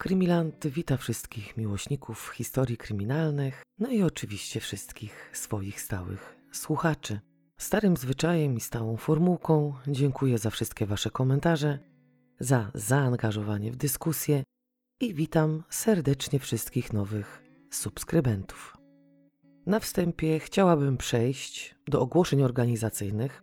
Krymiland wita wszystkich miłośników historii kryminalnych, no i oczywiście wszystkich swoich stałych słuchaczy. Starym zwyczajem i stałą formułką dziękuję za wszystkie Wasze komentarze, za zaangażowanie w dyskusję i witam serdecznie wszystkich nowych subskrybentów. Na wstępie chciałabym przejść do ogłoszeń organizacyjnych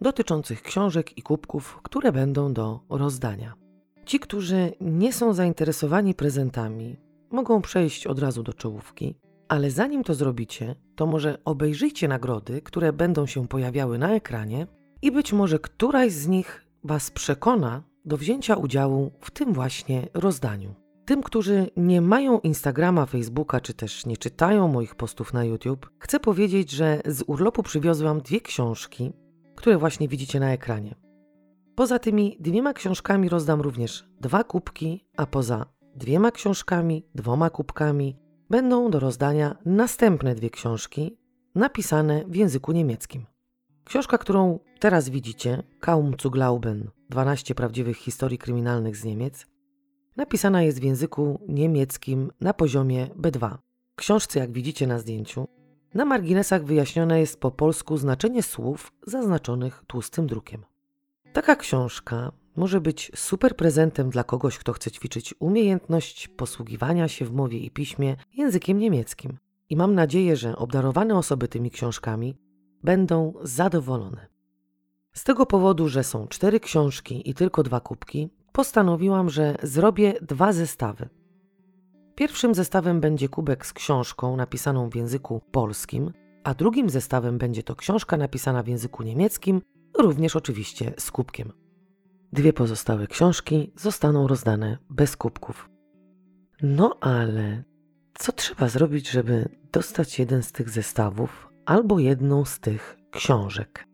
dotyczących książek i kubków, które będą do rozdania. Ci, którzy nie są zainteresowani prezentami, mogą przejść od razu do czołówki, ale zanim to zrobicie, to może obejrzyjcie nagrody, które będą się pojawiały na ekranie i być może któraś z nich Was przekona do wzięcia udziału w tym właśnie rozdaniu. Tym, którzy nie mają Instagrama, Facebooka czy też nie czytają moich postów na YouTube, chcę powiedzieć, że z urlopu przywiozłam dwie książki, które właśnie widzicie na ekranie. Poza tymi dwiema książkami rozdam również dwa kubki, a poza dwiema książkami, dwoma kubkami będą do rozdania następne dwie książki napisane w języku niemieckim. Książka, którą teraz widzicie, Kaum zu glauben 12 prawdziwych historii kryminalnych z Niemiec, napisana jest w języku niemieckim na poziomie B2. W książce, jak widzicie na zdjęciu, na marginesach wyjaśnione jest po polsku znaczenie słów zaznaczonych tłustym drukiem. Taka książka może być super prezentem dla kogoś, kto chce ćwiczyć umiejętność posługiwania się w mowie i piśmie językiem niemieckim. I mam nadzieję, że obdarowane osoby tymi książkami będą zadowolone. Z tego powodu, że są cztery książki i tylko dwa kubki, postanowiłam, że zrobię dwa zestawy. Pierwszym zestawem będzie kubek z książką napisaną w języku polskim, a drugim zestawem będzie to książka napisana w języku niemieckim również oczywiście z kubkiem. Dwie pozostałe książki zostaną rozdane bez kubków. No ale co trzeba zrobić, żeby dostać jeden z tych zestawów albo jedną z tych książek?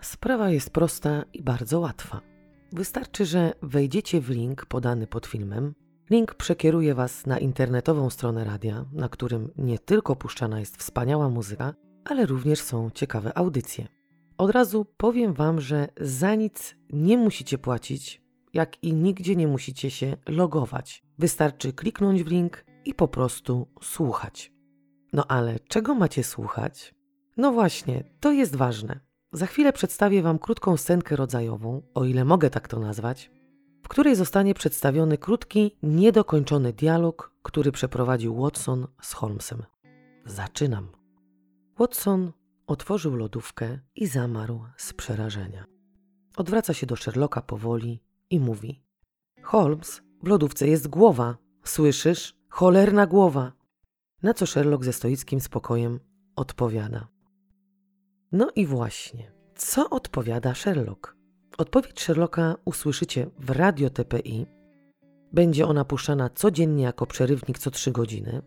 Sprawa jest prosta i bardzo łatwa. Wystarczy, że wejdziecie w link podany pod filmem. Link przekieruje Was na internetową stronę radia, na którym nie tylko puszczana jest wspaniała muzyka, ale również są ciekawe audycje. Od razu powiem Wam, że za nic nie musicie płacić, jak i nigdzie nie musicie się logować. Wystarczy kliknąć w link i po prostu słuchać. No ale czego macie słuchać? No właśnie, to jest ważne. Za chwilę przedstawię Wam krótką scenkę rodzajową, o ile mogę tak to nazwać, w której zostanie przedstawiony krótki, niedokończony dialog, który przeprowadził Watson z Holmesem. Zaczynam. Watson Otworzył lodówkę i zamarł z przerażenia. Odwraca się do Sherlocka powoli i mówi: Holmes, w lodówce jest głowa. Słyszysz? Cholerna głowa. Na co Sherlock ze stoickim spokojem odpowiada. No i właśnie, co odpowiada Sherlock? Odpowiedź Sherlocka usłyszycie w Radio TPI. Będzie ona puszczana codziennie jako przerywnik co trzy godziny,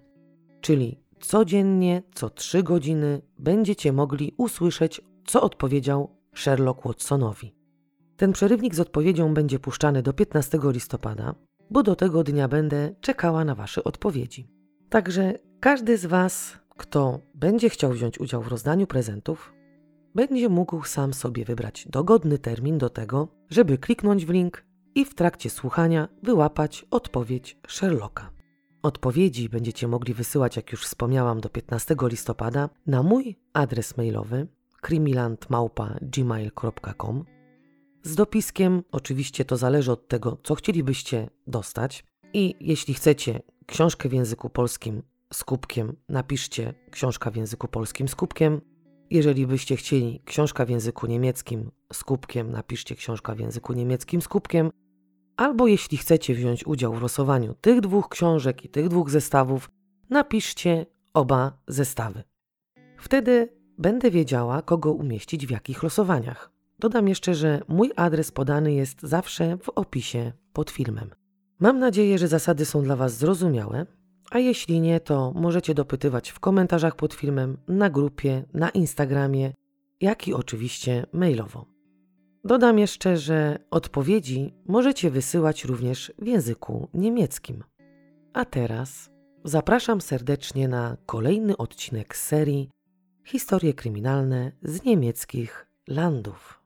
czyli codziennie, co trzy godziny będziecie mogli usłyszeć, co odpowiedział Sherlock Watsonowi. Ten przerywnik z odpowiedzią będzie puszczany do 15 listopada, bo do tego dnia będę czekała na Wasze odpowiedzi. Także każdy z Was, kto będzie chciał wziąć udział w rozdaniu prezentów, będzie mógł sam sobie wybrać dogodny termin do tego, żeby kliknąć w link i w trakcie słuchania wyłapać odpowiedź Sherlocka. Odpowiedzi będziecie mogli wysyłać, jak już wspomniałam, do 15 listopada na mój adres mailowy krimilandmałpa.gmail.com z dopiskiem, oczywiście to zależy od tego, co chcielibyście dostać i jeśli chcecie książkę w języku polskim z kubkiem, napiszcie książka w języku polskim z kubkiem. Jeżeli byście chcieli książka w języku niemieckim z kubkiem, napiszcie książka w języku niemieckim z kubkiem. Albo jeśli chcecie wziąć udział w losowaniu tych dwóch książek i tych dwóch zestawów, napiszcie oba zestawy. Wtedy będę wiedziała, kogo umieścić w jakich losowaniach. Dodam jeszcze, że mój adres podany jest zawsze w opisie pod filmem. Mam nadzieję, że zasady są dla Was zrozumiałe, a jeśli nie, to możecie dopytywać w komentarzach pod filmem, na grupie, na Instagramie, jak i oczywiście mailowo. Dodam jeszcze, że odpowiedzi możecie wysyłać również w języku niemieckim. A teraz zapraszam serdecznie na kolejny odcinek serii Historie kryminalne z niemieckich landów.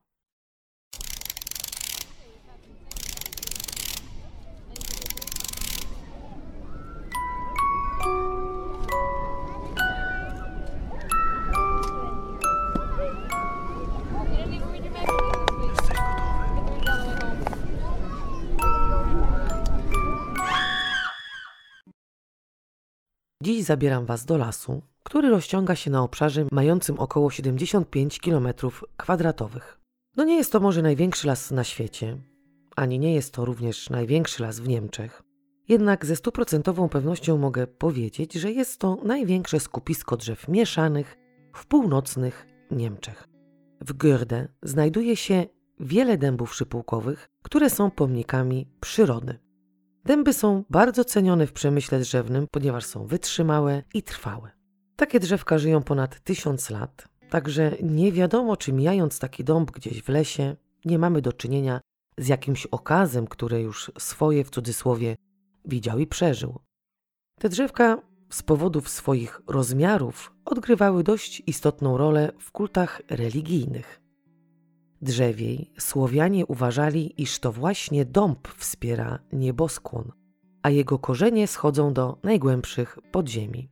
Dziś zabieram Was do lasu, który rozciąga się na obszarze mającym około 75 km kwadratowych. No nie jest to może największy las na świecie, ani nie jest to również największy las w Niemczech. Jednak ze stuprocentową pewnością mogę powiedzieć, że jest to największe skupisko drzew mieszanych w północnych Niemczech. W Görde znajduje się wiele dębów szypułkowych, które są pomnikami przyrody. Dęby są bardzo cenione w przemyśle drzewnym, ponieważ są wytrzymałe i trwałe. Takie drzewka żyją ponad tysiąc lat, także nie wiadomo, czy mijając taki dąb gdzieś w lesie, nie mamy do czynienia z jakimś okazem, które już swoje w cudzysłowie widział i przeżył. Te drzewka z powodów swoich rozmiarów odgrywały dość istotną rolę w kultach religijnych. Drzewiej Słowianie uważali, iż to właśnie dąb wspiera nieboskłon, a jego korzenie schodzą do najgłębszych podziemi.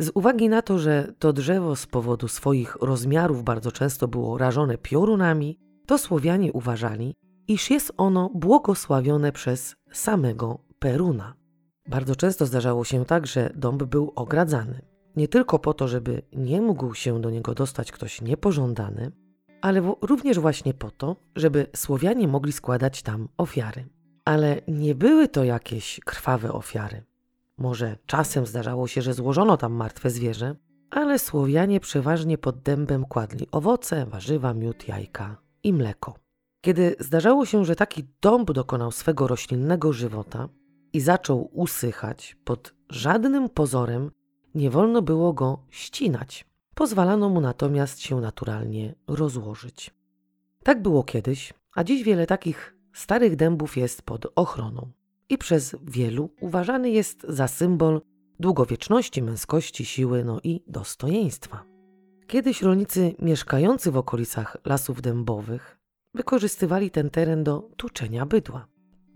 Z uwagi na to, że to drzewo z powodu swoich rozmiarów bardzo często było rażone piorunami, to Słowianie uważali, iż jest ono błogosławione przez samego Peruna. Bardzo często zdarzało się tak, że dąb był ogradzany. Nie tylko po to, żeby nie mógł się do niego dostać ktoś niepożądany, ale również właśnie po to, żeby Słowianie mogli składać tam ofiary. Ale nie były to jakieś krwawe ofiary. Może czasem zdarzało się, że złożono tam martwe zwierzę, ale Słowianie przeważnie pod dębem kładli owoce, warzywa, miód, jajka i mleko. Kiedy zdarzało się, że taki dąb dokonał swego roślinnego żywota i zaczął usychać, pod żadnym pozorem nie wolno było go ścinać. Pozwalano mu natomiast się naturalnie rozłożyć. Tak było kiedyś, a dziś wiele takich starych dębów jest pod ochroną i przez wielu uważany jest za symbol długowieczności, męskości, siły, no i dostojeństwa. Kiedyś rolnicy mieszkający w okolicach lasów dębowych wykorzystywali ten teren do tuczenia bydła.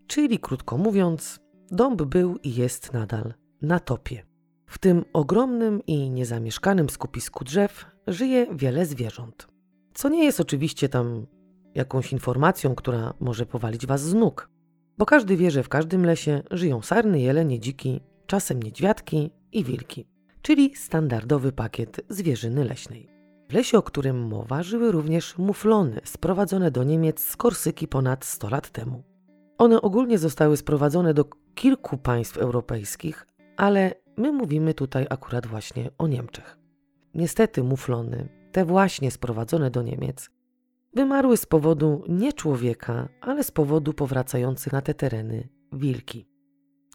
Czyli krótko mówiąc, dąb był i jest nadal na topie. W tym ogromnym i niezamieszkanym skupisku drzew żyje wiele zwierząt. Co nie jest oczywiście tam jakąś informacją, która może powalić was z nóg. Bo każdy wie, że w każdym lesie żyją sarny, jelenie, dziki, czasem niedźwiadki i wilki, czyli standardowy pakiet zwierzyny leśnej. W lesie, o którym mowa, żyły również muflony sprowadzone do Niemiec z Korsyki ponad 100 lat temu. One ogólnie zostały sprowadzone do kilku państw europejskich, ale my mówimy tutaj akurat właśnie o Niemczech. Niestety muflony, te właśnie sprowadzone do Niemiec, wymarły z powodu nie człowieka, ale z powodu powracających na te tereny wilki.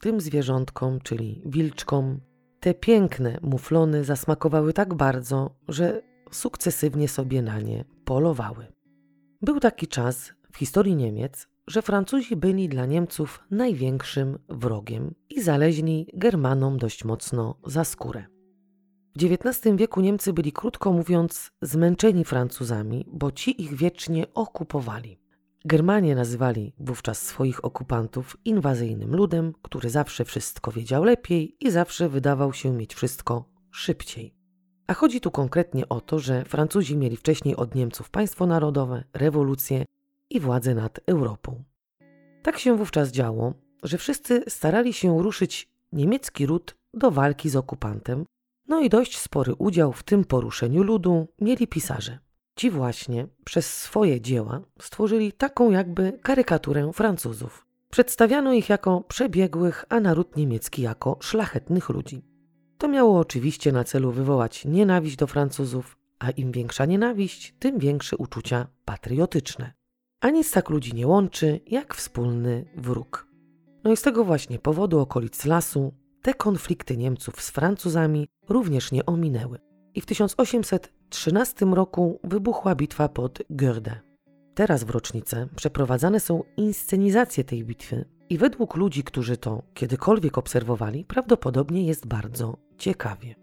Tym zwierzątkom, czyli wilczkom, te piękne muflony zasmakowały tak bardzo, że sukcesywnie sobie na nie polowały. Był taki czas w historii Niemiec, że Francuzi byli dla Niemców największym wrogiem i zaleźli Germanom dość mocno za skórę. W XIX wieku Niemcy byli krótko mówiąc zmęczeni Francuzami, bo ci ich wiecznie okupowali. Germanie nazywali wówczas swoich okupantów inwazyjnym ludem, który zawsze wszystko wiedział lepiej i zawsze wydawał się mieć wszystko szybciej. A chodzi tu konkretnie o to, że Francuzi mieli wcześniej od Niemców państwo narodowe, rewolucję i władzę nad Europą. Tak się wówczas działo, że wszyscy starali się ruszyć niemiecki ród do walki z okupantem, no i dość spory udział w tym poruszeniu ludu mieli pisarze. Ci właśnie przez swoje dzieła stworzyli taką jakby karykaturę Francuzów. Przedstawiano ich jako przebiegłych, a naród niemiecki jako szlachetnych ludzi. To miało oczywiście na celu wywołać nienawiść do Francuzów, a im większa nienawiść, tym większe uczucia patriotyczne. A nic tak ludzi nie łączy jak wspólny wróg. No i z tego właśnie powodu okolic lasu te konflikty Niemców z Francuzami również nie ominęły. I w 1813 roku wybuchła bitwa pod Görde. Teraz w rocznicę przeprowadzane są inscenizacje tej bitwy i według ludzi, którzy to kiedykolwiek obserwowali, prawdopodobnie jest bardzo ciekawie.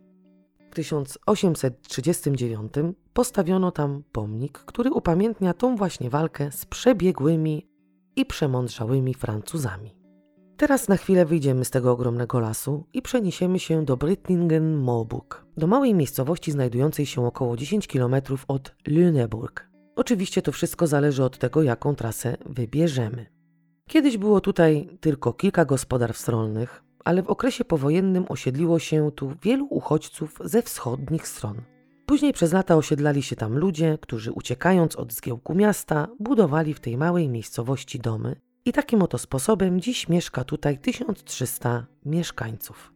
W 1839 postawiono tam pomnik, który upamiętnia tą właśnie walkę z przebiegłymi i przemądrzałymi Francuzami. Teraz na chwilę wyjdziemy z tego ogromnego lasu i przeniesiemy się do Brittingen-Moorburg, do małej miejscowości znajdującej się około 10 km od Lüneburg. Oczywiście to wszystko zależy od tego, jaką trasę wybierzemy. Kiedyś było tutaj tylko kilka gospodarstw rolnych, ale w okresie powojennym osiedliło się tu wielu uchodźców ze wschodnich stron. Później przez lata osiedlali się tam ludzie, którzy uciekając od zgiełku miasta, budowali w tej małej miejscowości domy i takim oto sposobem dziś mieszka tutaj 1300 mieszkańców.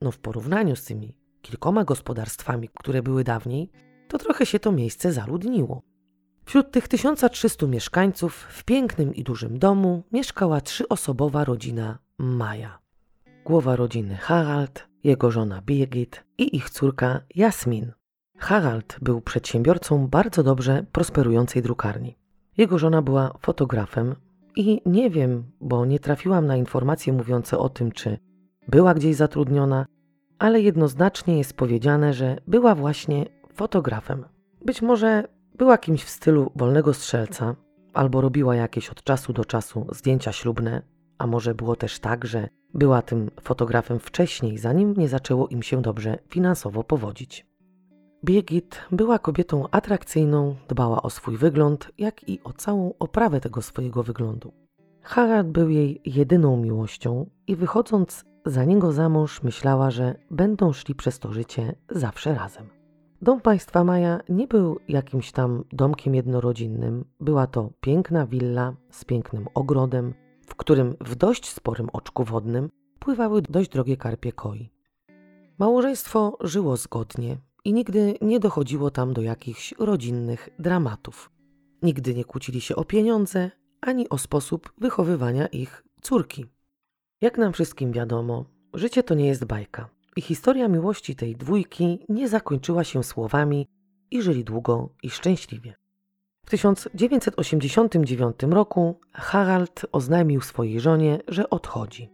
No w porównaniu z tymi kilkoma gospodarstwami, które były dawniej, to trochę się to miejsce zaludniło. Wśród tych 1300 mieszkańców w pięknym i dużym domu mieszkała trzyosobowa rodzina Maja. Głowa rodziny Harald, jego żona Birgit i ich córka Jasmin. Harald był przedsiębiorcą bardzo dobrze prosperującej drukarni. Jego żona była fotografem i nie wiem, bo nie trafiłam na informacje mówiące o tym, czy była gdzieś zatrudniona, ale jednoznacznie jest powiedziane, że była właśnie fotografem. Być może była kimś w stylu wolnego strzelca, albo robiła jakieś od czasu do czasu zdjęcia ślubne, a może było też tak, że była tym fotografem wcześniej, zanim nie zaczęło im się dobrze finansowo powodzić. Birgit była kobietą atrakcyjną, dbała o swój wygląd, jak i o całą oprawę tego swojego wyglądu. Harald był jej jedyną miłością i wychodząc za niego za mąż myślała, że będą szli przez to życie zawsze razem. Dom państwa Maja nie był jakimś tam domkiem jednorodzinnym. Była to piękna willa z pięknym ogrodem, w którym w dość sporym oczku wodnym pływały dość drogie karpie koi. Małżeństwo żyło zgodnie i nigdy nie dochodziło tam do jakichś rodzinnych dramatów. Nigdy nie kłócili się o pieniądze ani o sposób wychowywania ich córki. Jak nam wszystkim wiadomo, życie to nie jest bajka i historia miłości tej dwójki nie zakończyła się słowami i żyli długo i szczęśliwie. W 1989 roku Harald oznajmił swojej żonie, że odchodzi.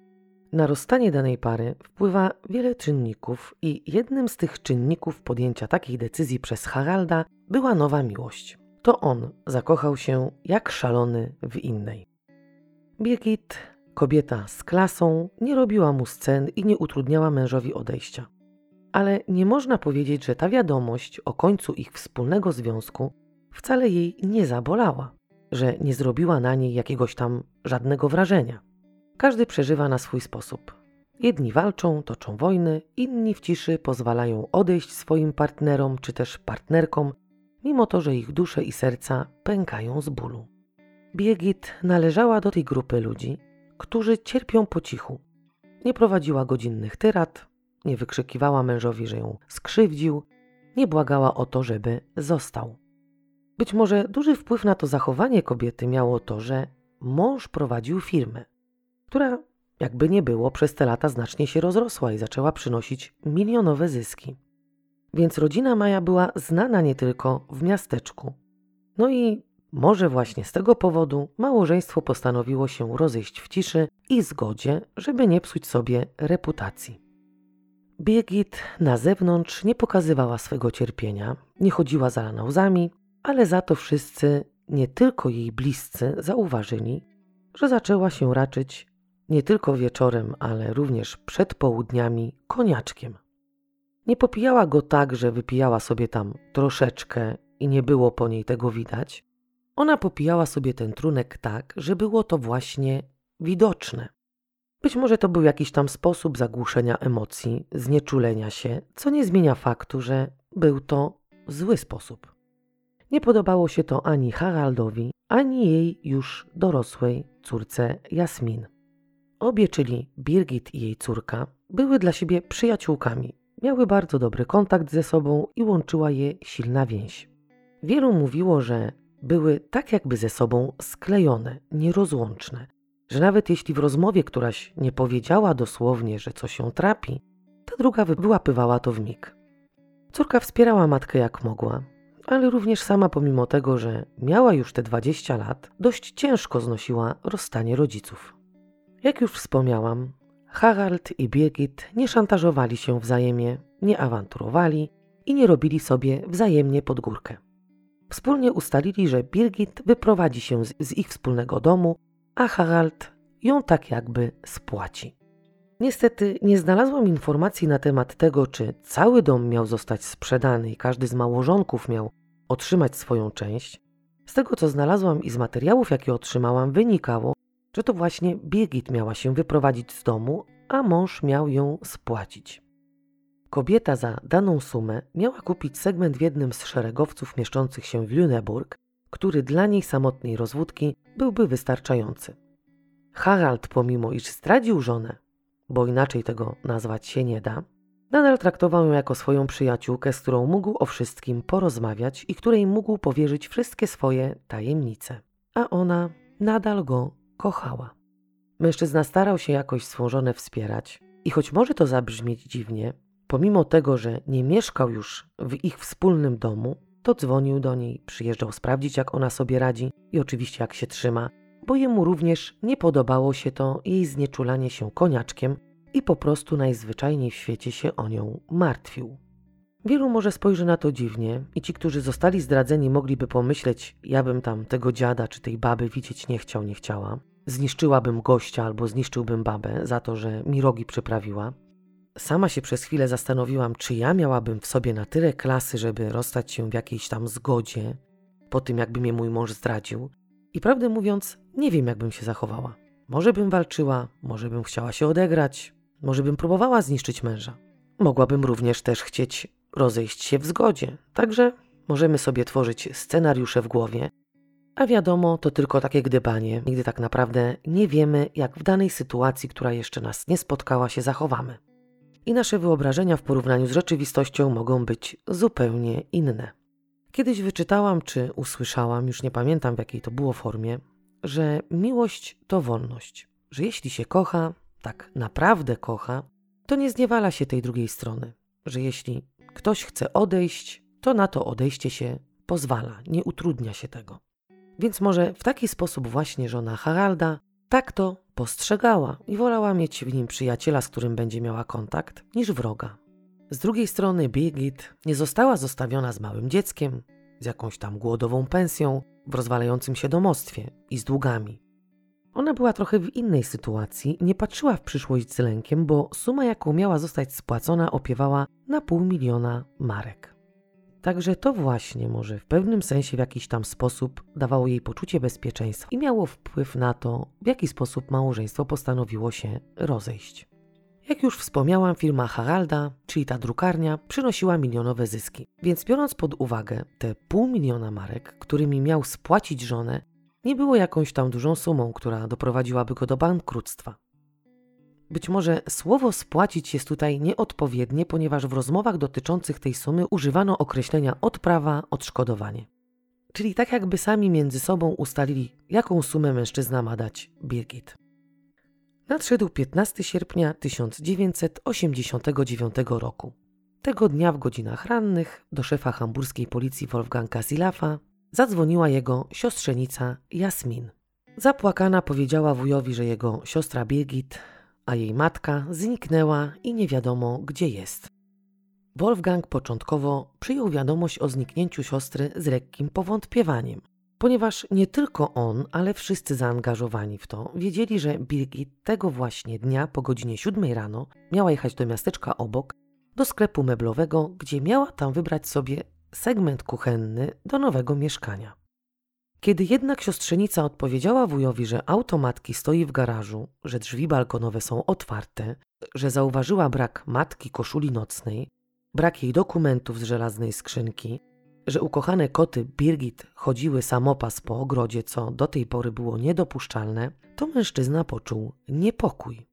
Na rozstanie danej pary wpływa wiele czynników i jednym z tych czynników podjęcia takiej decyzji przez Haralda była nowa miłość. To on zakochał się jak szalony w innej. Birgit, kobieta z klasą, nie robiła mu scen i nie utrudniała mężowi odejścia. Ale nie można powiedzieć, że ta wiadomość o końcu ich wspólnego związku wcale jej nie zabolała, że nie zrobiła na niej jakiegoś tam żadnego wrażenia. Każdy przeżywa na swój sposób. Jedni walczą, toczą wojny, inni w ciszy pozwalają odejść swoim partnerom czy też partnerkom, mimo to, że ich dusze i serca pękają z bólu. Birgit należała do tej grupy ludzi, którzy cierpią po cichu. Nie prowadziła godzinnych tyrad, nie wykrzykiwała mężowi, że ją skrzywdził, nie błagała o to, żeby został. Być może duży wpływ na to zachowanie kobiety miało to, że mąż prowadził firmę, która, jakby nie było, przez te lata znacznie się rozrosła i zaczęła przynosić milionowe zyski. Więc rodzina Maja była znana nie tylko w miasteczku. No i może właśnie z tego powodu małżeństwo postanowiło się rozejść w ciszy i zgodzie, żeby nie psuć sobie reputacji. Birgit na zewnątrz nie pokazywała swego cierpienia, nie chodziła za lanauzami, ale za to wszyscy, nie tylko jej bliscy, zauważyli, że zaczęła się raczyć nie tylko wieczorem, ale również przed południami koniaczkiem. Nie popijała go tak, że wypijała sobie tam troszeczkę i nie było po niej tego widać. Ona popijała sobie ten trunek tak, że było to właśnie widoczne. Być może to był jakiś tam sposób zagłuszenia emocji, znieczulenia się, co nie zmienia faktu, że był to zły sposób. Nie podobało się to ani Haraldowi, ani jej już dorosłej córce Jasmin. Obie, czyli Birgit i jej córka, były dla siebie przyjaciółkami. Miały bardzo dobry kontakt ze sobą i łączyła je silna więź. Wielu mówiło, że były tak jakby ze sobą sklejone, nierozłączne, że nawet jeśli w rozmowie któraś nie powiedziała dosłownie, że coś się trapi, ta druga wyłapywała to w mig. Córka wspierała matkę jak mogła, ale również sama pomimo tego, że miała już te 20 lat, dość ciężko znosiła rozstanie rodziców. Jak już wspomniałam, Harald i Birgit nie szantażowali się wzajemnie, nie awanturowali i nie robili sobie wzajemnie pod górkę. Wspólnie ustalili, że Birgit wyprowadzi się z, z ich wspólnego domu, a Harald ją tak jakby spłaci. Niestety nie znalazłam informacji na temat tego, czy cały dom miał zostać sprzedany i każdy z małżonków miał otrzymać swoją część. Z tego co znalazłam i z materiałów, jakie otrzymałam, wynikało, że to właśnie Birgit miała się wyprowadzić z domu, a mąż miał ją spłacić. Kobieta za daną sumę miała kupić segment w jednym z szeregowców mieszczących się w Lüneburg, który dla niej samotnej rozwódki byłby wystarczający. Harald, pomimo iż zdradził żonę, bo inaczej tego nazwać się nie da, nadal traktował ją jako swoją przyjaciółkę, z którą mógł o wszystkim porozmawiać i której mógł powierzyć wszystkie swoje tajemnice. A ona nadal go kochała. Mężczyzna starał się jakoś swą żonę wspierać i choć może to zabrzmieć dziwnie, pomimo tego, że nie mieszkał już w ich wspólnym domu, to dzwonił do niej, przyjeżdżał sprawdzić, jak ona sobie radzi i oczywiście jak się trzyma, bo jemu również nie podobało się to jej znieczulanie się koniaczkiem i po prostu najzwyczajniej w świecie się o nią martwił. Wielu może spojrzy na to dziwnie i ci, którzy zostali zdradzeni, mogliby pomyśleć, ja bym tam tego dziada czy tej baby widzieć nie chciał, nie chciała. Zniszczyłabym gościa albo zniszczyłbym babę za to, że mi rogi przyprawiła. Sama się przez chwilę zastanowiłam, czy ja miałabym w sobie na tyle klasy, żeby rozstać się w jakiejś tam zgodzie, po tym jakby mnie mój mąż zdradził. I prawdę mówiąc, nie wiem, jakbym się zachowała. Może bym walczyła, może bym chciała się odegrać, może bym próbowała zniszczyć męża. Mogłabym również też chcieć rozejść się w zgodzie. Także możemy sobie tworzyć scenariusze w głowie, a wiadomo, to tylko takie gdybanie, nigdy tak naprawdę nie wiemy, jak w danej sytuacji, która jeszcze nas nie spotkała, się zachowamy. I nasze wyobrażenia w porównaniu z rzeczywistością mogą być zupełnie inne. Kiedyś wyczytałam czy usłyszałam, już nie pamiętam w jakiej to było formie, że miłość to wolność, że jeśli się kocha, tak naprawdę kocha, to nie zniewala się tej drugiej strony, że jeśli ktoś chce odejść, to na to odejście się pozwala, nie utrudnia się tego. Więc może w taki sposób właśnie żona Haralda tak to postrzegała i wolała mieć w nim przyjaciela, z którym będzie miała kontakt, niż wroga. Z drugiej strony Birgit nie została zostawiona z małym dzieckiem, z jakąś tam głodową pensją, w rozwalającym się domostwie i z długami. Ona była trochę w innej sytuacji, nie patrzyła w przyszłość z lękiem, bo suma, jaką miała zostać spłacona, opiewała na pół miliona marek. Także to właśnie może w pewnym sensie w jakiś tam sposób dawało jej poczucie bezpieczeństwa i miało wpływ na to, w jaki sposób małżeństwo postanowiło się rozejść. Jak już wspomniałam, firma Haralda, czyli ta drukarnia, przynosiła milionowe zyski. Więc biorąc pod uwagę te pół miliona marek, którymi miał spłacić żonę, nie było jakąś tam dużą sumą, która doprowadziłaby go do bankructwa. Być może słowo spłacić jest tutaj nieodpowiednie, ponieważ w rozmowach dotyczących tej sumy używano określenia odprawa, odszkodowanie. Czyli tak jakby sami między sobą ustalili, jaką sumę mężczyzna ma dać Birgit. Nadszedł 15 sierpnia 1989 roku. Tego dnia w godzinach rannych do szefa hamburskiej policji Wolfganga Zilafa zadzwoniła jego siostrzenica Jasmin. Zapłakana powiedziała wujowi, że jego siostra Birgit a jej matka zniknęła i nie wiadomo gdzie jest. Wolfgang początkowo przyjął wiadomość o zniknięciu siostry z lekkim powątpiewaniem, ponieważ nie tylko on, ale wszyscy zaangażowani w to wiedzieli, że Birgit tego właśnie dnia po godzinie 7 rano miała jechać do miasteczka obok, do sklepu meblowego, gdzie miała tam wybrać sobie segment kuchenny do nowego mieszkania. Kiedy jednak siostrzenica odpowiedziała wujowi, że automatki stoi w garażu, że drzwi balkonowe są otwarte, że zauważyła brak matki koszuli nocnej, brak jej dokumentów z żelaznej skrzynki, że ukochane koty Birgit chodziły samopas po ogrodzie, co do tej pory było niedopuszczalne, to mężczyzna poczuł niepokój.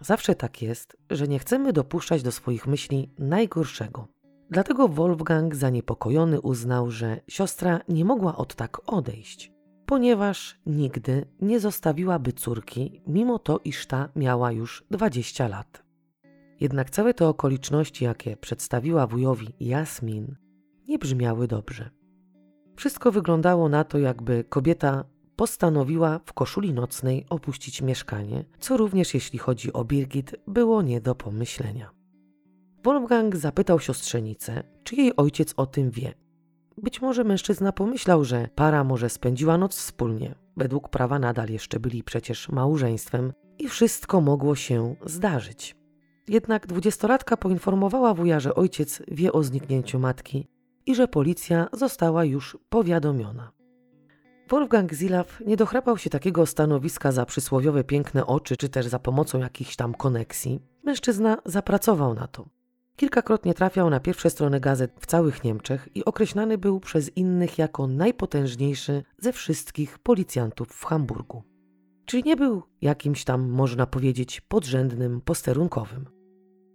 Zawsze tak jest, że nie chcemy dopuszczać do swoich myśli najgorszego. Dlatego Wolfgang zaniepokojony uznał, że siostra nie mogła od tak odejść, ponieważ nigdy nie zostawiłaby córki, mimo to, iż ta miała już 20 lat. Jednak całe te okoliczności, jakie przedstawiła wujowi Jasmin, nie brzmiały dobrze. Wszystko wyglądało na to, jakby kobieta postanowiła w koszuli nocnej opuścić mieszkanie, co również jeśli chodzi o Birgit było nie do pomyślenia. Wolfgang zapytał siostrzenicę, czy jej ojciec o tym wie. Być może mężczyzna pomyślał, że para może spędziła noc wspólnie. Według prawa nadal jeszcze byli przecież małżeństwem i wszystko mogło się zdarzyć. Jednak dwudziestolatka poinformowała wuja, że ojciec wie o zniknięciu matki i że policja została już powiadomiona. Wolfgang Zilaw nie dochrapał się takiego stanowiska za przysłowiowe piękne oczy, czy też za pomocą jakichś tam koneksji. Mężczyzna zapracował na to. Kilkakrotnie trafiał na pierwsze strony gazet w całych Niemczech i określany był przez innych jako najpotężniejszy ze wszystkich policjantów w Hamburgu. Czyli nie był jakimś tam, można powiedzieć, podrzędnym posterunkowym.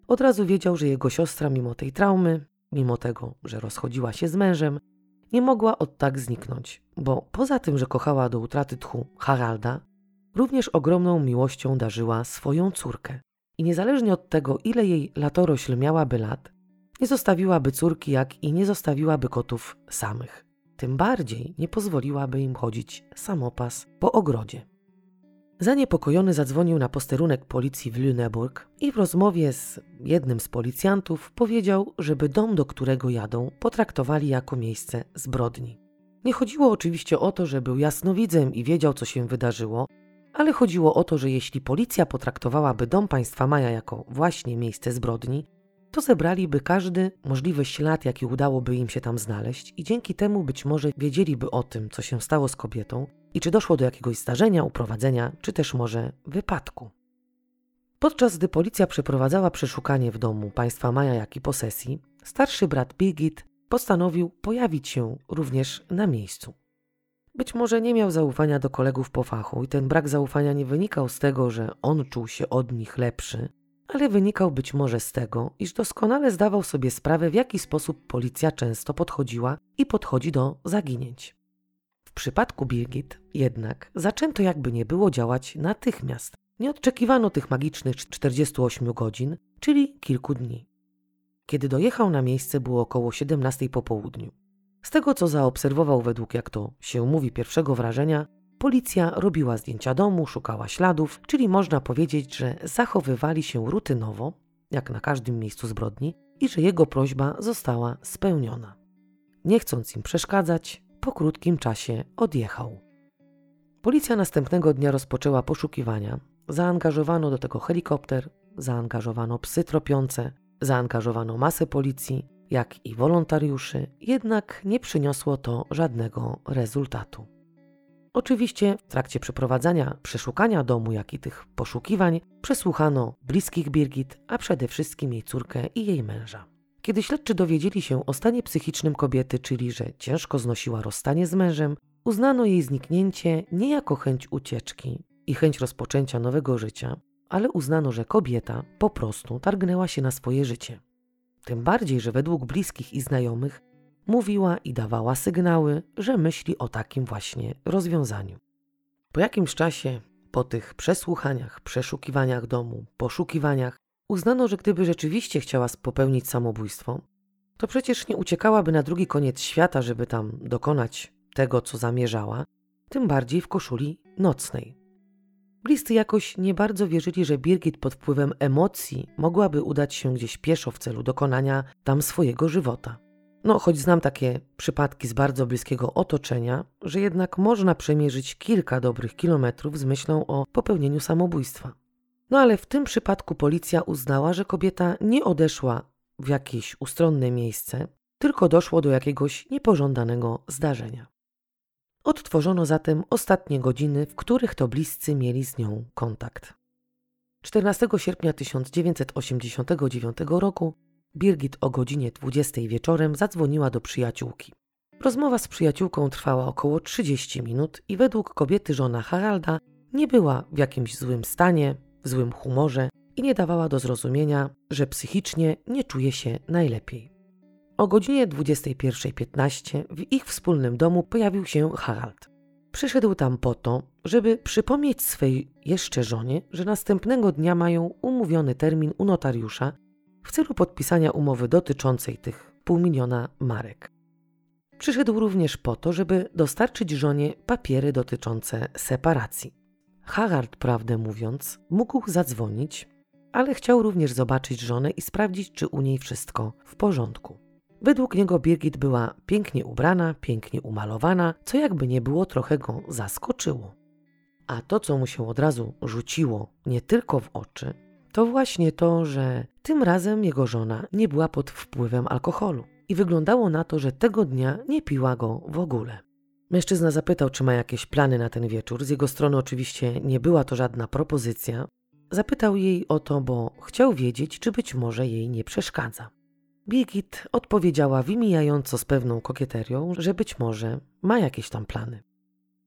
Od razu wiedział, że jego siostra, mimo tej traumy, mimo tego, że rozchodziła się z mężem, nie mogła od tak zniknąć, bo poza tym, że kochała do utraty tchu Haralda, również ogromną miłością darzyła swoją córkę. I niezależnie od tego, ile jej latorośl miałaby lat, nie zostawiłaby córki, jak i nie zostawiłaby kotów samych. Tym bardziej nie pozwoliłaby im chodzić samopas po ogrodzie. Zaniepokojony zadzwonił na posterunek policji w Lüneburg i w rozmowie z jednym z policjantów powiedział, żeby dom, do którego jadą, potraktowali jako miejsce zbrodni. Nie chodziło oczywiście o to, że był jasnowidzem i wiedział, co się wydarzyło, ale chodziło o to, że jeśli policja potraktowałaby dom państwa Maja jako właśnie miejsce zbrodni, to zebraliby każdy możliwy ślad, jaki udałoby im się tam znaleźć, i dzięki temu być może wiedzieliby o tym, co się stało z kobietą i czy doszło do jakiegoś zdarzenia, uprowadzenia, czy też może wypadku. Podczas gdy policja przeprowadzała przeszukanie w domu państwa Maja, jak i posesji, starszy brat Birgit postanowił pojawić się również na miejscu. Być może nie miał zaufania do kolegów po fachu i ten brak zaufania nie wynikał z tego, że on czuł się od nich lepszy, ale wynikał być może z tego, iż doskonale zdawał sobie sprawę, w jaki sposób policja często podchodziła i podchodzi do zaginięć. W przypadku Birgit jednak zaczęto jakby nie było działać natychmiast. Nie odczekiwano tych magicznych 48 godzin, czyli kilku dni. Kiedy dojechał na miejsce było około 17 po południu. Z tego co zaobserwował według jak to się mówi pierwszego wrażenia, policja robiła zdjęcia domu, szukała śladów, czyli można powiedzieć, że zachowywali się rutynowo, jak na każdym miejscu zbrodni, i że jego prośba została spełniona. Nie chcąc im przeszkadzać, po krótkim czasie odjechał. Policja następnego dnia rozpoczęła poszukiwania. Zaangażowano do tego helikopter, zaangażowano psy tropiące, zaangażowano masę policji, jak i wolontariuszy, jednak nie przyniosło to żadnego rezultatu. Oczywiście w trakcie przeprowadzania przeszukania domu, jak i tych poszukiwań, przesłuchano bliskich Birgit, a przede wszystkim jej córkę i jej męża. Kiedy śledczy dowiedzieli się o stanie psychicznym kobiety, czyli że ciężko znosiła rozstanie z mężem, uznano jej zniknięcie nie jako chęć ucieczki i chęć rozpoczęcia nowego życia, ale uznano, że kobieta po prostu targnęła się na swoje życie. Tym bardziej, że według bliskich i znajomych mówiła i dawała sygnały, że myśli o takim właśnie rozwiązaniu. Po jakimś czasie, po tych przesłuchaniach, przeszukiwaniach domu, poszukiwaniach, uznano, że gdyby rzeczywiście chciała popełnić samobójstwo, to przecież nie uciekałaby na drugi koniec świata, żeby tam dokonać tego, co zamierzała, tym bardziej w koszuli nocnej. Bliscy jakoś nie bardzo wierzyli, że Birgit pod wpływem emocji mogłaby udać się gdzieś pieszo w celu dokonania tam swojego żywota. No, choć znam takie przypadki z bardzo bliskiego otoczenia, że jednak można przemierzyć kilka dobrych kilometrów z myślą o popełnieniu samobójstwa. No ale w tym przypadku policja uznała, że kobieta nie odeszła w jakieś ustronne miejsce, tylko doszło do jakiegoś niepożądanego zdarzenia. Odtworzono zatem ostatnie godziny, w których to bliscy mieli z nią kontakt. 14 sierpnia 1989 roku Birgit o godzinie 20 wieczorem zadzwoniła do przyjaciółki. Rozmowa z przyjaciółką trwała około 30 minut i według kobiety żona Haralda nie była w jakimś złym stanie, w złym humorze i nie dawała do zrozumienia, że psychicznie nie czuje się najlepiej. O godzinie 21.15 w ich wspólnym domu pojawił się Harald. Przyszedł tam po to, żeby przypomnieć swej jeszcze żonie, że następnego dnia mają umówiony termin u notariusza w celu podpisania umowy dotyczącej tych pół miliona marek. Przyszedł również po to, żeby dostarczyć żonie papiery dotyczące separacji. Harald, prawdę mówiąc, mógł zadzwonić, ale chciał również zobaczyć żonę i sprawdzić, czy u niej wszystko w porządku. Według niego Birgit była pięknie ubrana, pięknie umalowana, co jakby nie było trochę go zaskoczyło. A to, co mu się od razu rzuciło nie tylko w oczy, to właśnie to, że tym razem jego żona nie była pod wpływem alkoholu i wyglądało na to, że tego dnia nie piła go w ogóle. Mężczyzna zapytał, czy ma jakieś plany na ten wieczór. Z jego strony oczywiście nie była to żadna propozycja. Zapytał jej o to, bo chciał wiedzieć, czy być może jej nie przeszkadza. Birgit odpowiedziała wymijająco z pewną kokieterią, że być może ma jakieś tam plany.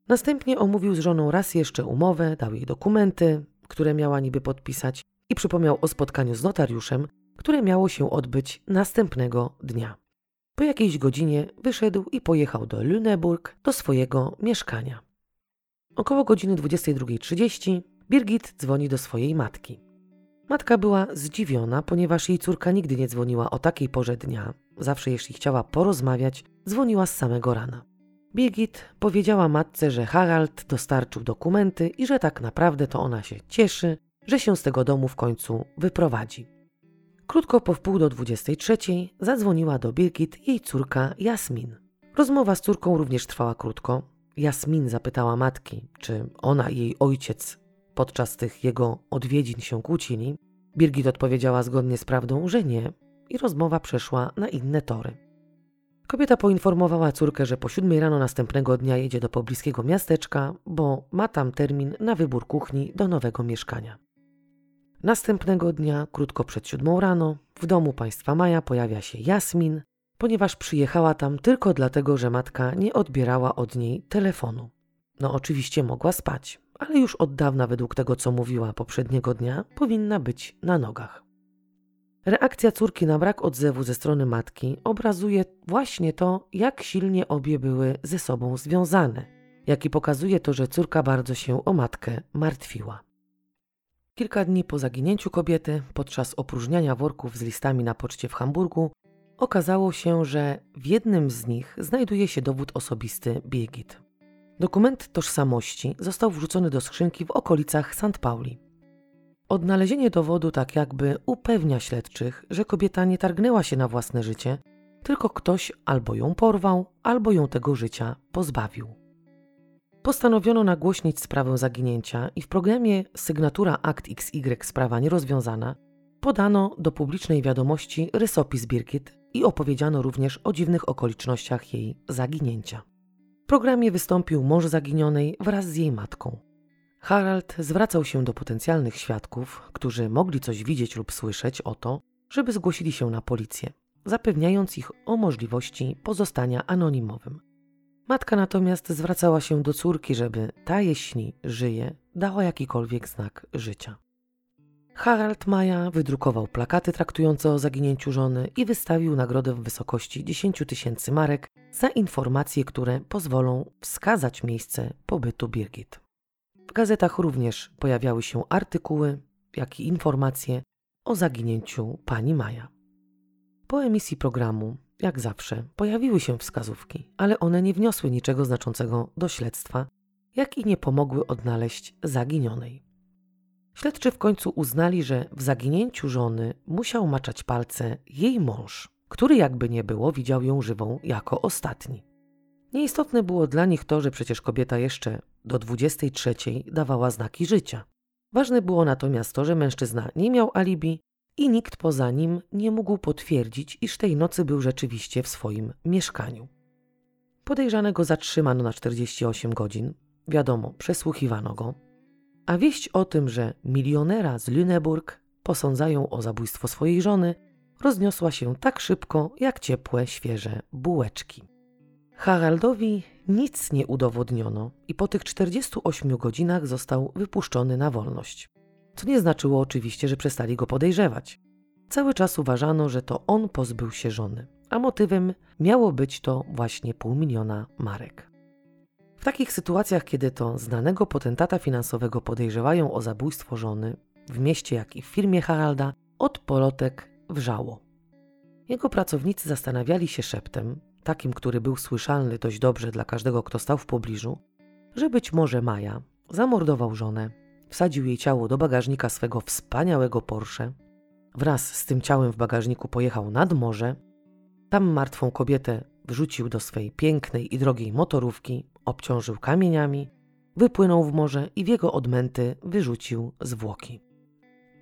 Następnie omówił z żoną raz jeszcze umowę, dał jej dokumenty, które miała niby podpisać i przypomniał o spotkaniu z notariuszem, które miało się odbyć następnego dnia. Po jakiejś godzinie wyszedł i pojechał do Lüneburg, do swojego mieszkania. Około godziny 22.30 Birgit dzwoni do swojej matki. Matka była zdziwiona, ponieważ jej córka nigdy nie dzwoniła o takiej porze dnia. Zawsze, jeśli chciała porozmawiać, dzwoniła z samego rana. Birgit powiedziała matce, że Harald dostarczył dokumenty i że tak naprawdę to ona się cieszy, że się z tego domu w końcu wyprowadzi. Krótko po wpół do 23 zadzwoniła do Birgit jej córka Jasmin. Rozmowa z córką również trwała krótko. Jasmin zapytała matki, czy ona i jej ojciec podczas tych jego odwiedzin się kłócili. Birgit odpowiedziała zgodnie z prawdą, że nie i rozmowa przeszła na inne tory. Kobieta poinformowała córkę, że po siódmej rano następnego dnia jedzie do pobliskiego miasteczka, bo ma tam termin na wybór kuchni do nowego mieszkania. Następnego dnia, krótko przed siódmą rano, w domu państwa Maja pojawia się Jasmin, ponieważ przyjechała tam tylko dlatego, że matka nie odbierała od niej telefonu. No oczywiście mogła spać, ale już od dawna według tego, co mówiła poprzedniego dnia, powinna być na nogach. Reakcja córki na brak odzewu ze strony matki obrazuje właśnie to, jak silnie obie były ze sobą związane, jak i pokazuje to, że córka bardzo się o matkę martwiła. Kilka dni po zaginięciu kobiety, podczas opróżniania worków z listami na poczcie w Hamburgu, okazało się, że w jednym z nich znajduje się dowód osobisty Birgit. Dokument tożsamości został wrzucony do skrzynki w okolicach St. Pauli. Odnalezienie dowodu tak jakby upewnia śledczych, że kobieta nie targnęła się na własne życie, tylko ktoś albo ją porwał, albo ją tego życia pozbawił. Postanowiono nagłośnić sprawę zaginięcia i w programie Sygnatura Akt XY Sprawa Nierozwiązana podano do publicznej wiadomości rysopis Birgit i opowiedziano również o dziwnych okolicznościach jej zaginięcia. Programie wystąpił mąż zaginionej wraz z jej matką. Harald zwracał się do potencjalnych świadków, którzy mogli coś widzieć lub słyszeć o to, żeby zgłosili się na policję, zapewniając ich o możliwości pozostania anonimowym. Matka natomiast zwracała się do córki, żeby ta, jeśli żyje, dała jakikolwiek znak życia. Harald Maja wydrukował plakaty traktujące o zaginięciu żony i wystawił nagrodę w wysokości 10 tysięcy marek za informacje, które pozwolą wskazać miejsce pobytu Birgit. W gazetach również pojawiały się artykuły, jak i informacje o zaginięciu pani Maja. Po emisji programu jak zawsze, pojawiły się wskazówki, ale one nie wniosły niczego znaczącego do śledztwa, jak i nie pomogły odnaleźć zaginionej. Śledczy w końcu uznali, że w zaginięciu żony musiał maczać palce jej mąż, który jakby nie było widział ją żywą jako ostatni. Nieistotne było dla nich to, że przecież kobieta jeszcze do 23 dawała znaki życia. Ważne było natomiast to, że mężczyzna nie miał alibi i nikt poza nim nie mógł potwierdzić, iż tej nocy był rzeczywiście w swoim mieszkaniu. Podejrzanego zatrzymano na 48 godzin, wiadomo, przesłuchiwano go, a wieść o tym, że milionera z Lüneburg posądzają o zabójstwo swojej żony, rozniosła się tak szybko jak ciepłe, świeże bułeczki. Haraldowi nic nie udowodniono i po tych 48 godzinach został wypuszczony na wolność co nie znaczyło oczywiście, że przestali go podejrzewać. Cały czas uważano, że to on pozbył się żony, a motywem miało być to właśnie pół miliona marek. W takich sytuacjach, kiedy to znanego potentata finansowego podejrzewają o zabójstwo żony, w mieście jak i w firmie Haralda, od polotek wrzało. Jego pracownicy zastanawiali się szeptem, takim, który był słyszalny dość dobrze dla każdego, kto stał w pobliżu, że być może Maja zamordował żonę wsadził jej ciało do bagażnika swego wspaniałego Porsche. Wraz z tym ciałem w bagażniku pojechał nad morze. Tam martwą kobietę wrzucił do swej pięknej i drogiej motorówki, obciążył kamieniami, wypłynął w morze i w jego odmęty wyrzucił zwłoki.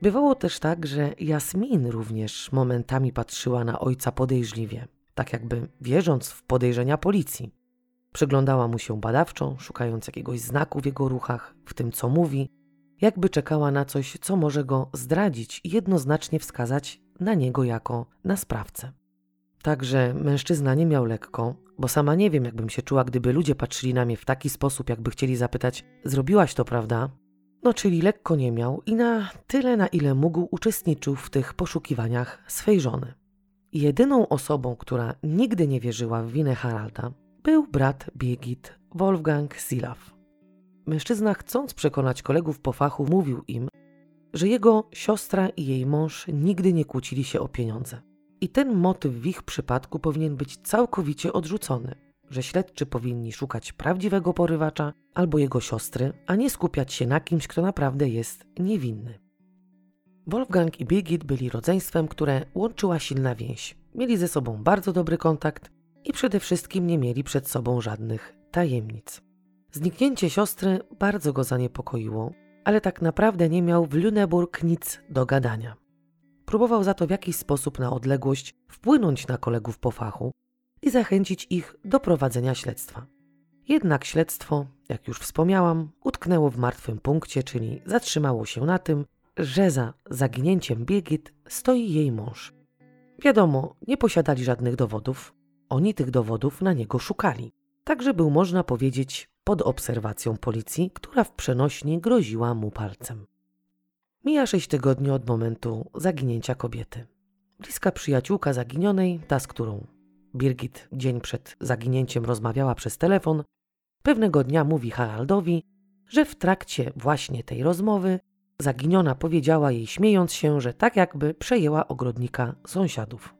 Bywało też tak, że Jasmin również momentami patrzyła na ojca podejrzliwie, tak jakby wierząc w podejrzenia policji. Przyglądała mu się badawczo, szukając jakiegoś znaku w jego ruchach, w tym co mówi, jakby czekała na coś, co może go zdradzić i jednoznacznie wskazać na niego jako na sprawcę. Także mężczyzna nie miał lekko, bo sama nie wiem, jakbym się czuła, gdyby ludzie patrzyli na mnie w taki sposób, jakby chcieli zapytać: Zrobiłaś to, prawda? No, czyli lekko nie miał i na tyle, na ile mógł, uczestniczył w tych poszukiwaniach swej żony. Jedyną osobą, która nigdy nie wierzyła w winę Haralda, był brat Birgit, Wolfgang Silaw. Mężczyzna, chcąc przekonać kolegów po fachu, mówił im, że jego siostra i jej mąż nigdy nie kłócili się o pieniądze. I ten motyw w ich przypadku powinien być całkowicie odrzucony, że śledczy powinni szukać prawdziwego porywacza albo jego siostry, a nie skupiać się na kimś, kto naprawdę jest niewinny. Wolfgang i Birgit byli rodzeństwem, które łączyła silna więź. Mieli ze sobą bardzo dobry kontakt i przede wszystkim nie mieli przed sobą żadnych tajemnic. Zniknięcie siostry bardzo go zaniepokoiło, ale tak naprawdę nie miał w Lüneburg nic do gadania. Próbował za to w jakiś sposób na odległość wpłynąć na kolegów po fachu i zachęcić ich do prowadzenia śledztwa. Jednak śledztwo, jak już wspomniałam, utknęło w martwym punkcie, czyli zatrzymało się na tym, że za zaginięciem Birgit stoi jej mąż. Wiadomo, nie posiadali żadnych dowodów, oni tych dowodów na niego szukali. Także był, można powiedzieć, pod obserwacją policji, która w przenośni groziła mu palcem. Mija sześć tygodni od momentu zaginięcia kobiety. Bliska przyjaciółka zaginionej, ta z którą Birgit dzień przed zaginięciem rozmawiała przez telefon, pewnego dnia mówi Haraldowi, że w trakcie właśnie tej rozmowy zaginiona powiedziała jej śmiejąc się, że tak jakby przejęła ogrodnika sąsiadów.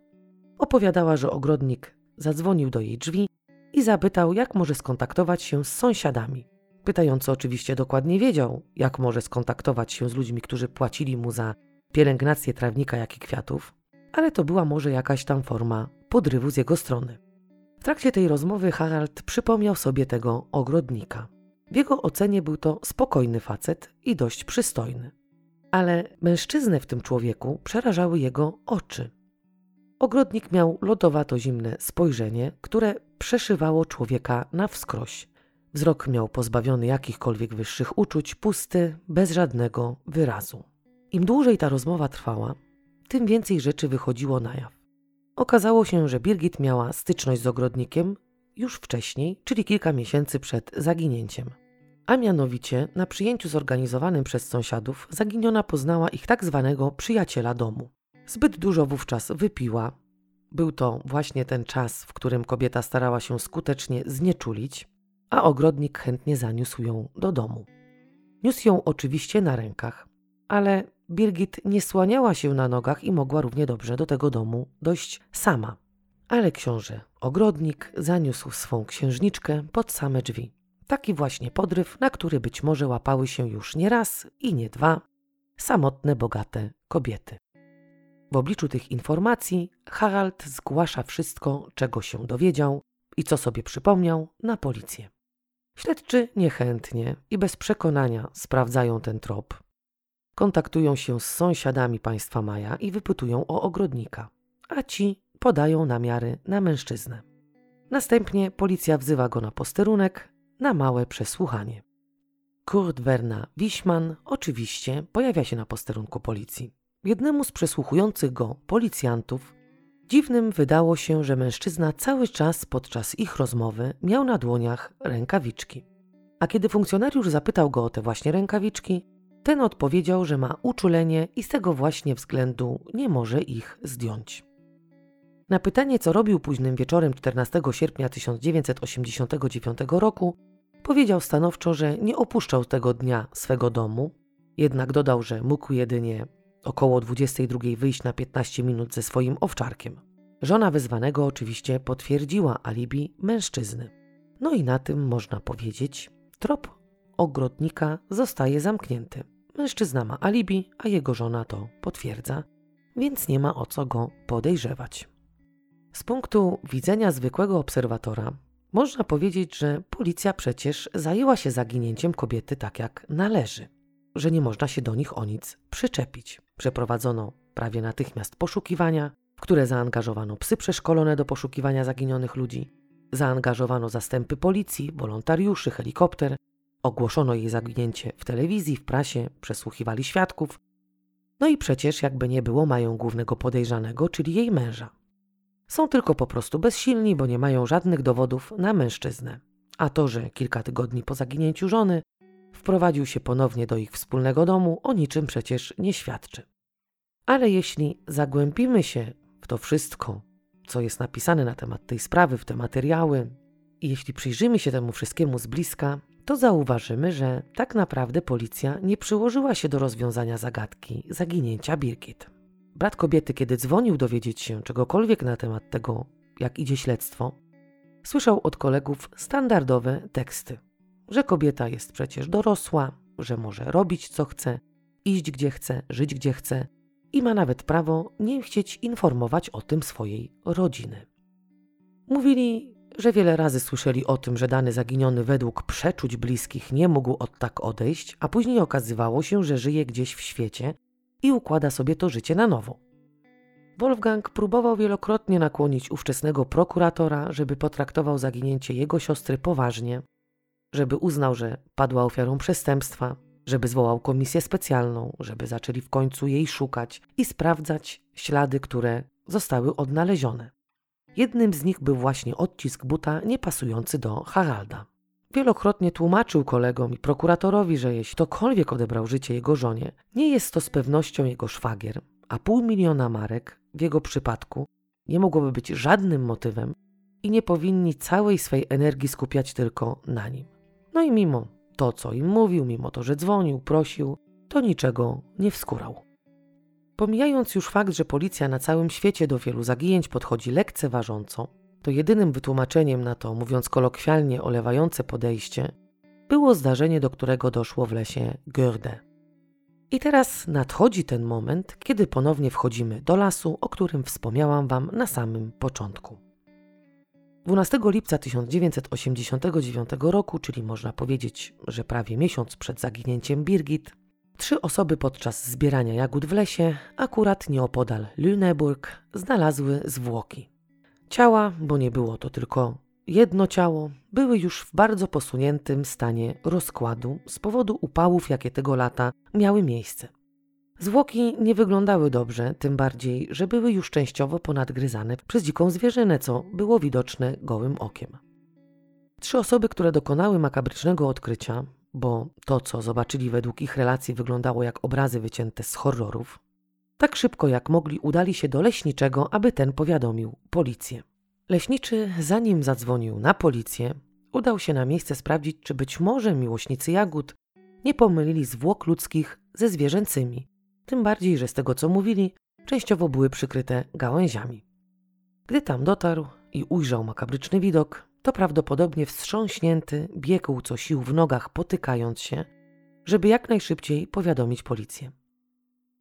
Opowiadała, że ogrodnik zadzwonił do jej drzwi i zapytał, jak może skontaktować się z sąsiadami. Pytający oczywiście dokładnie wiedział, jak może skontaktować się z ludźmi, którzy płacili mu za pielęgnację trawnika, jak i kwiatów, ale to była może jakaś tam forma podrywu z jego strony. W trakcie tej rozmowy Harald przypomniał sobie tego ogrodnika. W jego ocenie był to spokojny facet i dość przystojny. Ale mężczyznę w tym człowieku przerażały jego oczy. Ogrodnik miał lodowato-zimne spojrzenie, które przeszywało człowieka na wskroś. Wzrok miał pozbawiony jakichkolwiek wyższych uczuć, pusty, bez żadnego wyrazu. Im dłużej ta rozmowa trwała, tym więcej rzeczy wychodziło na jaw. Okazało się, że Birgit miała styczność z ogrodnikiem już wcześniej, czyli kilka miesięcy przed zaginięciem. A mianowicie na przyjęciu zorganizowanym przez sąsiadów zaginiona poznała ich tak zwanego przyjaciela domu. Zbyt dużo wówczas wypiła. Był to właśnie ten czas, w którym kobieta starała się skutecznie znieczulić, a ogrodnik chętnie zaniósł ją do domu. Niósł ją oczywiście na rękach, ale Birgit nie słaniała się na nogach i mogła równie dobrze do tego domu dojść sama. Ale książę, ogrodnik, zaniósł swą księżniczkę pod same drzwi. Taki właśnie podryw, na który być może łapały się już nie raz i nie dwa samotne, bogate kobiety. W obliczu tych informacji Harald zgłasza wszystko, czego się dowiedział i co sobie przypomniał, na policję. Śledczy niechętnie i bez przekonania sprawdzają ten trop. Kontaktują się z sąsiadami państwa Maja i wypytują o ogrodnika, a ci podają namiary na mężczyznę. Następnie policja wzywa go na posterunek na małe przesłuchanie. Kurt Werner Wiśman oczywiście pojawia się na posterunku policji. Jednemu z przesłuchujących go policjantów dziwnym wydało się, że mężczyzna cały czas podczas ich rozmowy miał na dłoniach rękawiczki. A kiedy funkcjonariusz zapytał go o te właśnie rękawiczki, ten odpowiedział, że ma uczulenie i z tego właśnie względu nie może ich zdjąć. Na pytanie, co robił późnym wieczorem 14 sierpnia 1989 roku, powiedział stanowczo, że nie opuszczał tego dnia swego domu, jednak dodał, że mógł jedynie około 22 wyjść na 15 minut ze swoim owczarkiem. Żona wezwanego oczywiście potwierdziła alibi mężczyzny. No i na tym można powiedzieć, trop ogrodnika zostaje zamknięty. Mężczyzna ma alibi, a jego żona to potwierdza, więc nie ma o co go podejrzewać. Z punktu widzenia zwykłego obserwatora, można powiedzieć, że policja przecież zajęła się zaginięciem kobiety tak jak należy, że nie można się do nich o nic przyczepić. Przeprowadzono prawie natychmiast poszukiwania, w które zaangażowano psy przeszkolone do poszukiwania zaginionych ludzi. zaangażowano zastępy policji, wolontariuszy, helikopter, ogłoszono jej zaginięcie w telewizji, w prasie, przesłuchiwali świadków. No i przecież, jakby nie było, mają głównego podejrzanego, czyli jej męża. Są tylko po prostu bezsilni, bo nie mają żadnych dowodów na mężczyznę. A to, że kilka tygodni po zaginięciu żony wprowadził się ponownie do ich wspólnego domu, o niczym przecież nie świadczy. Ale jeśli zagłębimy się w to wszystko, co jest napisane na temat tej sprawy, w te materiały, i jeśli przyjrzymy się temu wszystkiemu z bliska, to zauważymy, że tak naprawdę policja nie przyłożyła się do rozwiązania zagadki zaginięcia Birgit. Brat kobiety, kiedy dzwonił dowiedzieć się czegokolwiek na temat tego, jak idzie śledztwo, słyszał od kolegów standardowe teksty, że kobieta jest przecież dorosła, że może robić co chce, iść gdzie chce, żyć gdzie chce i ma nawet prawo nie chcieć informować o tym swojej rodziny. Mówili, że wiele razy słyszeli o tym, że dany zaginiony według przeczuć bliskich nie mógł od tak odejść, a później okazywało się, że żyje gdzieś w świecie i układa sobie to życie na nowo. Wolfgang próbował wielokrotnie nakłonić ówczesnego prokuratora, żeby potraktował zaginięcie jego siostry poważnie, żeby uznał, że padła ofiarą przestępstwa, żeby zwołał komisję specjalną, żeby zaczęli w końcu jej szukać i sprawdzać ślady, które zostały odnalezione. Jednym z nich był właśnie odcisk buta niepasujący do Haralda. Wielokrotnie tłumaczył kolegom i prokuratorowi, że jeśli ktokolwiek odebrał życie jego żonie, nie jest to z pewnością jego szwagier, a pół miliona marek w jego przypadku nie mogłoby być żadnym motywem i nie powinni całej swej energii skupiać tylko na nim. No i mimo to, co im mówił, mimo to, że dzwonił, prosił, to niczego nie wskurał. Pomijając już fakt, że policja na całym świecie do wielu zaginięć podchodzi lekceważąco, to jedynym wytłumaczeniem na to, mówiąc kolokwialnie, olewające podejście, było zdarzenie, do którego doszło w lesie Görde. I teraz nadchodzi ten moment, kiedy ponownie wchodzimy do lasu, o którym wspomniałam Wam na samym początku. 12 lipca 1989 roku, czyli można powiedzieć, że prawie miesiąc przed zaginięciem Birgit, trzy osoby podczas zbierania jagód w lesie, akurat nieopodal Lüneburg, znalazły zwłoki. Ciała, bo nie było to tylko jedno ciało, były już w bardzo posuniętym stanie rozkładu z powodu upałów, jakie tego lata miały miejsce. Zwłoki nie wyglądały dobrze, tym bardziej, że były już częściowo ponadgryzane przez dziką zwierzynę, co było widoczne gołym okiem. Trzy osoby, które dokonały makabrycznego odkrycia, bo to, co zobaczyli według ich relacji, wyglądało jak obrazy wycięte z horrorów, tak szybko jak mogli udali się do leśniczego, aby ten powiadomił policję. Leśniczy, zanim zadzwonił na policję, udał się na miejsce sprawdzić, czy być może miłośnicy jagód nie pomylili zwłok ludzkich ze zwierzęcymi, tym bardziej, że z tego co mówili, częściowo były przykryte gałęziami. Gdy tam dotarł i ujrzał makabryczny widok, to prawdopodobnie wstrząśnięty biegł co sił w nogach, potykając się, żeby jak najszybciej powiadomić policję.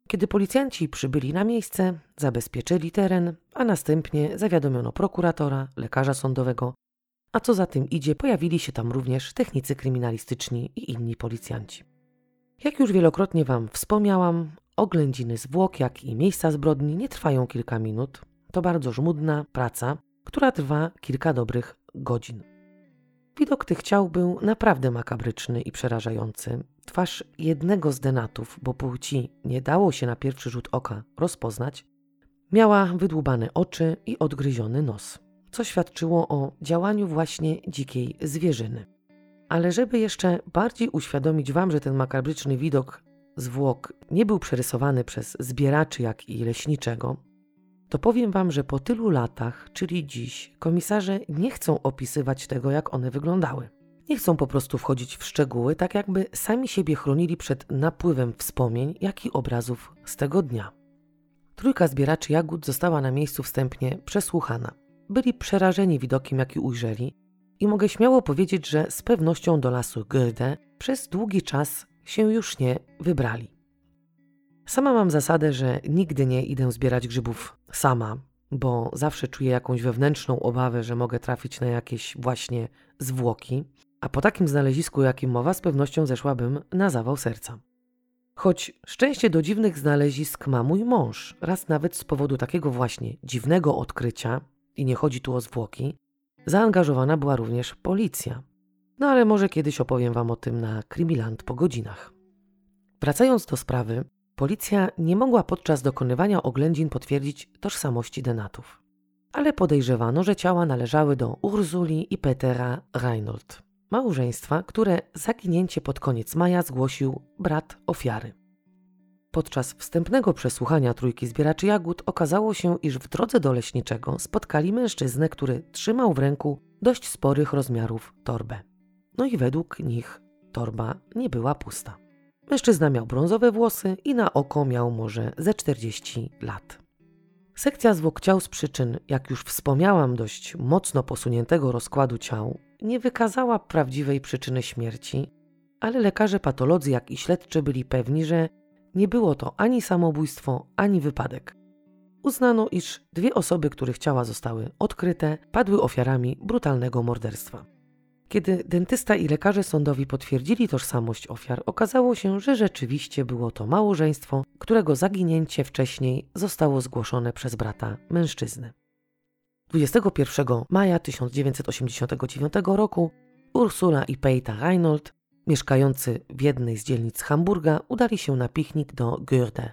Kiedy policjanci przybyli na miejsce, zabezpieczyli teren, a następnie zawiadomiono prokuratora, lekarza sądowego, a co za tym idzie, pojawili się tam również technicy kryminalistyczni i inni policjanci. Jak już wielokrotnie Wam wspomniałam, oględziny zwłok, jak i miejsca zbrodni nie trwają kilka minut. To bardzo żmudna praca, która trwa kilka dobrych godzin. Widok tych ciał był naprawdę makabryczny i przerażający. Twarz jednego z denatów, bo płci nie dało się na pierwszy rzut oka rozpoznać, miała wydłubane oczy i odgryziony nos, co świadczyło o działaniu właśnie dzikiej zwierzyny. Ale żeby jeszcze bardziej uświadomić Wam, że ten makabryczny widok zwłok nie był przerysowany przez zbieraczy jak i leśniczego, to powiem Wam, że po tylu latach, czyli dziś, komisarze nie chcą opisywać tego, jak one wyglądały. Nie chcą po prostu wchodzić w szczegóły, tak jakby sami siebie chronili przed napływem wspomnień, jak i obrazów z tego dnia. Trójka zbieraczy jagód została na miejscu wstępnie przesłuchana. Byli przerażeni widokiem, jaki ujrzeli, i mogę śmiało powiedzieć, że z pewnością do lasu Gyrde przez długi czas się już nie wybrali. Sama mam zasadę, że nigdy nie idę zbierać grzybów sama, bo zawsze czuję jakąś wewnętrzną obawę, że mogę trafić na jakieś właśnie zwłoki, a po takim znalezisku, jakim mowa, z pewnością zeszłabym na zawał serca. Choć szczęście do dziwnych znalezisk ma mój mąż, raz nawet z powodu takiego właśnie dziwnego odkrycia, i nie chodzi tu o zwłoki, zaangażowana była również policja. No ale może kiedyś opowiem Wam o tym na Krimiland po godzinach. Wracając do sprawy, policja nie mogła podczas dokonywania oględzin potwierdzić tożsamości denatów. Ale podejrzewano, że ciała należały do Urzuli i Petera Reinhold, małżeństwa, które zaginięcie pod koniec maja zgłosił brat ofiary. Podczas wstępnego przesłuchania trójki zbieraczy jagód okazało się, iż w drodze do leśniczego spotkali mężczyznę, który trzymał w ręku dość sporych rozmiarów torbę. No i według nich torba nie była pusta. Mężczyzna miał brązowe włosy i na oko miał może ze 40 lat. Sekcja zwłok ciał z przyczyn, jak już wspomniałam, dość mocno posuniętego rozkładu ciał nie wykazała prawdziwej przyczyny śmierci, ale lekarze patolodzy, jak i śledczy byli pewni, że nie było to ani samobójstwo, ani wypadek. Uznano, iż dwie osoby, których ciała zostały odkryte, padły ofiarami brutalnego morderstwa. Kiedy dentysta i lekarze sądowi potwierdzili tożsamość ofiar, okazało się, że rzeczywiście było to małżeństwo, którego zaginięcie wcześniej zostało zgłoszone przez brata mężczyzny. 21 maja 1989 roku Ursula i Peita Reinhold, mieszkający w jednej z dzielnic Hamburga, udali się na piknik do Görde.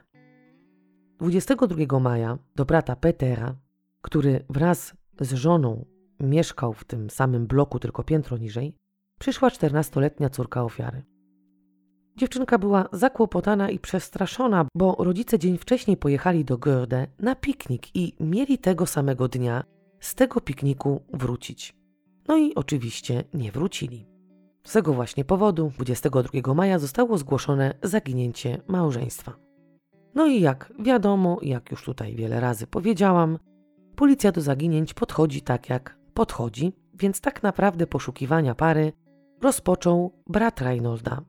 22 maja do brata Petera, który wraz z żoną mieszkał w tym samym bloku, tylko piętro niżej, przyszła 14-letnia córka ofiary. Dziewczynka była zakłopotana i przestraszona, bo rodzice dzień wcześniej pojechali do Görde na piknik i mieli tego samego dnia z tego pikniku wrócić. No i oczywiście nie wrócili. Z tego właśnie powodu 22 maja zostało zgłoszone zaginięcie małżeństwa. No i jak wiadomo, jak już tutaj wiele razy powiedziałam, policja do zaginięć podchodzi tak jak podchodzi, więc tak naprawdę poszukiwania pary rozpoczął brat Reinolda.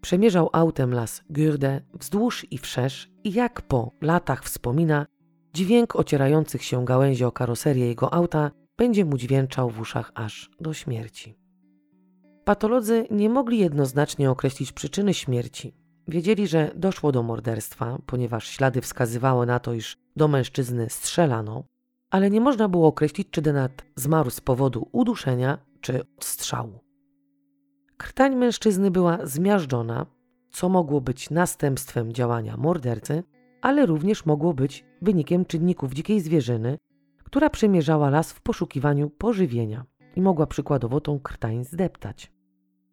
Przemierzał autem las Gürde wzdłuż i wszerz i jak po latach wspomina, Dźwięk ocierających się gałęzi o karoserię jego auta będzie mu dźwięczał w uszach aż do śmierci. Patolodzy nie mogli jednoznacznie określić przyczyny śmierci. Wiedzieli, że doszło do morderstwa, ponieważ ślady wskazywały na to, iż do mężczyzny strzelano, ale nie można było określić, czy Denat zmarł z powodu uduszenia czy odstrzału. Krtań mężczyzny była zmiażdżona, co mogło być następstwem działania mordercy, ale również mogło być wynikiem czynników dzikiej zwierzyny, która przemierzała las w poszukiwaniu pożywienia i mogła przykładowo tą krtań zdeptać.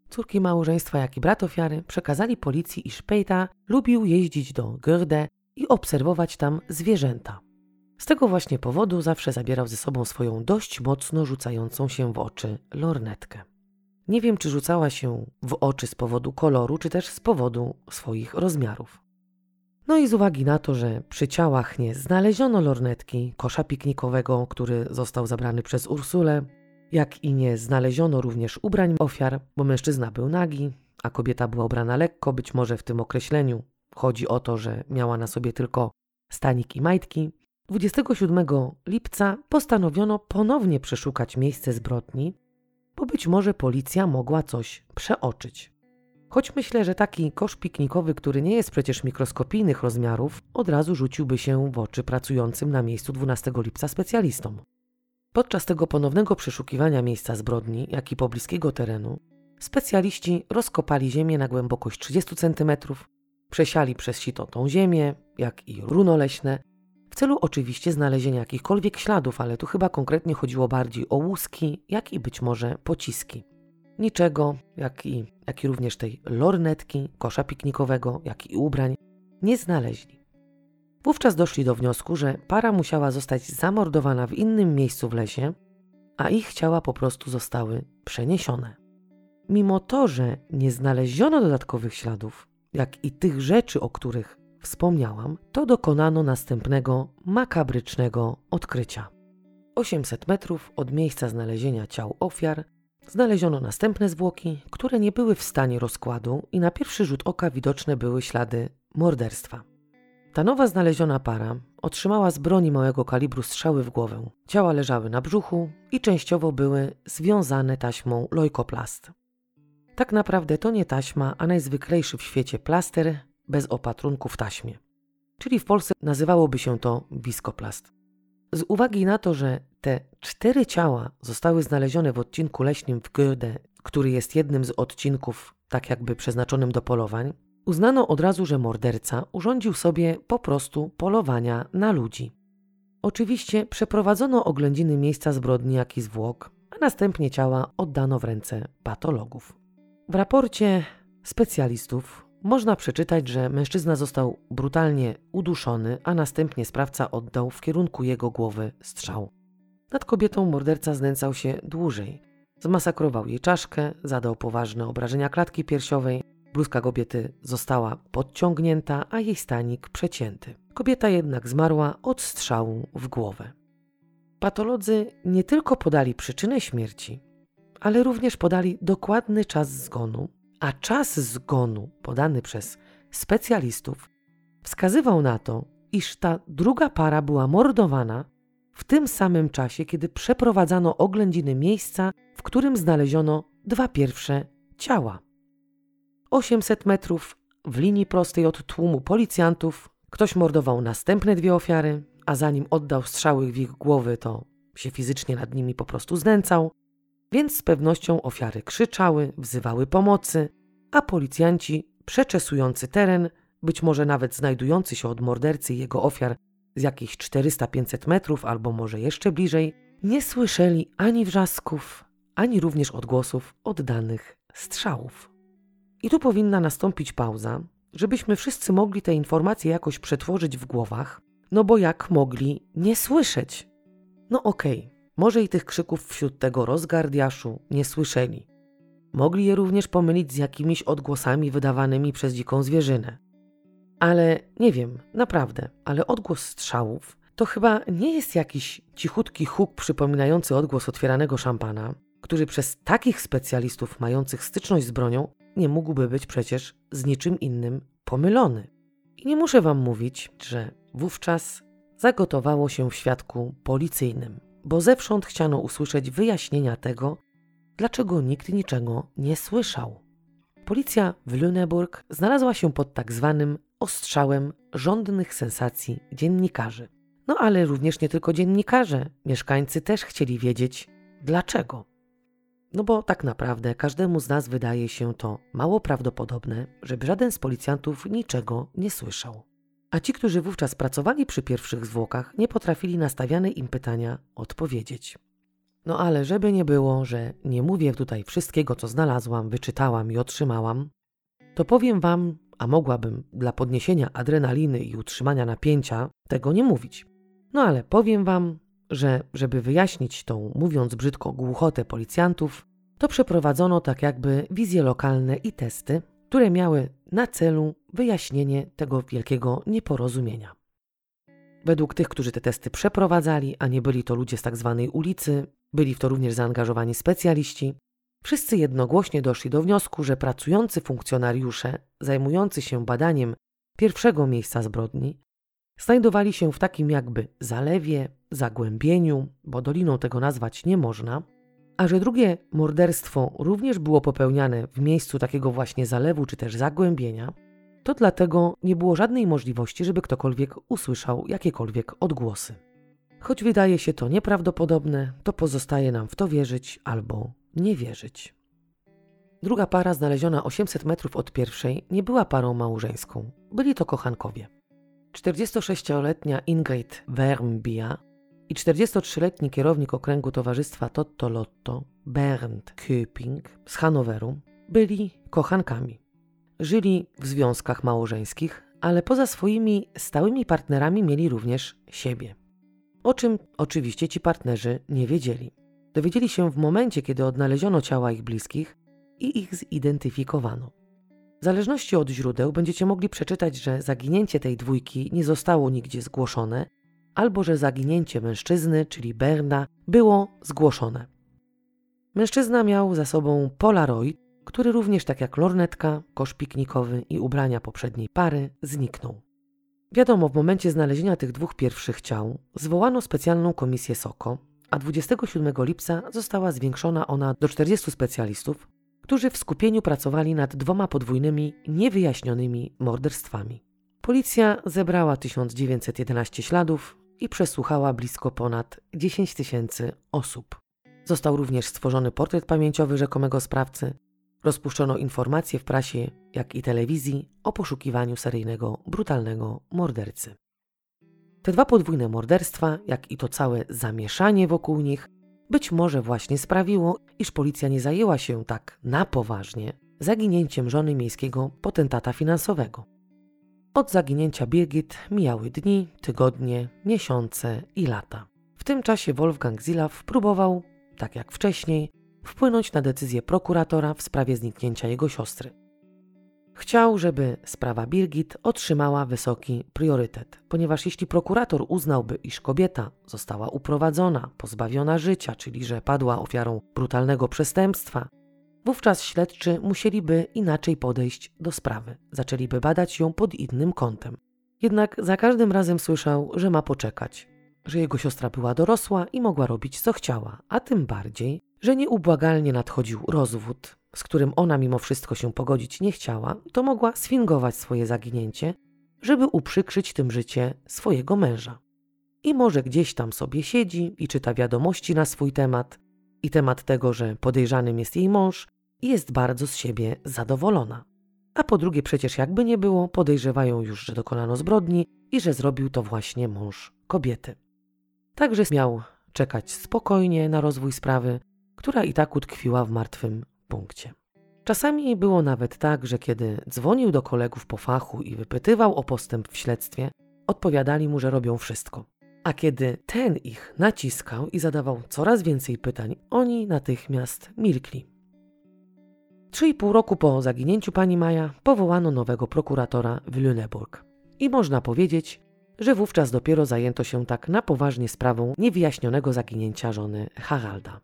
Córki małżeństwa, jak i brat ofiary przekazali policji, iż Pejta lubił jeździć do Görde i obserwować tam zwierzęta. Z tego właśnie powodu zawsze zabierał ze sobą swoją dość mocno rzucającą się w oczy lornetkę. Nie wiem, czy rzucała się w oczy z powodu koloru, czy też z powodu swoich rozmiarów. No i z uwagi na to, że przy ciałach nie znaleziono lornetki, kosza piknikowego, który został zabrany przez Ursulę, jak i nie znaleziono również ubrań ofiar, bo mężczyzna był nagi, a kobieta była ubrana lekko, być może w tym określeniu chodzi o to, że miała na sobie tylko stanik i majtki. 27 lipca postanowiono ponownie przeszukać miejsce zbrodni, bo być może policja mogła coś przeoczyć. Choć myślę, że taki kosz piknikowy, który nie jest przecież mikroskopijnych rozmiarów, od razu rzuciłby się w oczy pracującym na miejscu 12 lipca specjalistom. Podczas tego ponownego przeszukiwania miejsca zbrodni, jak i pobliskiego terenu, specjaliści rozkopali ziemię na głębokość 30 cm, przesiali przez sito tą ziemię, jak i runo leśne, w celu oczywiście znalezienia jakichkolwiek śladów, ale tu chyba konkretnie chodziło bardziej o łuski, jak i być może pociski. Niczego, jak i, jak i również tej lornetki, kosza piknikowego, jak i ubrań nie znaleźli. Wówczas doszli do wniosku, że para musiała zostać zamordowana w innym miejscu w lesie, a ich ciała po prostu zostały przeniesione. Mimo to, że nie znaleziono dodatkowych śladów, jak i tych rzeczy, o których wspomniałam, to dokonano następnego makabrycznego odkrycia. 800 metrów od miejsca znalezienia ciał ofiar Znaleziono następne zwłoki, które nie były w stanie rozkładu i na pierwszy rzut oka widoczne były ślady morderstwa. Ta nowa znaleziona para otrzymała z broni małego kalibru strzały w głowę. Ciała leżały na brzuchu i częściowo były związane taśmą leukoplast. Tak naprawdę to nie taśma, a najzwyklejszy w świecie plaster bez opatrunku w taśmie. Czyli w Polsce nazywałoby się to wiskoplast. Z uwagi na to, że te cztery ciała zostały znalezione w odcinku leśnym w Goethe, który jest jednym z odcinków tak jakby przeznaczonym do polowań, uznano od razu, że morderca urządził sobie po prostu polowania na ludzi. Oczywiście przeprowadzono oględziny miejsca zbrodni, jak i zwłok, a następnie ciała oddano w ręce patologów. W raporcie specjalistów można przeczytać, że mężczyzna został brutalnie uduszony, a następnie sprawca oddał w kierunku jego głowy strzał. Nad kobietą morderca znęcał się dłużej. Zmasakrował jej czaszkę, zadał poważne obrażenia klatki piersiowej, bluzka kobiety została podciągnięta, a jej stanik przecięty. Kobieta jednak zmarła od strzału w głowę. Patolodzy nie tylko podali przyczynę śmierci, ale również podali dokładny czas zgonu, a czas zgonu podany przez specjalistów wskazywał na to, iż ta druga para była mordowana w tym samym czasie, kiedy przeprowadzano oględziny miejsca, w którym znaleziono dwa pierwsze ciała. 800 metrów w linii prostej od tłumu policjantów ktoś mordował następne dwie ofiary, a zanim oddał strzały w ich głowy, to się fizycznie nad nimi po prostu znęcał, więc z pewnością ofiary krzyczały, wzywały pomocy, a policjanci przeczesujący teren, być może nawet znajdujący się od mordercy i jego ofiar z jakichś 400-500 metrów albo może jeszcze bliżej, nie słyszeli ani wrzasków, ani również odgłosów oddanych strzałów. I tu powinna nastąpić pauza, żebyśmy wszyscy mogli te informacje jakoś przetworzyć w głowach, no bo jak mogli nie słyszeć? No okej, okay, może i tych krzyków wśród tego rozgardiaszu nie słyszeli. Mogli je również pomylić z jakimiś odgłosami wydawanymi przez dziką zwierzynę. Ale nie wiem, naprawdę, ale odgłos strzałów to chyba nie jest jakiś cichutki huk przypominający odgłos otwieranego szampana, który przez takich specjalistów mających styczność z bronią nie mógłby być przecież z niczym innym pomylony. I nie muszę wam mówić, że wówczas zagotowało się w świadku policyjnym, bo zewsząd chciano usłyszeć wyjaśnienia tego, dlaczego nikt niczego nie słyszał. Policja w Lüneburg znalazła się pod tak zwanym ostrzałem żądnych sensacji dziennikarzy. No ale również nie tylko dziennikarze, mieszkańcy też chcieli wiedzieć dlaczego. No bo tak naprawdę każdemu z nas wydaje się to mało prawdopodobne, żeby żaden z policjantów niczego nie słyszał. A ci, którzy wówczas pracowali przy pierwszych zwłokach, nie potrafili na stawiane im pytania odpowiedzieć. No ale żeby nie było, że nie mówię tutaj wszystkiego, co znalazłam, wyczytałam i otrzymałam, to powiem Wam, a mogłabym dla podniesienia adrenaliny i utrzymania napięcia tego nie mówić. No ale powiem Wam, że żeby wyjaśnić tą, mówiąc brzydko, głuchotę policjantów, to przeprowadzono tak jakby wizje lokalne i testy, które miały na celu wyjaśnienie tego wielkiego nieporozumienia. Według tych, którzy te testy przeprowadzali, a nie byli to ludzie z tak zwanej ulicy, byli w to również zaangażowani specjaliści, wszyscy jednogłośnie doszli do wniosku, że pracujący funkcjonariusze zajmujący się badaniem pierwszego miejsca zbrodni znajdowali się w takim jakby zalewie, zagłębieniu, bo doliną tego nazwać nie można, a że drugie morderstwo również było popełniane w miejscu takiego właśnie zalewu czy też zagłębienia, to dlatego nie było żadnej możliwości, żeby ktokolwiek usłyszał jakiekolwiek odgłosy. Choć wydaje się to nieprawdopodobne, to pozostaje nam w to wierzyć albo nie wierzyć. Druga para, znaleziona 800 metrów od pierwszej, nie była parą małżeńską. Byli to kochankowie. 46-letnia Ingrid Wermbia i 43-letni kierownik okręgu towarzystwa Totto Lotto Bernd Köping z Hanoweru byli kochankami. Żyli w związkach małżeńskich, ale poza swoimi stałymi partnerami mieli również siebie. O czym oczywiście ci partnerzy nie wiedzieli. Dowiedzieli się w momencie, kiedy odnaleziono ciała ich bliskich i ich zidentyfikowano. W zależności od źródeł będziecie mogli przeczytać, że zaginięcie tej dwójki nie zostało nigdzie zgłoszone, albo że zaginięcie mężczyzny, czyli Berna, było zgłoszone. Mężczyzna miał za sobą Polaroid, który również tak jak lornetka, kosz piknikowy i ubrania poprzedniej pary zniknął. Wiadomo, w momencie znalezienia tych dwóch pierwszych ciał zwołano specjalną komisję SOKO, a 27 lipca została zwiększona ona do 40 specjalistów, którzy w skupieniu pracowali nad dwoma podwójnymi, niewyjaśnionymi morderstwami. Policja zebrała 1911 śladów i przesłuchała blisko ponad 10 tysięcy osób. Został również stworzony portret pamięciowy rzekomego sprawcy. Rozpuszczono informacje w prasie, jak i telewizji o poszukiwaniu seryjnego, brutalnego mordercy. Te dwa podwójne morderstwa, jak i to całe zamieszanie wokół nich, być może właśnie sprawiło, iż policja nie zajęła się tak na poważnie zaginięciem żony miejskiego potentata finansowego. Od zaginięcia Birgit mijały dni, tygodnie, miesiące i lata. W tym czasie Wolfgang Zilaw próbował, tak jak wcześniej, wpłynąć na decyzję prokuratora w sprawie zniknięcia jego siostry. Chciał, żeby sprawa Birgit otrzymała wysoki priorytet, ponieważ jeśli prokurator uznałby, iż kobieta została uprowadzona, pozbawiona życia, czyli że padła ofiarą brutalnego przestępstwa, wówczas śledczy musieliby inaczej podejść do sprawy, zaczęliby badać ją pod innym kątem. Jednak za każdym razem słyszał, że ma poczekać, że jego siostra była dorosła i mogła robić co chciała, a tym bardziej, że nieubłagalnie nadchodził rozwód, z którym ona mimo wszystko się pogodzić nie chciała, to mogła sfingować swoje zaginięcie, żeby uprzykrzyć tym życie swojego męża. I może gdzieś tam sobie siedzi i czyta wiadomości na swój temat i temat tego, że podejrzanym jest jej mąż jest bardzo z siebie zadowolona. A po drugie przecież jakby nie było, podejrzewają już, że dokonano zbrodni i że zrobił to właśnie mąż kobiety. Także miał czekać spokojnie na rozwój sprawy, która i tak utkwiła w martwym punkcie. Czasami było nawet tak, że kiedy dzwonił do kolegów po fachu i wypytywał o postęp w śledztwie, odpowiadali mu, że robią wszystko. A kiedy ten ich naciskał i zadawał coraz więcej pytań, oni natychmiast milkli. Trzy i pół roku po zaginięciu pani Maja powołano nowego prokuratora w Lüneburg. I można powiedzieć, że wówczas dopiero zajęto się tak na poważnie sprawą niewyjaśnionego zaginięcia żony Haralda.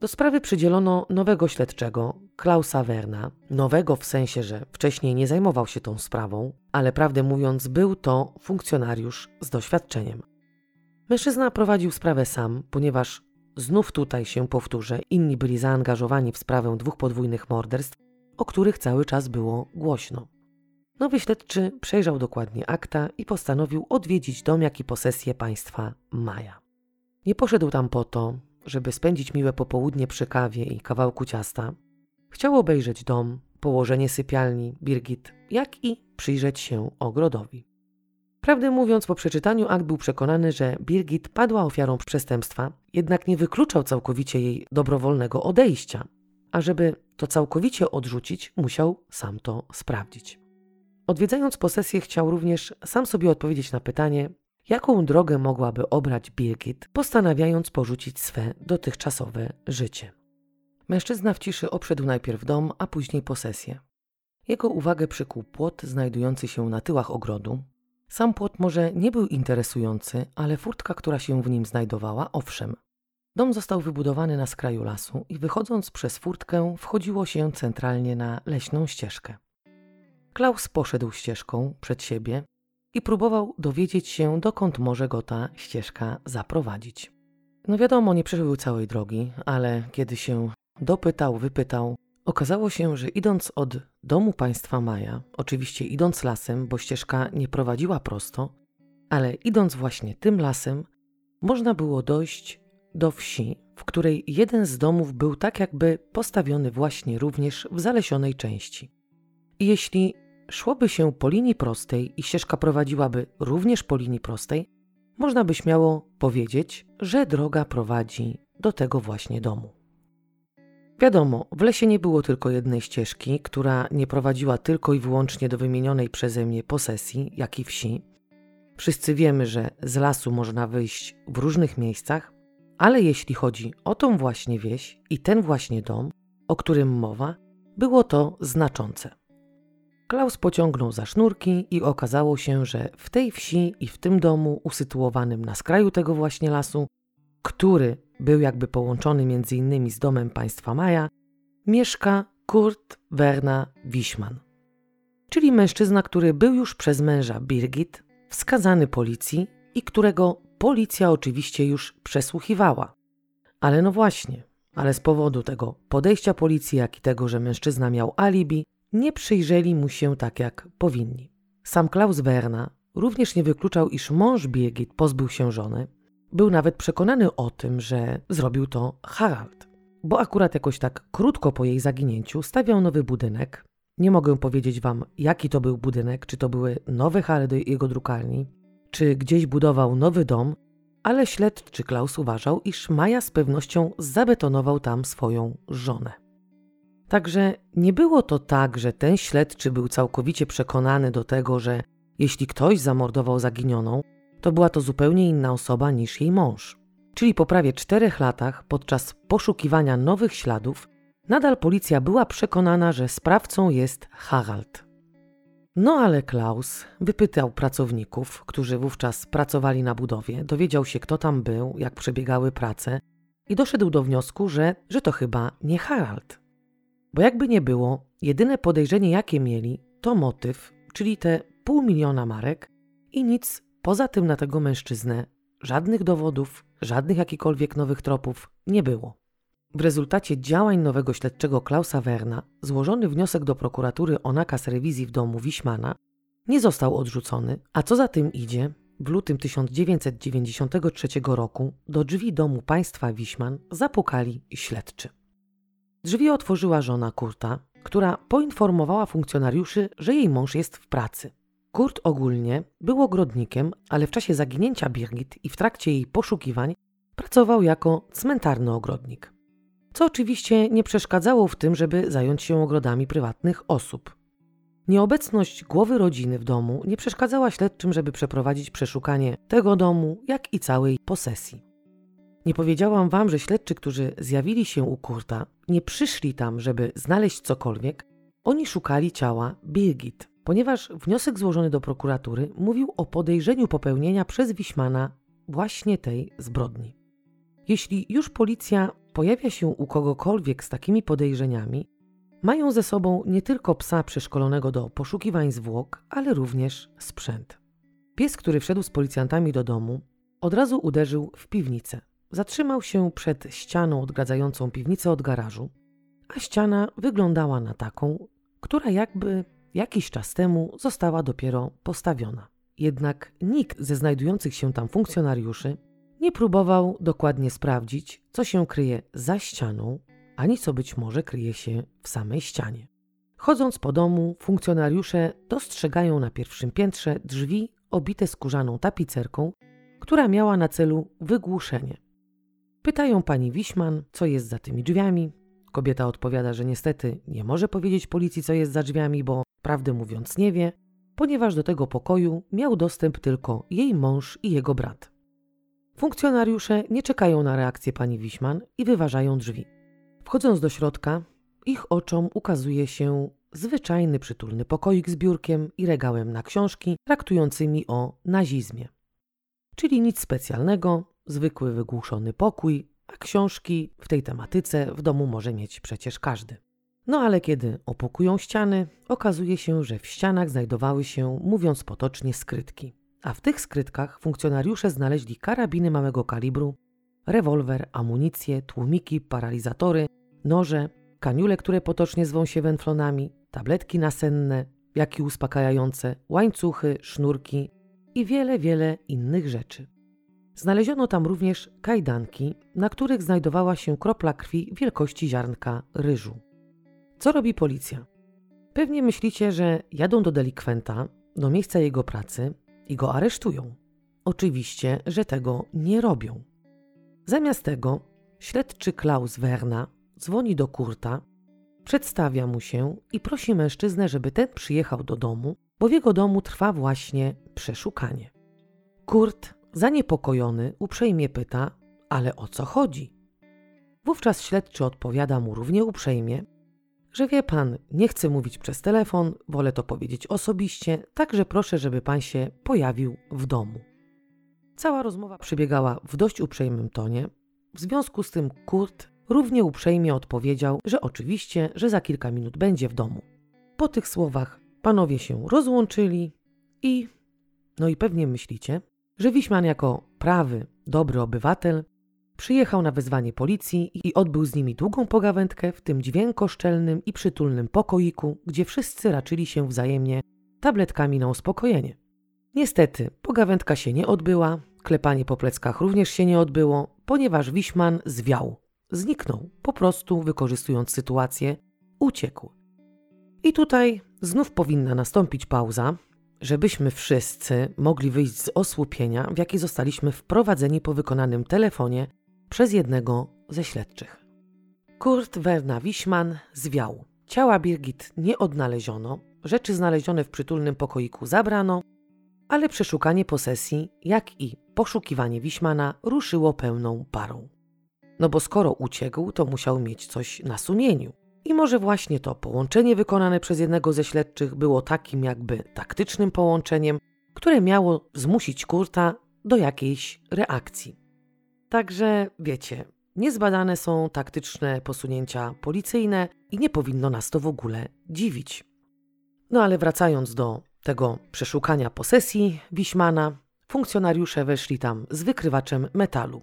Do sprawy przydzielono nowego śledczego, Klausa Werna, nowego w sensie, że wcześniej nie zajmował się tą sprawą, ale prawdę mówiąc był to funkcjonariusz z doświadczeniem. Mężczyzna prowadził sprawę sam, ponieważ znów tutaj się powtórzę, inni byli zaangażowani w sprawę dwóch podwójnych morderstw, o których cały czas było głośno. Nowy śledczy przejrzał dokładnie akta i postanowił odwiedzić dom, jak i posesję państwa Maja. Nie poszedł tam po to, żeby spędzić miłe popołudnie przy kawie i kawałku ciasta, chciał obejrzeć dom, położenie sypialni Birgit, jak i przyjrzeć się ogrodowi. Prawdę mówiąc, po przeczytaniu akt był przekonany, że Birgit padła ofiarą przestępstwa, jednak nie wykluczał całkowicie jej dobrowolnego odejścia, a żeby to całkowicie odrzucić, musiał sam to sprawdzić. Odwiedzając posesję, chciał również sam sobie odpowiedzieć na pytanie, jaką drogę mogłaby obrać Birgit, postanawiając porzucić swe dotychczasowe życie. Mężczyzna w ciszy obszedł najpierw dom, a później posesję. Jego uwagę przykuł płot znajdujący się na tyłach ogrodu. Sam płot może nie był interesujący, ale furtka, która się w nim znajdowała, owszem. Dom został wybudowany na skraju lasu i wychodząc przez furtkę wchodziło się centralnie na leśną ścieżkę. Klaus poszedł ścieżką przed siebie, i próbował dowiedzieć się, dokąd może go ta ścieżka zaprowadzić. No wiadomo, nie przebył całej drogi, ale kiedy się dopytał, wypytał, okazało się, że idąc od domu państwa Maja, oczywiście idąc lasem, bo ścieżka nie prowadziła prosto, ale idąc właśnie tym lasem, można było dojść do wsi, w której jeden z domów był tak jakby postawiony właśnie również w zalesionej części. I jeśli szłoby się po linii prostej i ścieżka prowadziłaby również po linii prostej, można by śmiało powiedzieć, że droga prowadzi do tego właśnie domu. Wiadomo, w lesie nie było tylko jednej ścieżki, która nie prowadziła tylko i wyłącznie do wymienionej przeze mnie posesji, jak i wsi. Wszyscy wiemy, że z lasu można wyjść w różnych miejscach, ale jeśli chodzi o tą właśnie wieś i ten właśnie dom, o którym mowa, było to znaczące. Klaus pociągnął za sznurki i okazało się, że w tej wsi i w tym domu usytuowanym na skraju tego właśnie lasu, który był jakby połączony między innymi z domem państwa Maja, mieszka Kurt Werner Wiśman. Czyli mężczyzna, który był już przez męża Birgit wskazany policji i którego policja oczywiście już przesłuchiwała. Ale no właśnie, ale z powodu tego podejścia policji, jak i tego, że mężczyzna miał alibi, nie przyjrzeli mu się tak jak powinni. Sam Klaus Werna również nie wykluczał, iż mąż Birgit pozbył się żony. Był nawet przekonany o tym, że zrobił to Harald, bo akurat jakoś tak krótko po jej zaginięciu stawiał nowy budynek. Nie mogę powiedzieć wam, jaki to był budynek, czy to były nowe hale do jego drukarni, czy gdzieś budował nowy dom, ale śledczy Klaus uważał, iż Maja z pewnością zabetonował tam swoją żonę. Także nie było to tak, że ten śledczy był całkowicie przekonany do tego, że jeśli ktoś zamordował zaginioną, to była to zupełnie inna osoba niż jej mąż. Czyli po prawie czterech latach, podczas poszukiwania nowych śladów, nadal policja była przekonana, że sprawcą jest Harald. No ale Klaus wypytał pracowników, którzy wówczas pracowali na budowie, dowiedział się, kto tam był, jak przebiegały prace i doszedł do wniosku, że, że to chyba nie Harald. Bo jakby nie było, jedyne podejrzenie, jakie mieli, to motyw, czyli te pół miliona marek i nic poza tym na tego mężczyznę, żadnych dowodów, żadnych jakichkolwiek nowych tropów nie było. W rezultacie działań nowego śledczego Klausa Werna złożony wniosek do prokuratury o nakaz rewizji w domu Wiśmana nie został odrzucony, a co za tym idzie, w lutym 1993 roku do drzwi domu państwa Wiśman zapukali śledczy. Drzwi otworzyła żona Kurta, która poinformowała funkcjonariuszy, że jej mąż jest w pracy. Kurt ogólnie był ogrodnikiem, ale w czasie zaginięcia Birgit i w trakcie jej poszukiwań pracował jako cmentarny ogrodnik. Co oczywiście nie przeszkadzało w tym, żeby zająć się ogrodami prywatnych osób. Nieobecność głowy rodziny w domu nie przeszkadzała śledczym, żeby przeprowadzić przeszukanie tego domu, jak i całej posesji. Nie powiedziałam wam, że śledczy, którzy zjawili się u Kurta, nie przyszli tam, żeby znaleźć cokolwiek. Oni szukali ciała Birgit, ponieważ wniosek złożony do prokuratury mówił o podejrzeniu popełnienia przez Wiśmana właśnie tej zbrodni. Jeśli już policja pojawia się u kogokolwiek z takimi podejrzeniami, mają ze sobą nie tylko psa przeszkolonego do poszukiwań zwłok, ale również sprzęt. Pies, który wszedł z policjantami do domu, od razu uderzył w piwnicę. Zatrzymał się przed ścianą odgradzającą piwnicę od garażu, a ściana wyglądała na taką, która jakby jakiś czas temu została dopiero postawiona. Jednak nikt ze znajdujących się tam funkcjonariuszy nie próbował dokładnie sprawdzić, co się kryje za ścianą, ani co być może kryje się w samej ścianie. Chodząc po domu, funkcjonariusze dostrzegają na pierwszym piętrze drzwi obite skórzaną tapicerką, która miała na celu wygłuszenie. Pytają pani Wiśman, co jest za tymi drzwiami. Kobieta odpowiada, że niestety nie może powiedzieć policji, co jest za drzwiami, bo prawdę mówiąc nie wie, ponieważ do tego pokoju miał dostęp tylko jej mąż i jego brat. Funkcjonariusze nie czekają na reakcję pani Wiśman i wyważają drzwi. Wchodząc do środka, ich oczom ukazuje się zwyczajny przytulny pokoik z biurkiem i regałem na książki traktującymi o nazizmie. Czyli nic specjalnego, zwykły wygłuszony pokój, a książki w tej tematyce w domu może mieć przecież każdy. No ale kiedy opukują ściany, okazuje się, że w ścianach znajdowały się, mówiąc potocznie, skrytki. A w tych skrytkach funkcjonariusze znaleźli karabiny małego kalibru, rewolwer, amunicję, tłumiki, paralizatory, noże, kaniule, które potocznie zwą się węflonami, tabletki nasenne, jak i uspokajające, łańcuchy, sznurki i wiele, wiele innych rzeczy. Znaleziono tam również kajdanki, na których znajdowała się kropla krwi wielkości ziarnka ryżu. Co robi policja? Pewnie myślicie, że jadą do delikwenta, do miejsca jego pracy i go aresztują. Oczywiście, że tego nie robią. Zamiast tego śledczy Klaus Werna dzwoni do Kurta, przedstawia mu się i prosi mężczyznę, żeby ten przyjechał do domu, bo w jego domu trwa właśnie przeszukanie. Kurt, zaniepokojony, uprzejmie pyta, ale o co chodzi? Wówczas śledczy odpowiada mu równie uprzejmie, że wie pan, nie chcę mówić przez telefon, wolę to powiedzieć osobiście, także proszę, żeby pan się pojawił w domu. Cała rozmowa przebiegała w dość uprzejmym tonie. W związku z tym Kurt równie uprzejmie odpowiedział, że oczywiście, że za kilka minut będzie w domu. Po tych słowach panowie się rozłączyli i, no i pewnie myślicie, że Wiśman jako prawy, dobry obywatel Przyjechał na wezwanie policji i odbył z nimi długą pogawędkę w tym dźwiękoszczelnym i przytulnym pokoiku, gdzie wszyscy raczyli się wzajemnie tabletkami na uspokojenie. Niestety, pogawędka się nie odbyła, klepanie po pleckach również się nie odbyło, ponieważ Wiśman zwiał, zniknął, po prostu wykorzystując sytuację, uciekł. I tutaj znów powinna nastąpić pauza, żebyśmy wszyscy mogli wyjść z osłupienia, w jaki zostaliśmy wprowadzeni po wykonanym telefonie przez jednego ze śledczych. Kurt Werna Wiśman zwiał. Ciała Birgit nie odnaleziono, rzeczy znalezione w przytulnym pokoiku zabrano, ale przeszukanie posesji, jak i poszukiwanie Wiśmana ruszyło pełną parą. No bo skoro uciekł, to musiał mieć coś na sumieniu. I może właśnie to połączenie wykonane przez jednego ze śledczych było takim jakby taktycznym połączeniem, które miało zmusić Kurta do jakiejś reakcji. Także wiecie, niezbadane są taktyczne posunięcia policyjne i nie powinno nas to w ogóle dziwić. No ale wracając do tego przeszukania posesji Wiśmana, funkcjonariusze weszli tam z wykrywaczem metalu.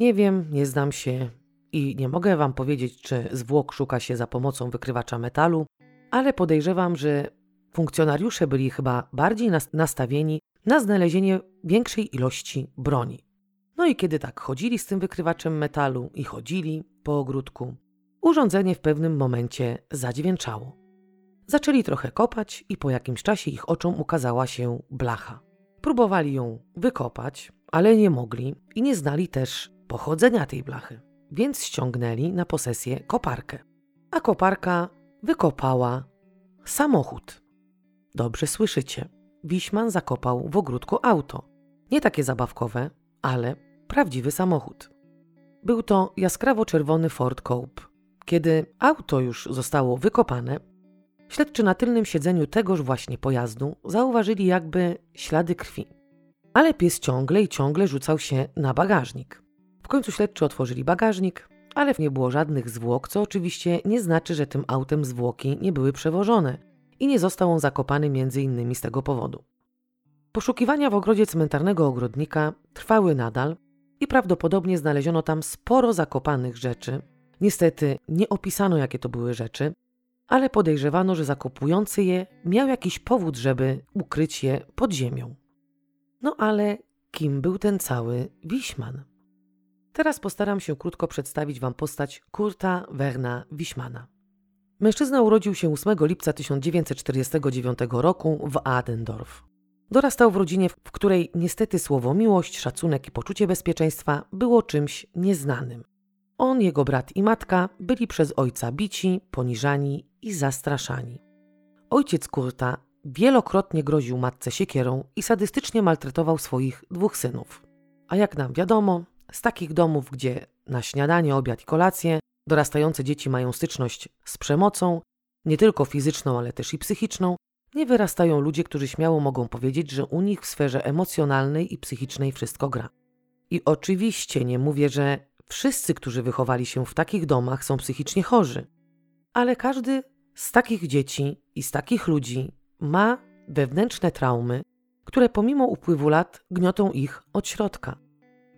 Nie wiem, nie znam się i nie mogę Wam powiedzieć, czy zwłok szuka się za pomocą wykrywacza metalu, ale podejrzewam, że funkcjonariusze byli chyba bardziej nastawieni na znalezienie większej ilości broni. No i kiedy tak chodzili z tym wykrywaczem metalu i chodzili po ogródku, urządzenie w pewnym momencie zadźwięczało. Zaczęli trochę kopać i po jakimś czasie ich oczom ukazała się blacha. Próbowali ją wykopać, ale nie mogli i nie znali też pochodzenia tej blachy, więc ściągnęli na posesję koparkę. A koparka wykopała samochód. Dobrze słyszycie. Wiśman zakopał w ogródku auto. Nie takie zabawkowe, ale prawdziwy samochód. Był to jaskrawo czerwony Ford Cope. Kiedy auto już zostało wykopane, Śledczy na tylnym siedzeniu tegoż właśnie pojazdu zauważyli jakby ślady krwi. Ale pies ciągle i ciągle rzucał się na bagażnik. W końcu śledczy otworzyli bagażnik, ale nie było żadnych zwłok, co oczywiście nie znaczy, że tym autem zwłoki nie były przewożone i nie został on zakopany między innymi z tego powodu. Poszukiwania w ogrodzie cmentarnego ogrodnika trwały nadal i prawdopodobnie znaleziono tam sporo zakopanych rzeczy. Niestety nie opisano, jakie to były rzeczy, ale podejrzewano, że zakopujący je miał jakiś powód, żeby ukryć je pod ziemią. No ale kim był ten cały Wiśman? Teraz postaram się krótko przedstawić Wam postać Kurta Werna Wiśmana. Mężczyzna urodził się 8 lipca 1949 roku w Adendorf. Dorastał w rodzinie, w której niestety słowo miłość, szacunek i poczucie bezpieczeństwa było czymś nieznanym. On, jego brat i matka byli przez ojca bici, poniżani i zastraszani. Ojciec Kurta wielokrotnie groził matce siekierą i sadystycznie maltretował swoich dwóch synów. A jak nam wiadomo, z takich domów, gdzie na śniadanie, obiad i kolację dorastające dzieci mają styczność z przemocą, nie tylko fizyczną, ale też i psychiczną, nie wyrastają ludzie, którzy śmiało mogą powiedzieć, że u nich w sferze emocjonalnej i psychicznej wszystko gra. I oczywiście nie mówię, że wszyscy, którzy wychowali się w takich domach, są psychicznie chorzy, ale każdy z takich dzieci i z takich ludzi ma wewnętrzne traumy, które pomimo upływu lat gniotą ich od środka.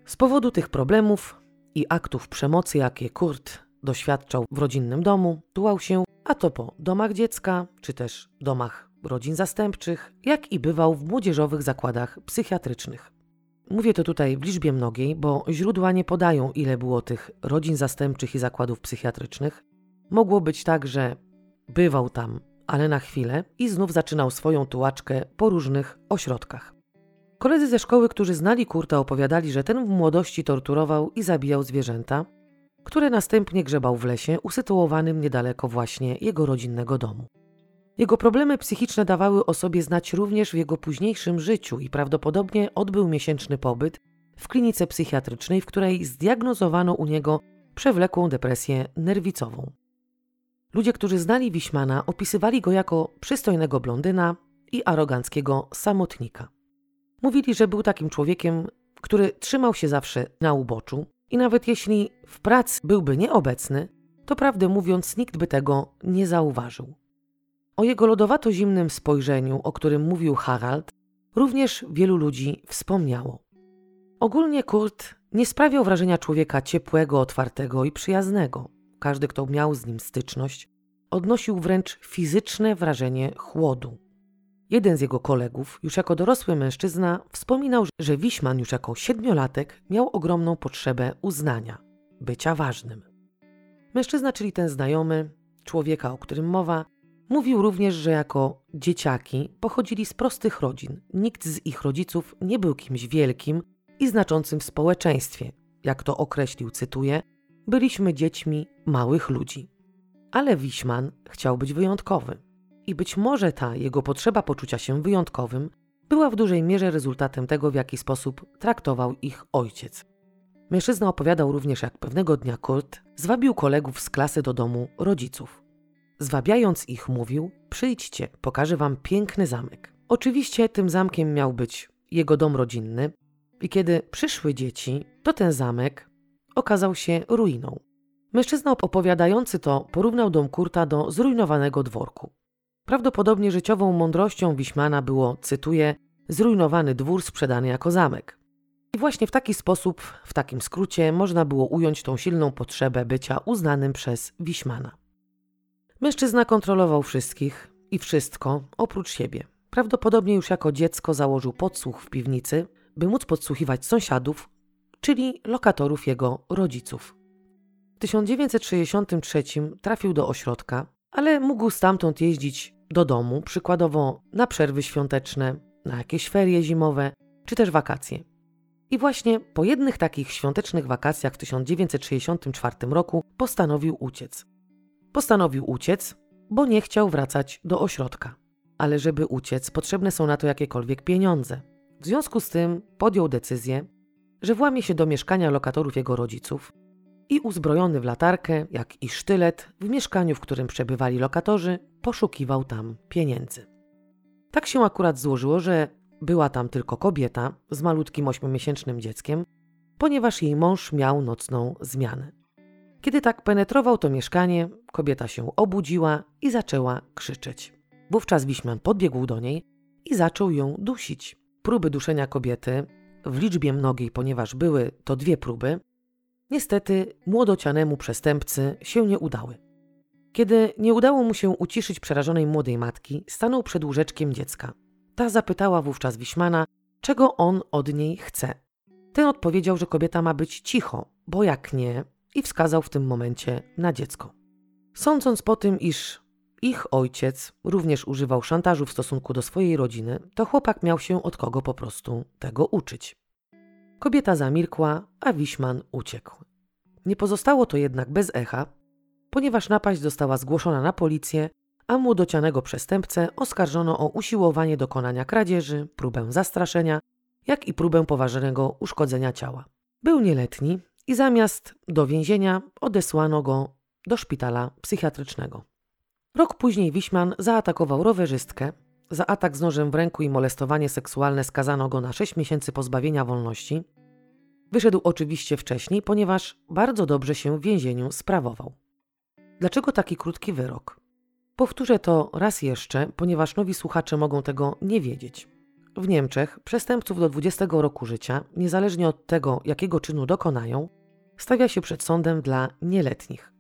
Z powodu tych problemów i aktów przemocy, jakie Kurt doświadczał w rodzinnym domu, tułał się a to po domach dziecka, czy też domach rodzin zastępczych, jak i bywał w młodzieżowych zakładach psychiatrycznych. Mówię to tutaj w liczbie mnogiej, bo źródła nie podają, ile było tych rodzin zastępczych i zakładów psychiatrycznych. Mogło być tak, że Bywał tam, ale na chwilę i znów zaczynał swoją tułaczkę po różnych ośrodkach. Koledzy ze szkoły, którzy znali Kurta, opowiadali, że ten w młodości torturował i zabijał zwierzęta, które następnie grzebał w lesie usytuowanym niedaleko właśnie jego rodzinnego domu. Jego problemy psychiczne dawały o sobie znać również w jego późniejszym życiu i prawdopodobnie odbył miesięczny pobyt w klinice psychiatrycznej, w której zdiagnozowano u niego przewlekłą depresję nerwicową. Ludzie, którzy znali Wiśmana, opisywali go jako przystojnego blondyna i aroganckiego samotnika. Mówili, że był takim człowiekiem, który trzymał się zawsze na uboczu i nawet jeśli w pracy byłby nieobecny, to prawdę mówiąc nikt by tego nie zauważył. O jego lodowato-zimnym spojrzeniu, o którym mówił Harald, również wielu ludzi wspomniało. Ogólnie Kurt nie sprawiał wrażenia człowieka ciepłego, otwartego i przyjaznego każdy, kto miał z nim styczność, odnosił wręcz fizyczne wrażenie chłodu. Jeden z jego kolegów, już jako dorosły mężczyzna, wspominał, że Wiśman już jako siedmiolatek miał ogromną potrzebę uznania, bycia ważnym. Mężczyzna, czyli ten znajomy, człowieka, o którym mowa, mówił również, że jako dzieciaki pochodzili z prostych rodzin. Nikt z ich rodziców nie był kimś wielkim i znaczącym w społeczeństwie. Jak to określił, cytuję, byliśmy dziećmi małych ludzi. Ale Wiśman chciał być wyjątkowy. I być może ta jego potrzeba poczucia się wyjątkowym była w dużej mierze rezultatem tego, w jaki sposób traktował ich ojciec. Mężczyzna opowiadał również, jak pewnego dnia Kurt zwabił kolegów z klasy do domu rodziców. Zwabiając ich, mówił: Przyjdźcie, pokażę wam piękny zamek. Oczywiście tym zamkiem miał być jego dom rodzinny, i kiedy przyszły dzieci, to ten zamek okazał się ruiną. Mężczyzna opowiadający to porównał dom Kurta do zrujnowanego dworku. Prawdopodobnie życiową mądrością Wiśmana było, cytuję, zrujnowany dwór sprzedany jako zamek. I właśnie w taki sposób, w takim skrócie, można było ująć tą silną potrzebę bycia uznanym przez Wiśmana. Mężczyzna kontrolował wszystkich i wszystko oprócz siebie. Prawdopodobnie już jako dziecko założył podsłuch w piwnicy, by móc podsłuchiwać sąsiadów, czyli lokatorów jego rodziców. W 1963 trafił do ośrodka, ale mógł stamtąd jeździć do domu, przykładowo na przerwy świąteczne, na jakieś ferie zimowe czy też wakacje. I właśnie po jednych takich świątecznych wakacjach w 1964 roku postanowił uciec. Postanowił uciec, bo nie chciał wracać do ośrodka. Ale żeby uciec, potrzebne są na to jakiekolwiek pieniądze. W związku z tym podjął decyzję, że włamie się do mieszkania lokatorów jego rodziców i uzbrojony w latarkę, jak i sztylet, w mieszkaniu, w którym przebywali lokatorzy, poszukiwał tam pieniędzy. Tak się akurat złożyło, że była tam tylko kobieta z malutkim ośmiomiesięcznym dzieckiem, ponieważ jej mąż miał nocną zmianę. Kiedy tak penetrował to mieszkanie, kobieta się obudziła i zaczęła krzyczeć. Wówczas Wiśman podbiegł do niej i zaczął ją dusić. Próby duszenia kobiety, w liczbie mnogiej, ponieważ były to dwie próby, niestety młodocianemu przestępcy się nie udały. Kiedy nie udało mu się uciszyć przerażonej młodej matki, stanął przed łóżeczkiem dziecka. Ta zapytała wówczas Wiśmana, czego on od niej chce. Ten odpowiedział, że kobieta ma być cicho, bo jak nie, i wskazał w tym momencie na dziecko. Sądząc po tym, iż ich ojciec również używał szantażu w stosunku do swojej rodziny, to chłopak miał się od kogo po prostu tego uczyć. Kobieta zamilkła, a Wiśman uciekł. Nie pozostało to jednak bez echa, ponieważ napaść została zgłoszona na policję, a młodocianego przestępcę oskarżono o usiłowanie dokonania kradzieży, próbę zastraszenia, jak i próbę poważnego uszkodzenia ciała. Był nieletni i zamiast do więzienia odesłano go do szpitala psychiatrycznego. Rok później Wiśman zaatakował rowerzystkę. Za atak z nożem w ręku i molestowanie seksualne skazano go na 6 miesięcy pozbawienia wolności. Wyszedł oczywiście wcześniej, ponieważ bardzo dobrze się w więzieniu sprawował. Dlaczego taki krótki wyrok? Powtórzę to raz jeszcze, ponieważ nowi słuchacze mogą tego nie wiedzieć. W Niemczech przestępców do 20 roku życia, niezależnie od tego, jakiego czynu dokonają, stawia się przed sądem dla nieletnich.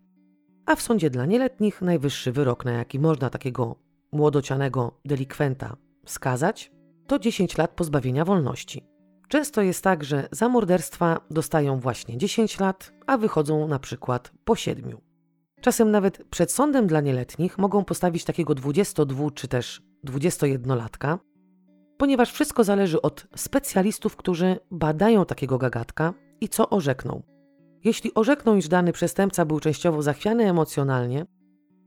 A w sądzie dla nieletnich najwyższy wyrok, na jaki można takiego młodocianego delikwenta skazać, to 10 lat pozbawienia wolności. Często jest tak, że za morderstwa dostają właśnie 10 lat, a wychodzą na przykład po 7. Czasem nawet przed sądem dla nieletnich mogą postawić takiego 22 czy też 21-latka, ponieważ wszystko zależy od specjalistów, którzy badają takiego gagatka i co orzekną. Jeśli orzekną, iż dany przestępca był częściowo zachwiany emocjonalnie,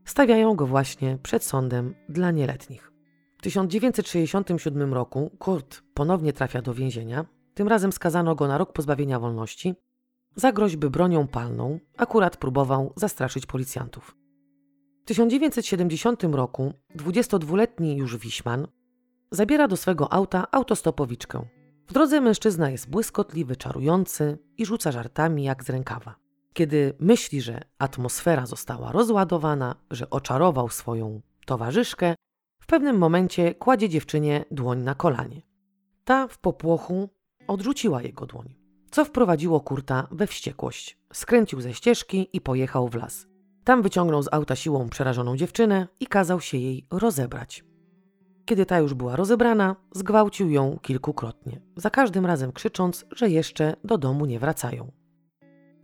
stawiają go właśnie przed sądem dla nieletnich. W 1967 roku Kurt ponownie trafia do więzienia. Tym razem skazano go na rok pozbawienia wolności za groźby bronią palną, akurat próbował zastraszyć policjantów. W 1970 roku 22-letni już Wiśman zabiera do swego auta autostopowiczkę. W drodze mężczyzna jest błyskotliwy, czarujący i rzuca żartami jak z rękawa. Kiedy myśli, że atmosfera została rozładowana, że oczarował swoją towarzyszkę, w pewnym momencie kładzie dziewczynie dłoń na kolanie. Ta w popłochu odrzuciła jego dłoń co wprowadziło Kurta we wściekłość. Skręcił ze ścieżki i pojechał w las. Tam wyciągnął z auta siłą przerażoną dziewczynę i kazał się jej rozebrać. Kiedy ta już była rozebrana, zgwałcił ją kilkukrotnie, za każdym razem krzycząc, że jeszcze do domu nie wracają.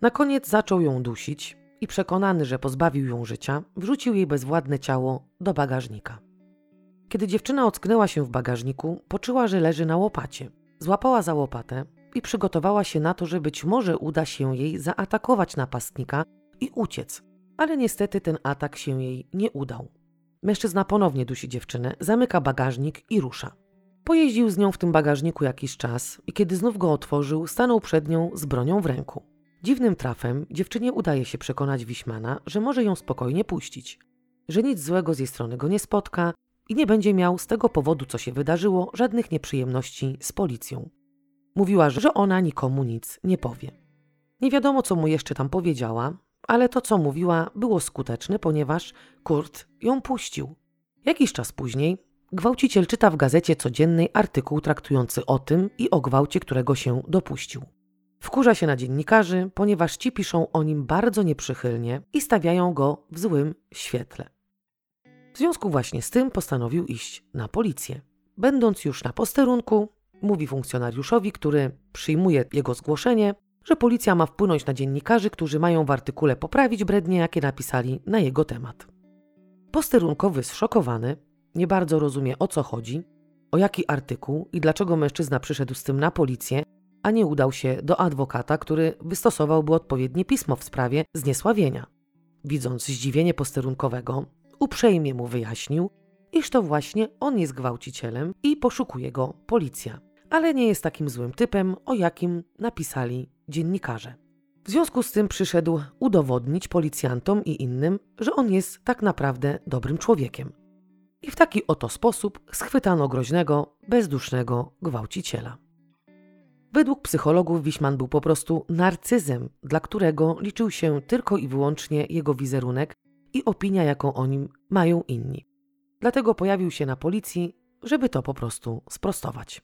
Na koniec zaczął ją dusić i przekonany, że pozbawił ją życia, wrzucił jej bezwładne ciało do bagażnika. Kiedy dziewczyna ocknęła się w bagażniku, poczuła, że leży na łopacie. Złapała za łopatę i przygotowała się na to, że być może uda się jej zaatakować napastnika i uciec, ale niestety ten atak się jej nie udał. Mężczyzna ponownie dusi dziewczynę, zamyka bagażnik i rusza. Pojeździł z nią w tym bagażniku jakiś czas i kiedy znów go otworzył, stanął przed nią z bronią w ręku. Dziwnym trafem dziewczynie udaje się przekonać Wiśmana, że może ją spokojnie puścić, że nic złego z jej strony go nie spotka i nie będzie miał z tego powodu, co się wydarzyło, żadnych nieprzyjemności z policją. Mówiła, że ona nikomu nic nie powie. Nie wiadomo, co mu jeszcze tam powiedziała, ale to, co mówiła, było skuteczne, ponieważ Kurt ją puścił. Jakiś czas później gwałciciel czyta w gazecie codziennej artykuł traktujący o tym i o gwałcie, którego się dopuścił. Wkurza się na dziennikarzy, ponieważ ci piszą o nim bardzo nieprzychylnie i stawiają go w złym świetle. W związku właśnie z tym postanowił iść na policję. Będąc już na posterunku, mówi funkcjonariuszowi, który przyjmuje jego zgłoszenie, że policja ma wpłynąć na dziennikarzy, którzy mają w artykule poprawić brednie, jakie napisali na jego temat. Posterunkowy zszokowany, nie bardzo rozumie o co chodzi, o jaki artykuł i dlaczego mężczyzna przyszedł z tym na policję, a nie udał się do adwokata, który wystosowałby odpowiednie pismo w sprawie zniesławienia. Widząc zdziwienie posterunkowego, uprzejmie mu wyjaśnił, iż to właśnie on jest gwałcicielem i poszukuje go policja, ale nie jest takim złym typem, o jakim napisali dziennikarze. W związku z tym przyszedł udowodnić policjantom i innym, że on jest tak naprawdę dobrym człowiekiem. I w taki oto sposób schwytano groźnego, bezdusznego gwałciciela. Według psychologów Wiśman był po prostu narcyzem, dla którego liczył się tylko i wyłącznie jego wizerunek i opinia, jaką o nim mają inni. Dlatego pojawił się na policji, żeby to po prostu sprostować.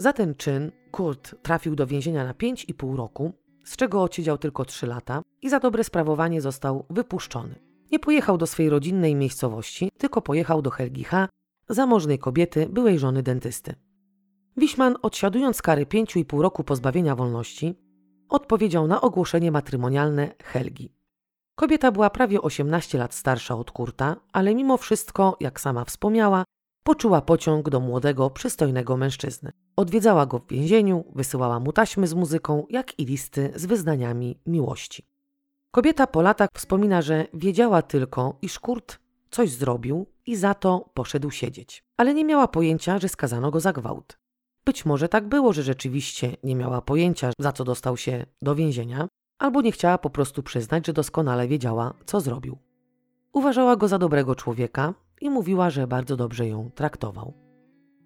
Za ten czyn Kurt trafił do więzienia na 5,5 roku, z czego odsiedział tylko 3 lata i za dobre sprawowanie został wypuszczony. Nie pojechał do swej rodzinnej miejscowości, tylko pojechał do Helgi H., zamożnej kobiety, byłej żony dentysty. Wiśman, odsiadując kary 5,5 roku pozbawienia wolności, odpowiedział na ogłoszenie matrymonialne Helgi. Kobieta była prawie 18 lat starsza od Kurta, ale mimo wszystko, jak sama wspomniała, poczuła pociąg do młodego, przystojnego mężczyzny. Odwiedzała go w więzieniu, wysyłała mu taśmy z muzyką, jak i listy z wyznaniami miłości. Kobieta po latach wspomina, że wiedziała tylko, iż Kurt coś zrobił i za to poszedł siedzieć, ale nie miała pojęcia, że skazano go za gwałt. Być może tak było, że rzeczywiście nie miała pojęcia, za co dostał się do więzienia, albo nie chciała po prostu przyznać, że doskonale wiedziała, co zrobił. Uważała go za dobrego człowieka i mówiła, że bardzo dobrze ją traktował.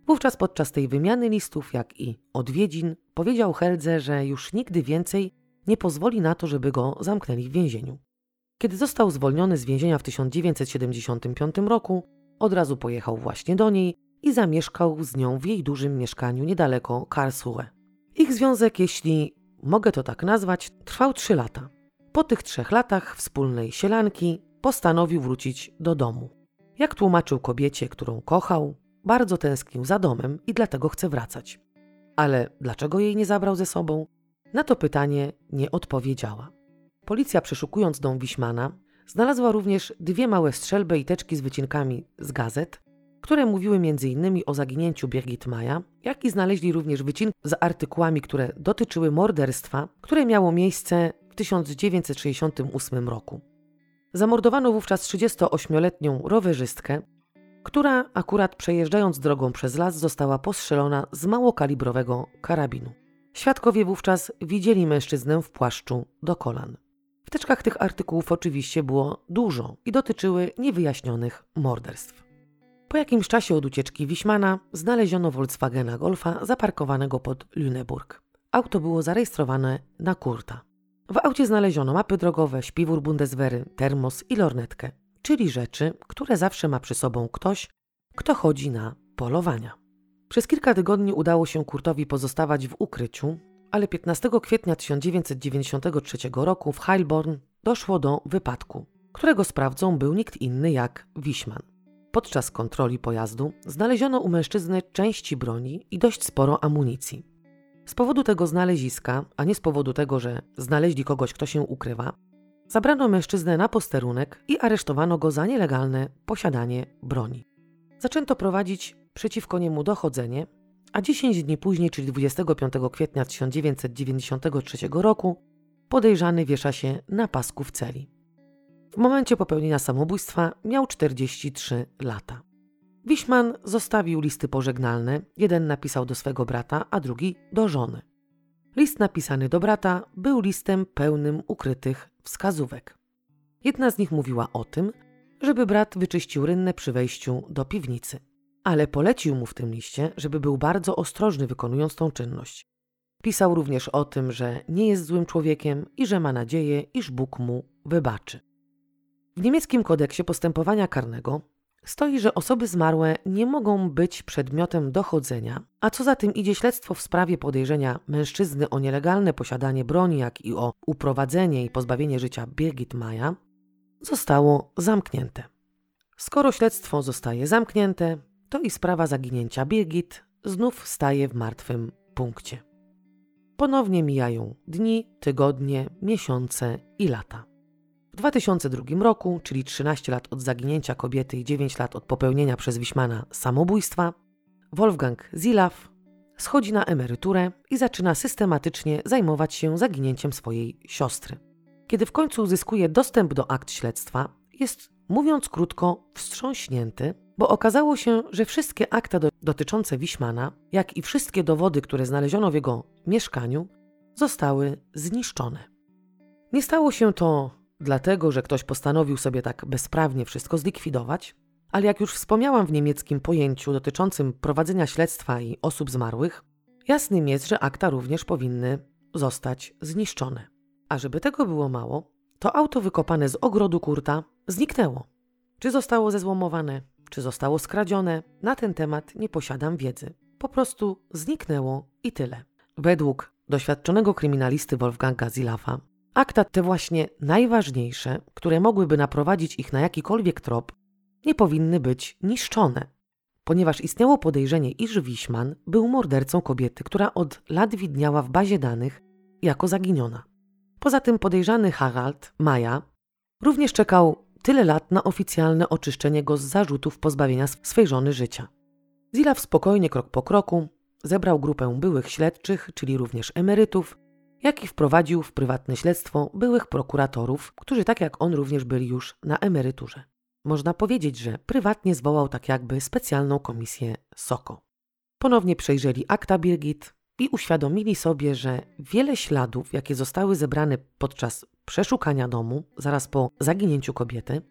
Wówczas podczas tej wymiany listów, jak i odwiedzin, powiedział Heldze, że już nigdy więcej nie pozwoli na to, żeby go zamknęli w więzieniu. Kiedy został zwolniony z więzienia w 1975 roku, od razu pojechał właśnie do niej i zamieszkał z nią w jej dużym mieszkaniu niedaleko Karlsruhe. Ich związek, jeśli mogę to tak nazwać, trwał trzy lata. Po tych trzech latach wspólnej sielanki postanowił wrócić do domu. Jak tłumaczył kobiecie, którą kochał, bardzo tęsknił za domem i dlatego chce wracać. Ale dlaczego jej nie zabrał ze sobą? Na to pytanie nie odpowiedziała. Policja przeszukując dom Wiśmana znalazła również dwie małe strzelby i teczki z wycinkami z gazet, które mówiły m.in. o zaginięciu Birgit Maja, jak i znaleźli również wycinki z artykułami, które dotyczyły morderstwa, które miało miejsce w 1968 roku. Zamordowano wówczas 38-letnią rowerzystkę, która akurat przejeżdżając drogą przez las została postrzelona z małokalibrowego karabinu. Świadkowie wówczas widzieli mężczyznę w płaszczu do kolan. W teczkach tych artykułów oczywiście było dużo i dotyczyły niewyjaśnionych morderstw. Po jakimś czasie od ucieczki Wiśmana znaleziono Volkswagena Golfa zaparkowanego pod Lüneburg. Auto było zarejestrowane na Kurta. W aucie znaleziono mapy drogowe, śpiwór Bundeswehry, termos i lornetkę, czyli rzeczy, które zawsze ma przy sobą ktoś, kto chodzi na polowania. Przez kilka tygodni udało się Kurtowi pozostawać w ukryciu, ale 15 kwietnia 1993 roku w Heilborn doszło do wypadku, którego sprawcą był nikt inny jak Wiśman. podczas kontroli pojazdu znaleziono u mężczyzny części broni i dość sporo amunicji. Z powodu tego znaleziska, a nie z powodu tego, że znaleźli kogoś, kto się ukrywa, zabrano mężczyznę na posterunek i aresztowano go za nielegalne posiadanie broni. Zaczęto prowadzić przeciwko niemu dochodzenie, a 10 dni później, czyli 25 kwietnia 1993 roku, podejrzany wiesza się na pasku w celi. W momencie popełnienia samobójstwa miał 43 lata. Wiśman zostawił listy pożegnalne, jeden napisał do swego brata, a drugi do żony. List napisany do brata był listem pełnym ukrytych wskazówek. Jedna z nich mówiła o tym, żeby brat wyczyścił rynnę przy wejściu do piwnicy, ale polecił mu w tym liście, żeby był bardzo ostrożny wykonując tą czynność. Pisał również o tym, że nie jest złym człowiekiem i że ma nadzieję, iż Bóg mu wybaczy. W niemieckim kodeksie postępowania karnego stoi, że osoby zmarłe nie mogą być przedmiotem dochodzenia, a co za tym idzie śledztwo w sprawie podejrzenia mężczyzny o nielegalne posiadanie broni, jak i o uprowadzenie i pozbawienie życia Birgit Maja, zostało zamknięte. Skoro śledztwo zostaje zamknięte, to i sprawa zaginięcia Birgit znów staje w martwym punkcie. Ponownie mijają dni, tygodnie, miesiące i lata. W 2002 roku, czyli 13 lat od zaginięcia kobiety i 9 lat od popełnienia przez Wiśmana samobójstwa, Wolfgang Zilaw schodzi na emeryturę i zaczyna systematycznie zajmować się zaginięciem swojej siostry. Kiedy w końcu uzyskuje dostęp do akt śledztwa, jest, mówiąc krótko, wstrząśnięty, bo okazało się, że wszystkie akta do, dotyczące Wiśmana, jak i wszystkie dowody, które znaleziono w jego mieszkaniu, zostały zniszczone. Nie stało się to dlatego, że ktoś postanowił sobie tak bezprawnie wszystko zlikwidować, ale jak już wspomniałam w niemieckim pojęciu dotyczącym prowadzenia śledztwa i osób zmarłych, jasnym jest, że akta również powinny zostać zniszczone. A żeby tego było mało, to auto wykopane z ogrodu Kurta zniknęło. Czy zostało zezłomowane, czy zostało skradzione, na ten temat nie posiadam wiedzy. Po prostu zniknęło i tyle. Według doświadczonego kryminalisty Wolfganga Zilafa, akta te właśnie najważniejsze, które mogłyby naprowadzić ich na jakikolwiek trop, nie powinny być niszczone, ponieważ istniało podejrzenie, iż Wiśman był mordercą kobiety, która od lat widniała w bazie danych jako zaginiona. Poza tym podejrzany Harald Maja również czekał tyle lat na oficjalne oczyszczenie go z zarzutów pozbawienia swej żony życia. Zilaw spokojnie, krok po kroku, zebrał grupę byłych śledczych, czyli również emerytów, jak i wprowadził w prywatne śledztwo byłych prokuratorów, którzy tak jak on również byli już na emeryturze. Można powiedzieć, że prywatnie zwołał tak jakby specjalną komisję SOKO. Ponownie przejrzeli akta Birgit i uświadomili sobie, że wiele śladów, jakie zostały zebrane podczas przeszukania domu zaraz po zaginięciu kobiety,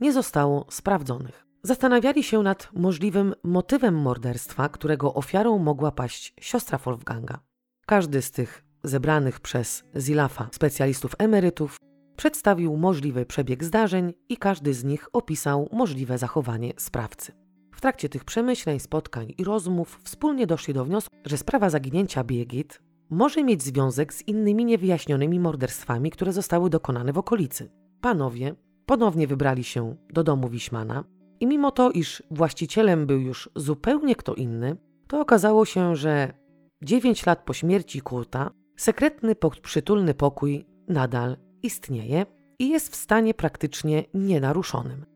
nie zostało sprawdzonych. Zastanawiali się nad możliwym motywem morderstwa, którego ofiarą mogła paść siostra Wolfganga. Każdy z tych zebranych przez Zilafa specjalistów emerytów przedstawił możliwy przebieg zdarzeń i każdy z nich opisał możliwe zachowanie sprawcy. W trakcie tych przemyśleń, spotkań i rozmów wspólnie doszli do wniosku, że sprawa zaginięcia Birgit może mieć związek z innymi niewyjaśnionymi morderstwami, które zostały dokonane w okolicy. Panowie ponownie wybrali się do domu Wiśmana i mimo to, iż właścicielem był już zupełnie kto inny, to okazało się, że 9 lat po śmierci Kurta sekretny, przytulny pokój nadal istnieje i jest w stanie praktycznie nienaruszonym.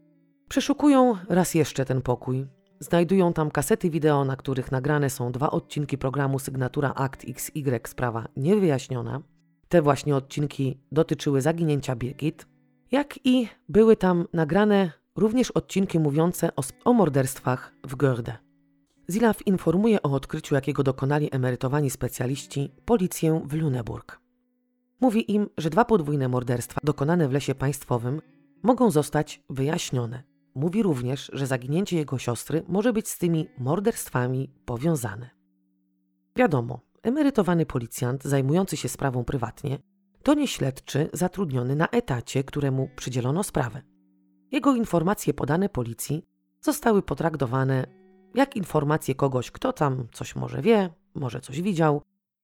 Przeszukują raz jeszcze ten pokój. Znajdują tam kasety wideo, na których nagrane są dwa odcinki programu Sygnatura Act XY sprawa niewyjaśniona. Te właśnie odcinki dotyczyły zaginięcia Birgit, jak i były tam nagrane również odcinki mówiące o, o morderstwach w Görde. Zilaw informuje o odkryciu, jakiego dokonali emerytowani specjaliści, policję w Lüneburg. Mówi im, że dwa podwójne morderstwa dokonane w lesie państwowym mogą zostać wyjaśnione. Mówi również, że zaginięcie jego siostry może być z tymi morderstwami powiązane. Wiadomo, emerytowany policjant zajmujący się sprawą prywatnie to nie śledczy zatrudniony na etacie, któremu przydzielono sprawę. Jego informacje podane policji zostały potraktowane jak informacje kogoś, kto tam coś może wie, może coś widział,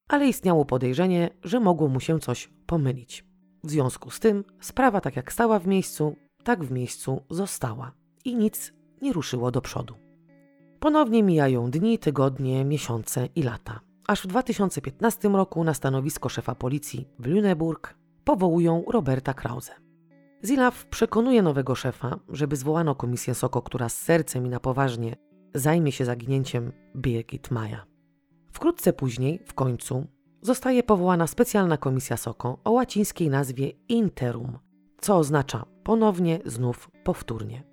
ale istniało podejrzenie, że mogło mu się coś pomylić. W związku z tym sprawa tak jak stała w miejscu, tak w miejscu została i nic nie ruszyło do przodu. Ponownie mijają dni, tygodnie, miesiące i lata. Aż w 2015 roku na stanowisko szefa policji w Lüneburg powołują Roberta Krause. Zilaf przekonuje nowego szefa, żeby zwołano komisję Soko, która z sercem i na poważnie zajmie się zaginięciem Birgit Maja. Wkrótce później, w końcu, zostaje powołana specjalna komisja Soko o łacińskiej nazwie Interum, co oznacza ponownie, znów, powtórnie.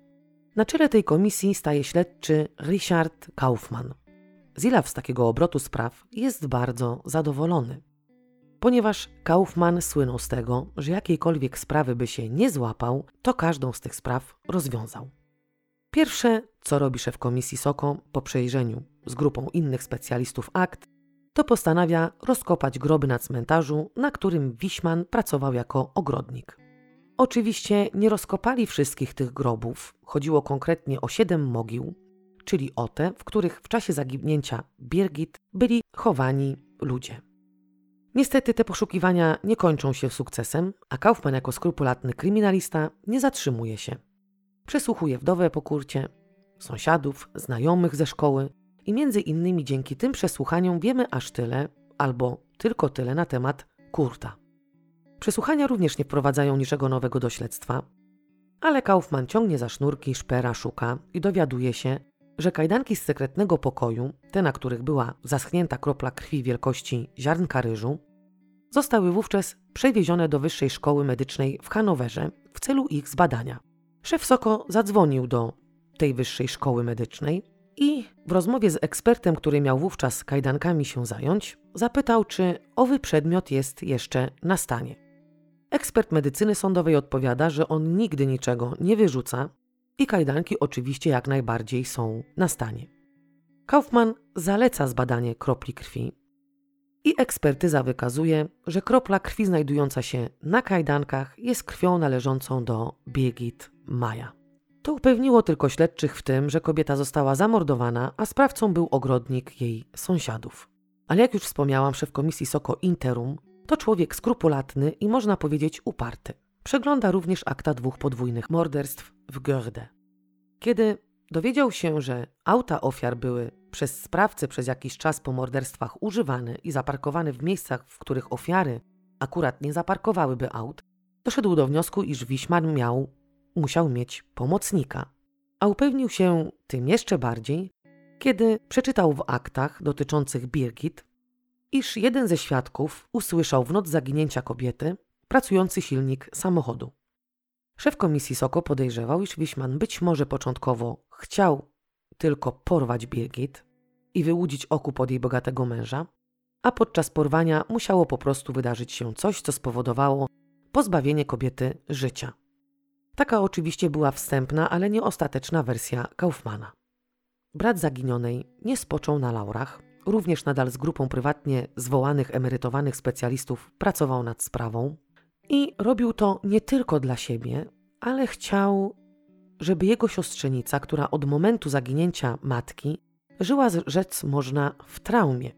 Na czele tej komisji staje śledczy Richard Kaufmann. Zilaf z takiego obrotu spraw jest bardzo zadowolony. Ponieważ Kaufmann słynął z tego, że jakiejkolwiek sprawy by się nie złapał, to każdą z tych spraw rozwiązał. Pierwsze, co robi szef komisji SOKO po przejrzeniu z grupą innych specjalistów akt, to postanawia rozkopać groby na cmentarzu, na którym Wiśman pracował jako ogrodnik. Oczywiście nie rozkopali wszystkich tych grobów, chodziło konkretnie o siedem mogił, czyli o te, w których w czasie zaginięcia Birgit byli chowani ludzie. Niestety te poszukiwania nie kończą się sukcesem, a Kaufman jako skrupulatny kryminalista nie zatrzymuje się. Przesłuchuje wdowę po kurcie, sąsiadów, znajomych ze szkoły i między innymi dzięki tym przesłuchaniom wiemy aż tyle, albo tylko tyle na temat Kurta. Przesłuchania również nie wprowadzają niczego nowego do śledztwa, ale Kaufman ciągnie za sznurki, szpera, szuka i dowiaduje się, że kajdanki z sekretnego pokoju, te na których była zaschnięta kropla krwi wielkości ziarnka ryżu, zostały wówczas przewiezione do Wyższej Szkoły Medycznej w Hanowerze w celu ich zbadania. Szef Soko zadzwonił do tej Wyższej Szkoły Medycznej i w rozmowie z ekspertem, który miał wówczas kajdankami się zająć, zapytał, czy owy przedmiot jest jeszcze na stanie. Ekspert medycyny sądowej odpowiada, że on nigdy niczego nie wyrzuca i kajdanki oczywiście jak najbardziej są na stanie. Kaufman zaleca zbadanie kropli krwi i ekspertyza wykazuje, że kropla krwi znajdująca się na kajdankach jest krwią należącą do Birgit Maja. To upewniło tylko śledczych w tym, że kobieta została zamordowana, a sprawcą był ogrodnik jej sąsiadów. Ale jak już wspomniałam, szef komisji Soko Interum to człowiek skrupulatny i można powiedzieć uparty. Przegląda również akta dwóch podwójnych morderstw w Görde. Kiedy dowiedział się, że auta ofiar były przez sprawcę przez jakiś czas po morderstwach używane i zaparkowane w miejscach, w których ofiary akurat nie zaparkowałyby aut, doszedł do wniosku, iż Wiśman miał, musiał mieć pomocnika. A upewnił się tym jeszcze bardziej, kiedy przeczytał w aktach dotyczących Birgit, iż jeden ze świadków usłyszał w noc zaginięcia kobiety pracujący silnik samochodu. Szef komisji Soko podejrzewał, iż Wiśman być może początkowo chciał tylko porwać Birgit i wyłudzić okup od jej bogatego męża, a podczas porwania musiało po prostu wydarzyć się coś, co spowodowało pozbawienie kobiety życia. Taka oczywiście była wstępna, ale nie ostateczna wersja Kaufmana. Brat zaginionej nie spoczął na laurach, również nadal z grupą prywatnie zwołanych emerytowanych specjalistów pracował nad sprawą i robił to nie tylko dla siebie, ale chciał, żeby jego siostrzenica, która od momentu zaginięcia matki żyła, rzec można, w traumie,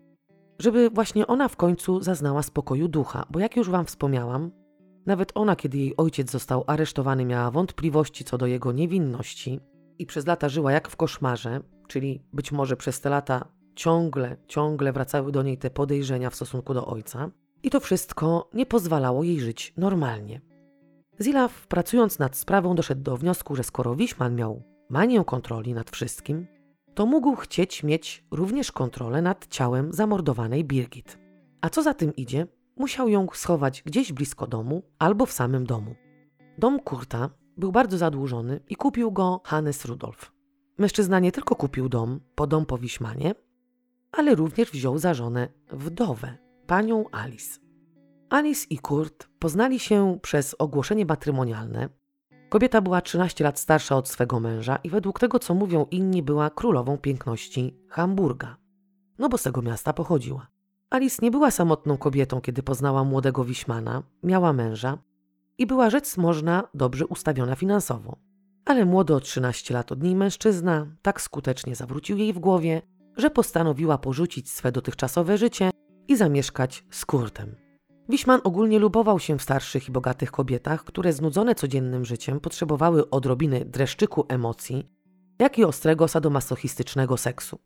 żeby właśnie ona w końcu zaznała spokoju ducha, bo jak już Wam wspomniałam, nawet ona, kiedy jej ojciec został aresztowany, miała wątpliwości co do jego niewinności i przez lata żyła jak w koszmarze, czyli być może przez te lata ciągle, ciągle wracały do niej te podejrzenia w stosunku do ojca. I to wszystko nie pozwalało jej żyć normalnie. Zilaf, pracując nad sprawą, doszedł do wniosku, że skoro Wiśman miał manię kontroli nad wszystkim, to mógł chcieć mieć również kontrolę nad ciałem zamordowanej Birgit. A co za tym idzie, musiał ją schować gdzieś blisko domu albo w samym domu. Dom Kurta był bardzo zadłużony i kupił go Hannes Rudolf. Mężczyzna nie tylko kupił dom po dom po Wiśmanie, ale również wziął za żonę wdowę, panią Alice. Alice i Kurt poznali się przez ogłoszenie matrymonialne. Kobieta była 13 lat starsza od swego męża i według tego, co mówią inni, była królową piękności Hamburga. No bo z tego miasta pochodziła. Alice nie była samotną kobietą, kiedy poznała młodego Wiśmana, miała męża i była rzec można dobrze ustawiona finansowo. Ale młody o 13 lat od niej mężczyzna tak skutecznie zawrócił jej w głowie, że postanowiła porzucić swe dotychczasowe życie i zamieszkać z Kurtem. Wiśman ogólnie lubował się w starszych i bogatych kobietach, które znudzone codziennym życiem potrzebowały odrobiny dreszczyku emocji jak i ostrego sadomasochistycznego seksu.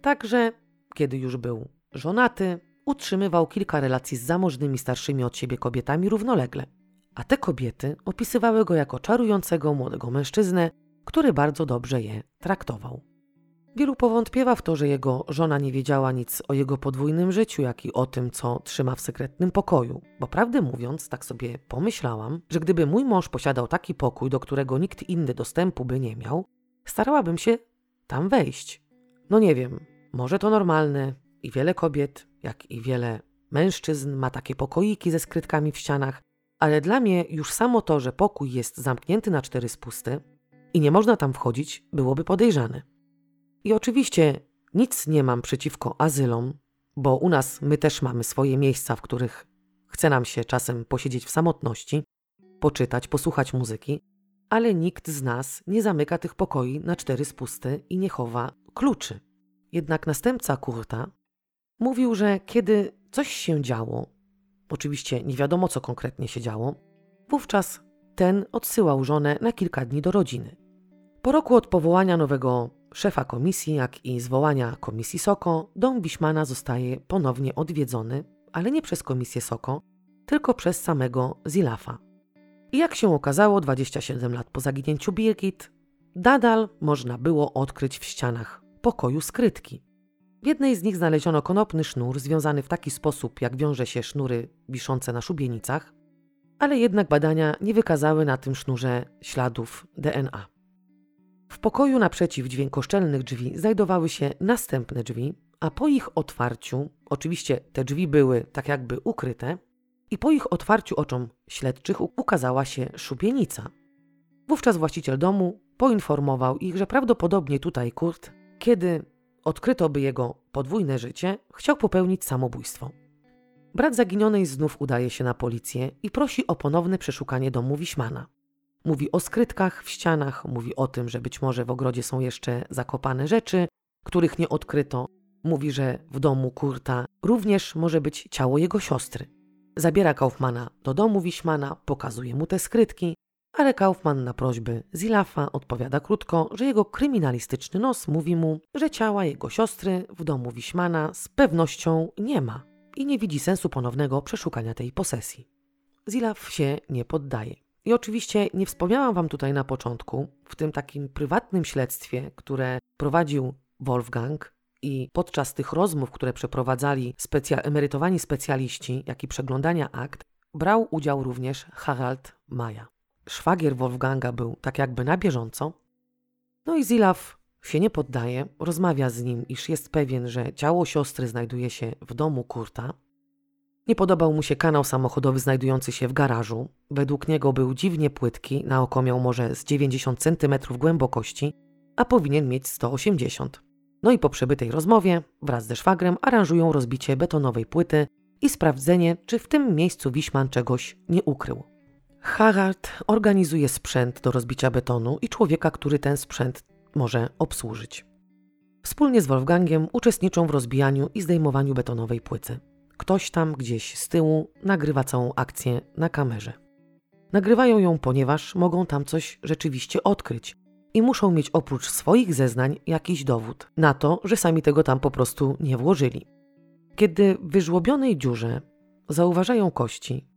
Także, kiedy już był żonaty, utrzymywał kilka relacji z zamożnymi starszymi od siebie kobietami równolegle, a te kobiety opisywały go jako czarującego młodego mężczyznę, który bardzo dobrze je traktował. Wielu powątpiewa w to, że jego żona nie wiedziała nic o jego podwójnym życiu, jak i o tym, co trzyma w sekretnym pokoju. Bo prawdę mówiąc, tak sobie pomyślałam, że gdyby mój mąż posiadał taki pokój, do którego nikt inny dostępu by nie miał, starałabym się tam wejść. No nie wiem, może to normalne i wiele kobiet, jak i wiele mężczyzn ma takie pokoiki ze skrytkami w ścianach, ale dla mnie już samo to, że pokój jest zamknięty na cztery spusty i nie można tam wchodzić, byłoby podejrzane. I oczywiście nic nie mam przeciwko azylom, bo u nas my też mamy swoje miejsca, w których chce nam się czasem posiedzieć w samotności, poczytać, posłuchać muzyki, ale nikt z nas nie zamyka tych pokoi na cztery spusty i nie chowa kluczy. Jednak następca Kurta mówił, że kiedy coś się działo, oczywiście nie wiadomo co konkretnie się działo, wówczas ten odsyłał żonę na kilka dni do rodziny. Po roku od powołania nowego szefa komisji, jak i zwołania komisji Soko, dom Biśmana zostaje ponownie odwiedzony, ale nie przez komisję Soko, tylko przez samego Zilafa. I jak się okazało, 27 lat po zaginięciu Birgit, nadal można było odkryć w ścianach pokoju skrytki. W jednej z nich znaleziono konopny sznur związany w taki sposób, jak wiąże się sznury wiszące na szubienicach, ale jednak badania nie wykazały na tym sznurze śladów DNA. W pokoju naprzeciw dźwiękoszczelnych drzwi znajdowały się następne drzwi, a po ich otwarciu, oczywiście te drzwi były tak jakby ukryte, i po ich otwarciu oczom śledczych ukazała się szubienica. Wówczas właściciel domu poinformował ich, że prawdopodobnie tutaj Kurt, kiedy odkryto by jego podwójne życie, chciał popełnić samobójstwo. Brat zaginionej znów udaje się na policję i prosi o ponowne przeszukanie domu Wiśmana. Mówi o skrytkach w ścianach, mówi o tym, że być może w ogrodzie są jeszcze zakopane rzeczy, których nie odkryto. Mówi, że w domu Kurta również może być ciało jego siostry. Zabiera Kaufmana do domu Wiśmana, pokazuje mu te skrytki, ale Kaufman na prośby Zilafa odpowiada krótko, że jego kryminalistyczny nos mówi mu, że ciała jego siostry w domu Wiśmana z pewnością nie ma i nie widzi sensu ponownego przeszukania tej posesji. Zilaf się nie poddaje. I oczywiście nie wspomniałam Wam tutaj na początku, w tym takim prywatnym śledztwie, które prowadził Wolfgang i podczas tych rozmów, które przeprowadzali specja emerytowani specjaliści, jak i przeglądania akt, brał udział również Harald Maja. Szwagier Wolfganga był tak jakby na bieżąco. No i Zilaf się nie poddaje, rozmawia z nim, iż jest pewien, że ciało siostry znajduje się w domu Kurta, nie podobał mu się kanał samochodowy znajdujący się w garażu. Według niego był dziwnie płytki, na oko miał może z 90 cm głębokości, a powinien mieć 180. No i po przebytej rozmowie, wraz ze szwagrem, aranżują rozbicie betonowej płyty i sprawdzenie, czy w tym miejscu Wiśman czegoś nie ukrył. Harald organizuje sprzęt do rozbicia betonu i człowieka, który ten sprzęt może obsłużyć. Wspólnie z Wolfgangiem uczestniczą w rozbijaniu i zdejmowaniu betonowej płyty. Ktoś tam gdzieś z tyłu nagrywa całą akcję na kamerze. Nagrywają ją, ponieważ mogą tam coś rzeczywiście odkryć i muszą mieć oprócz swoich zeznań jakiś dowód na to, że sami tego tam po prostu nie włożyli. Kiedy w wyżłobionej dziurze zauważają kości,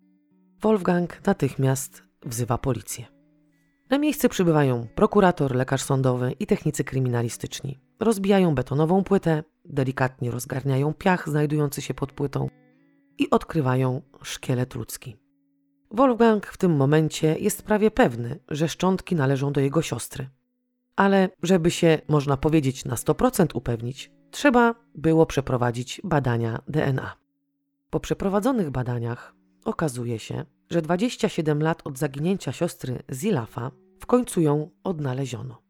Wolfgang natychmiast wzywa policję. Na miejsce przybywają prokurator, lekarz sądowy i technicy kryminalistyczni. Rozbijają betonową płytę, delikatnie rozgarniają piach znajdujący się pod płytą i odkrywają szkielet ludzki. Wolfgang w tym momencie jest prawie pewny, że szczątki należą do jego siostry. Ale żeby się, można powiedzieć, na 100% upewnić, trzeba było przeprowadzić badania DNA. Po przeprowadzonych badaniach okazuje się, że 27 lat od zaginięcia siostry Zilafa w końcu ją odnaleziono.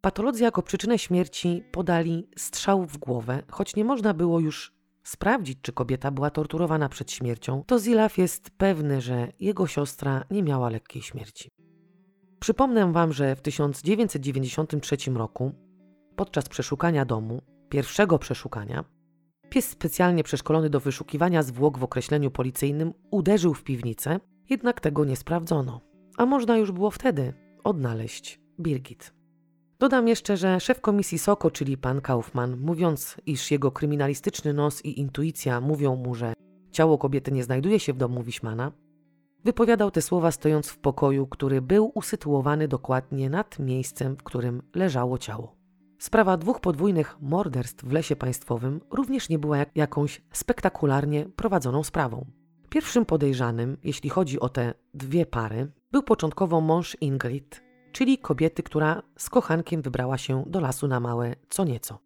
Patolodzy jako przyczynę śmierci podali strzał w głowę, choć nie można było już sprawdzić, czy kobieta była torturowana przed śmiercią, to Zilaf jest pewny, że jego siostra nie miała lekkiej śmierci. Przypomnę Wam, że w 1993 roku, podczas przeszukania domu, pierwszego przeszukania, pies specjalnie przeszkolony do wyszukiwania zwłok w określeniu policyjnym uderzył w piwnicę, jednak tego nie sprawdzono. A można już było wtedy odnaleźć Birgit. Dodam jeszcze, że szef komisji SOKO, czyli pan Kaufman, mówiąc, iż jego kryminalistyczny nos i intuicja mówią mu, że ciało kobiety nie znajduje się w domu Wiśmana, wypowiadał te słowa stojąc w pokoju, który był usytuowany dokładnie nad miejscem, w którym leżało ciało. Sprawa dwóch podwójnych morderstw w lesie państwowym również nie była jak jakąś spektakularnie prowadzoną sprawą. Pierwszym podejrzanym, jeśli chodzi o te dwie pary, był początkowo mąż Ingrid, czyli kobiety, która z kochankiem wybrała się do lasu na małe co nieco.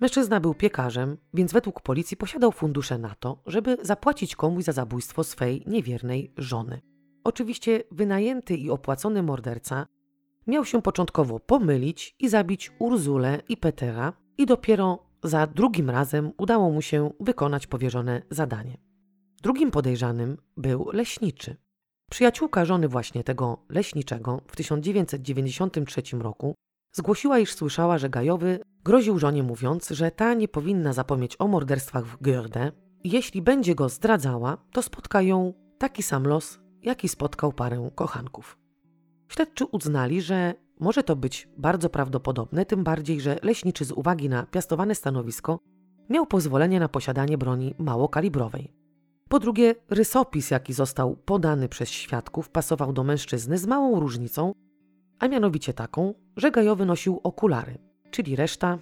Mężczyzna był piekarzem, więc według policji posiadał fundusze na to, żeby zapłacić komuś za zabójstwo swej niewiernej żony. Oczywiście wynajęty i opłacony morderca miał się początkowo pomylić i zabić Urzulę i Petera i dopiero za drugim razem udało mu się wykonać powierzone zadanie. Drugim podejrzanym był leśniczy. Przyjaciółka żony właśnie tego leśniczego w 1993 roku zgłosiła, iż słyszała, że Gajowy groził żonie mówiąc, że ta nie powinna zapomnieć o morderstwach w Görde i jeśli będzie go zdradzała, to spotka ją taki sam los, jaki spotkał parę kochanków. Śledczy uznali, że może to być bardzo prawdopodobne, tym bardziej, że leśniczy z uwagi na piastowane stanowisko miał pozwolenie na posiadanie broni małokalibrowej. Po drugie, rysopis, jaki został podany przez świadków, pasował do mężczyzny z małą różnicą, a mianowicie taką, że Gajowy nosił okulary, czyli reszta,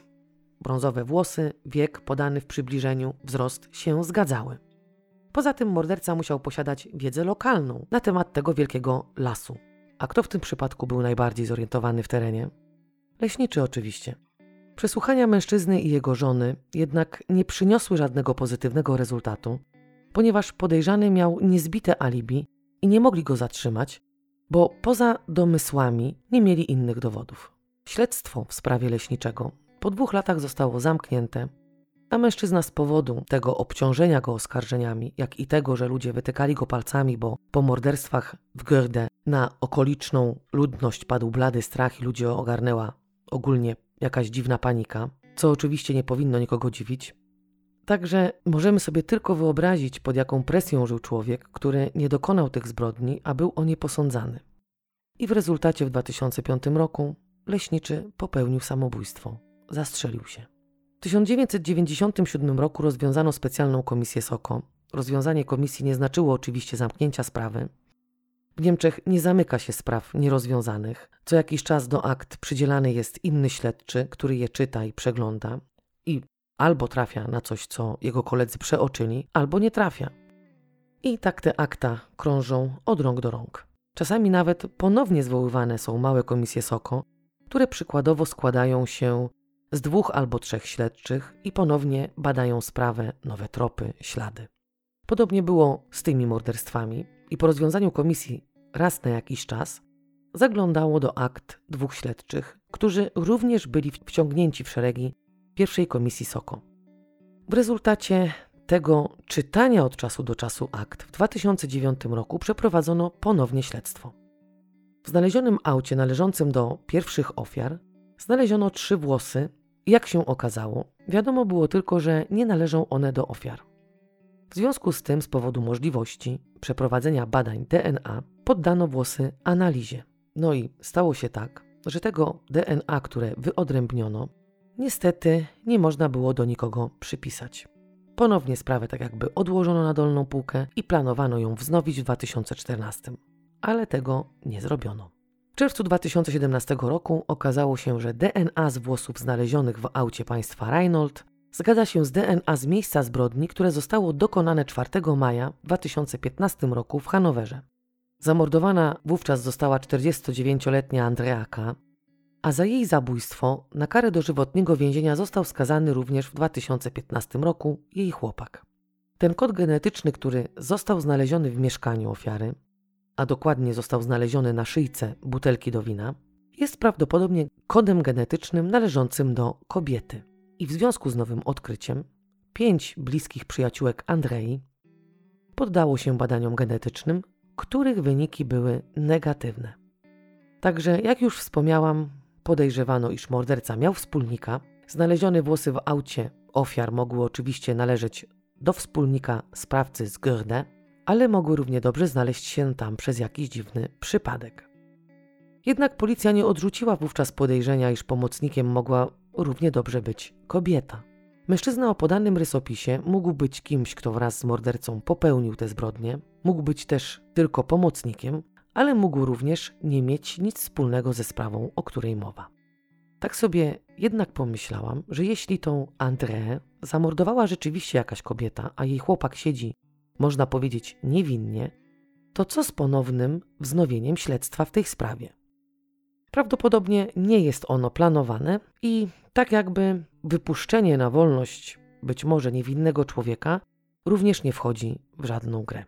brązowe włosy, wiek podany w przybliżeniu, wzrost się zgadzały. Poza tym morderca musiał posiadać wiedzę lokalną na temat tego wielkiego lasu. A kto w tym przypadku był najbardziej zorientowany w terenie? Leśniczy oczywiście. Przesłuchania mężczyzny i jego żony jednak nie przyniosły żadnego pozytywnego rezultatu, ponieważ podejrzany miał niezbite alibi i nie mogli go zatrzymać, bo poza domysłami nie mieli innych dowodów. Śledztwo w sprawie leśniczego po dwóch latach zostało zamknięte, a mężczyzna z powodu tego obciążenia go oskarżeniami, jak i tego, że ludzie wytykali go palcami, bo po morderstwach w Görde na okoliczną ludność padł blady strach i ludzie ogarnęła ogólnie jakaś dziwna panika, co oczywiście nie powinno nikogo dziwić, Także możemy sobie tylko wyobrazić, pod jaką presją żył człowiek, który nie dokonał tych zbrodni, a był o nie posądzany. I w rezultacie w 2005 roku leśniczy popełnił samobójstwo. Zastrzelił się. W 1997 roku rozwiązano specjalną komisję SOKO. Rozwiązanie komisji nie znaczyło oczywiście zamknięcia sprawy. W Niemczech nie zamyka się spraw nierozwiązanych. Co jakiś czas do akt przydzielany jest inny śledczy, który je czyta i przegląda. I albo trafia na coś, co jego koledzy przeoczyli, albo nie trafia. I tak te akta krążą od rąk do rąk. Czasami nawet ponownie zwoływane są małe komisje SOKO, które przykładowo składają się z dwóch albo trzech śledczych i ponownie badają sprawę, nowe tropy, ślady. Podobnie było z tymi morderstwami i po rozwiązaniu komisji raz na jakiś czas zaglądało do akt dwóch śledczych, którzy również byli wciągnięci w szeregi pierwszej komisji SOKO. W rezultacie tego czytania od czasu do czasu akt w 2009 roku przeprowadzono ponownie śledztwo. W znalezionym aucie należącym do pierwszych ofiar znaleziono trzy włosy jak się okazało, wiadomo było tylko, że nie należą one do ofiar. W związku z tym, z powodu możliwości przeprowadzenia badań DNA, poddano włosy analizie. No i stało się tak, że tego DNA, które wyodrębniono, Niestety nie można było do nikogo przypisać. Ponownie sprawę tak jakby odłożono na dolną półkę i planowano ją wznowić w 2014, ale tego nie zrobiono. Czerwcu 2017 roku okazało się, że DNA z włosów znalezionych w aucie państwa Reinhold zgadza się z DNA z miejsca zbrodni, które zostało dokonane 4 maja 2015 roku w Hanowerze. Zamordowana wówczas została 49-letnia Andreaka, a za jej zabójstwo na karę dożywotniego więzienia został skazany również w 2015 roku jej chłopak. Ten kod genetyczny, który został znaleziony w mieszkaniu ofiary, a dokładnie został znaleziony na szyjce butelki do wina, jest prawdopodobnie kodem genetycznym należącym do kobiety. I w związku z nowym odkryciem, pięć bliskich przyjaciółek Andrei poddało się badaniom genetycznym, których wyniki były negatywne. Także, jak już wspomniałam, Podejrzewano, iż morderca miał wspólnika. Znalezione włosy w aucie ofiar mogły oczywiście należeć do wspólnika sprawcy z Görde, ale mogły równie dobrze znaleźć się tam przez jakiś dziwny przypadek. Jednak policja nie odrzuciła wówczas podejrzenia, iż pomocnikiem mogła równie dobrze być kobieta. Mężczyzna o podanym rysopisie mógł być kimś, kto wraz z mordercą popełnił te zbrodnie, mógł być też tylko pomocnikiem, ale mógł również nie mieć nic wspólnego ze sprawą, o której mowa. Tak sobie jednak pomyślałam, że jeśli tą André zamordowała rzeczywiście jakaś kobieta, a jej chłopak siedzi, można powiedzieć, niewinnie, to co z ponownym wznowieniem śledztwa w tej sprawie? Prawdopodobnie nie jest ono planowane i tak jakby wypuszczenie na wolność być może niewinnego człowieka również nie wchodzi w żadną grę.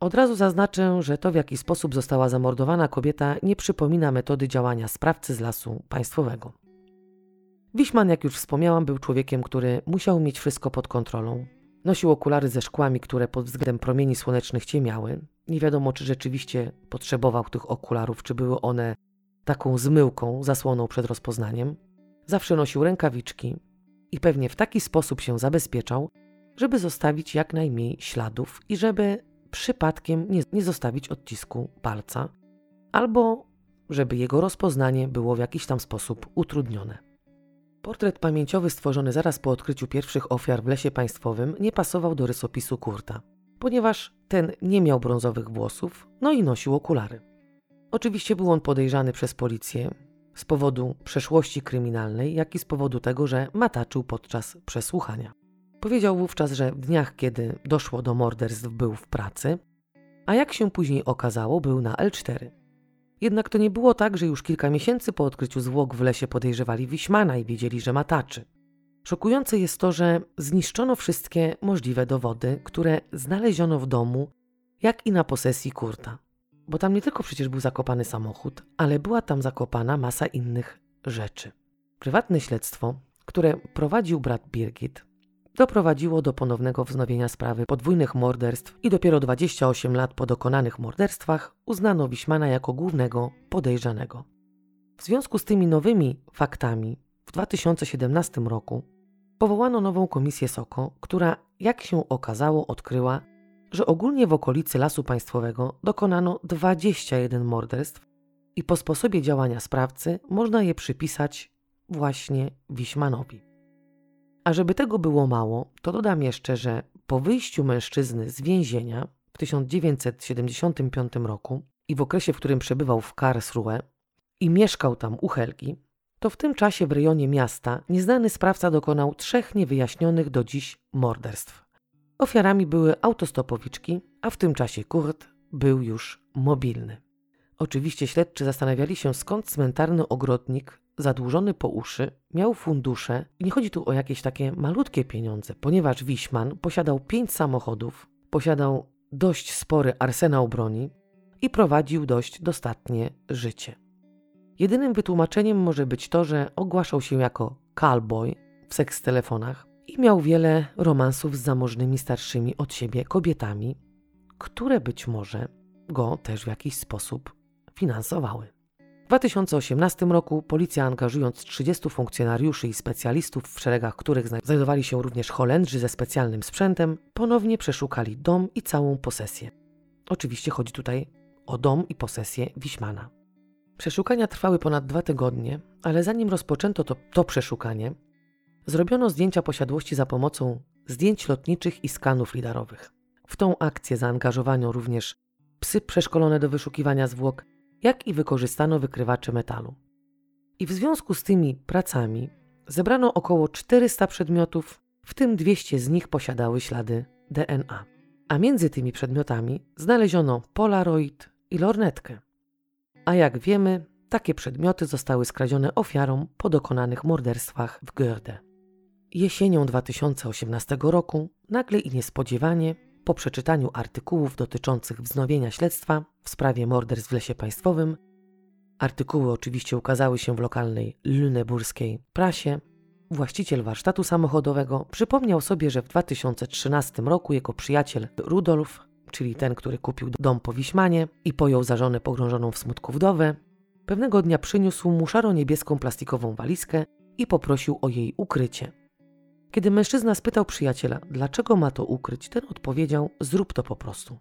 Od razu zaznaczę, że to w jaki sposób została zamordowana kobieta nie przypomina metody działania sprawcy z lasu państwowego. Wiśman, jak już wspomniałam, był człowiekiem, który musiał mieć wszystko pod kontrolą. Nosił okulary ze szkłami, które pod względem promieni słonecznych ciemiały. Nie wiadomo, czy rzeczywiście potrzebował tych okularów, czy były one taką zmyłką, zasłoną przed rozpoznaniem. Zawsze nosił rękawiczki i pewnie w taki sposób się zabezpieczał, żeby zostawić jak najmniej śladów i żeby przypadkiem nie, nie zostawić odcisku palca, albo żeby jego rozpoznanie było w jakiś tam sposób utrudnione. Portret pamięciowy stworzony zaraz po odkryciu pierwszych ofiar w lesie państwowym nie pasował do rysopisu Kurta, ponieważ ten nie miał brązowych włosów, no i nosił okulary. Oczywiście był on podejrzany przez policję z powodu przeszłości kryminalnej, jak i z powodu tego, że mataczył podczas przesłuchania. Powiedział wówczas, że w dniach, kiedy doszło do morderstw, był w pracy, a jak się później okazało, był na L4. Jednak to nie było tak, że już kilka miesięcy po odkryciu zwłok w lesie podejrzewali Wiśmana i wiedzieli, że mataczy. Szokujące jest to, że zniszczono wszystkie możliwe dowody, które znaleziono w domu, jak i na posesji Kurta. Bo tam nie tylko przecież był zakopany samochód, ale była tam zakopana masa innych rzeczy. Prywatne śledztwo, które prowadził brat Birgit, doprowadziło do ponownego wznowienia sprawy podwójnych morderstw i dopiero 28 lat po dokonanych morderstwach uznano Wiśmana jako głównego podejrzanego. W związku z tymi nowymi faktami w 2017 roku powołano nową komisję SOKO, która, jak się okazało, odkryła, że ogólnie w okolicy Lasu Państwowego dokonano 21 morderstw i po sposobie działania sprawcy można je przypisać właśnie Wiśmanowi. A żeby tego było mało, to dodam jeszcze, że po wyjściu mężczyzny z więzienia w 1975 roku i w okresie, w którym przebywał w Karlsruhe i mieszkał tam u Helgi, to w tym czasie w rejonie miasta nieznany sprawca dokonał trzech niewyjaśnionych do dziś morderstw. Ofiarami były autostopowiczki, a w tym czasie Kurt był już mobilny. Oczywiście śledczy zastanawiali się, skąd cmentarny ogrodnik zadłużony po uszy, miał fundusze i nie chodzi tu o jakieś takie malutkie pieniądze, ponieważ Wiśman posiadał pięć samochodów, posiadał dość spory arsenał broni i prowadził dość dostatnie życie. Jedynym wytłumaczeniem może być to, że ogłaszał się jako cowboy w seks telefonach i miał wiele romansów z zamożnymi starszymi od siebie kobietami, które być może go też w jakiś sposób finansowały. W 2018 roku policja angażując 30 funkcjonariuszy i specjalistów, w szeregach których znajdowali się również Holendrzy ze specjalnym sprzętem, ponownie przeszukali dom i całą posesję. Oczywiście chodzi tutaj o dom i posesję Wiśmana. Przeszukania trwały ponad dwa tygodnie, ale zanim rozpoczęto to, to przeszukanie, zrobiono zdjęcia posiadłości za pomocą zdjęć lotniczych i skanów lidarowych. W tą akcję zaangażowano również psy przeszkolone do wyszukiwania zwłok, jak i wykorzystano wykrywacze metalu. I w związku z tymi pracami zebrano około 400 przedmiotów, w tym 200 z nich posiadały ślady DNA. A między tymi przedmiotami znaleziono polaroid i lornetkę. A jak wiemy, takie przedmioty zostały skradzione ofiarom po dokonanych morderstwach w Görde. Jesienią 2018 roku nagle i niespodziewanie po przeczytaniu artykułów dotyczących wznowienia śledztwa w sprawie morderstw w lesie państwowym, artykuły oczywiście ukazały się w lokalnej lüneburskiej prasie, właściciel warsztatu samochodowego przypomniał sobie, że w 2013 roku jego przyjaciel Rudolf, czyli ten, który kupił dom po Wiśmanie i pojął za żonę pogrążoną w smutku wdowę, pewnego dnia przyniósł mu szaro-niebieską plastikową walizkę i poprosił o jej ukrycie. Kiedy mężczyzna spytał przyjaciela, dlaczego ma to ukryć, ten odpowiedział: Zrób to po prostu.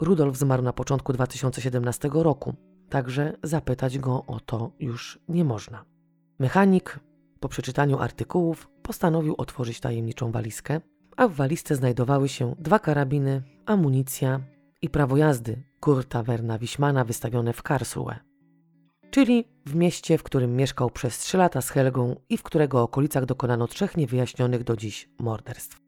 Rudolf zmarł na początku 2017 roku. także zapytać go o to już nie można. Mechanik po przeczytaniu artykułów postanowił otworzyć tajemniczą walizkę, a w walizce znajdowały się dwa karabiny, amunicja i prawo jazdy Kurta Werna Wiśmana wystawione w Karlsruhe, czyli w mieście, w którym mieszkał przez trzy lata z Helgą i w którego okolicach dokonano trzech niewyjaśnionych do dziś morderstw.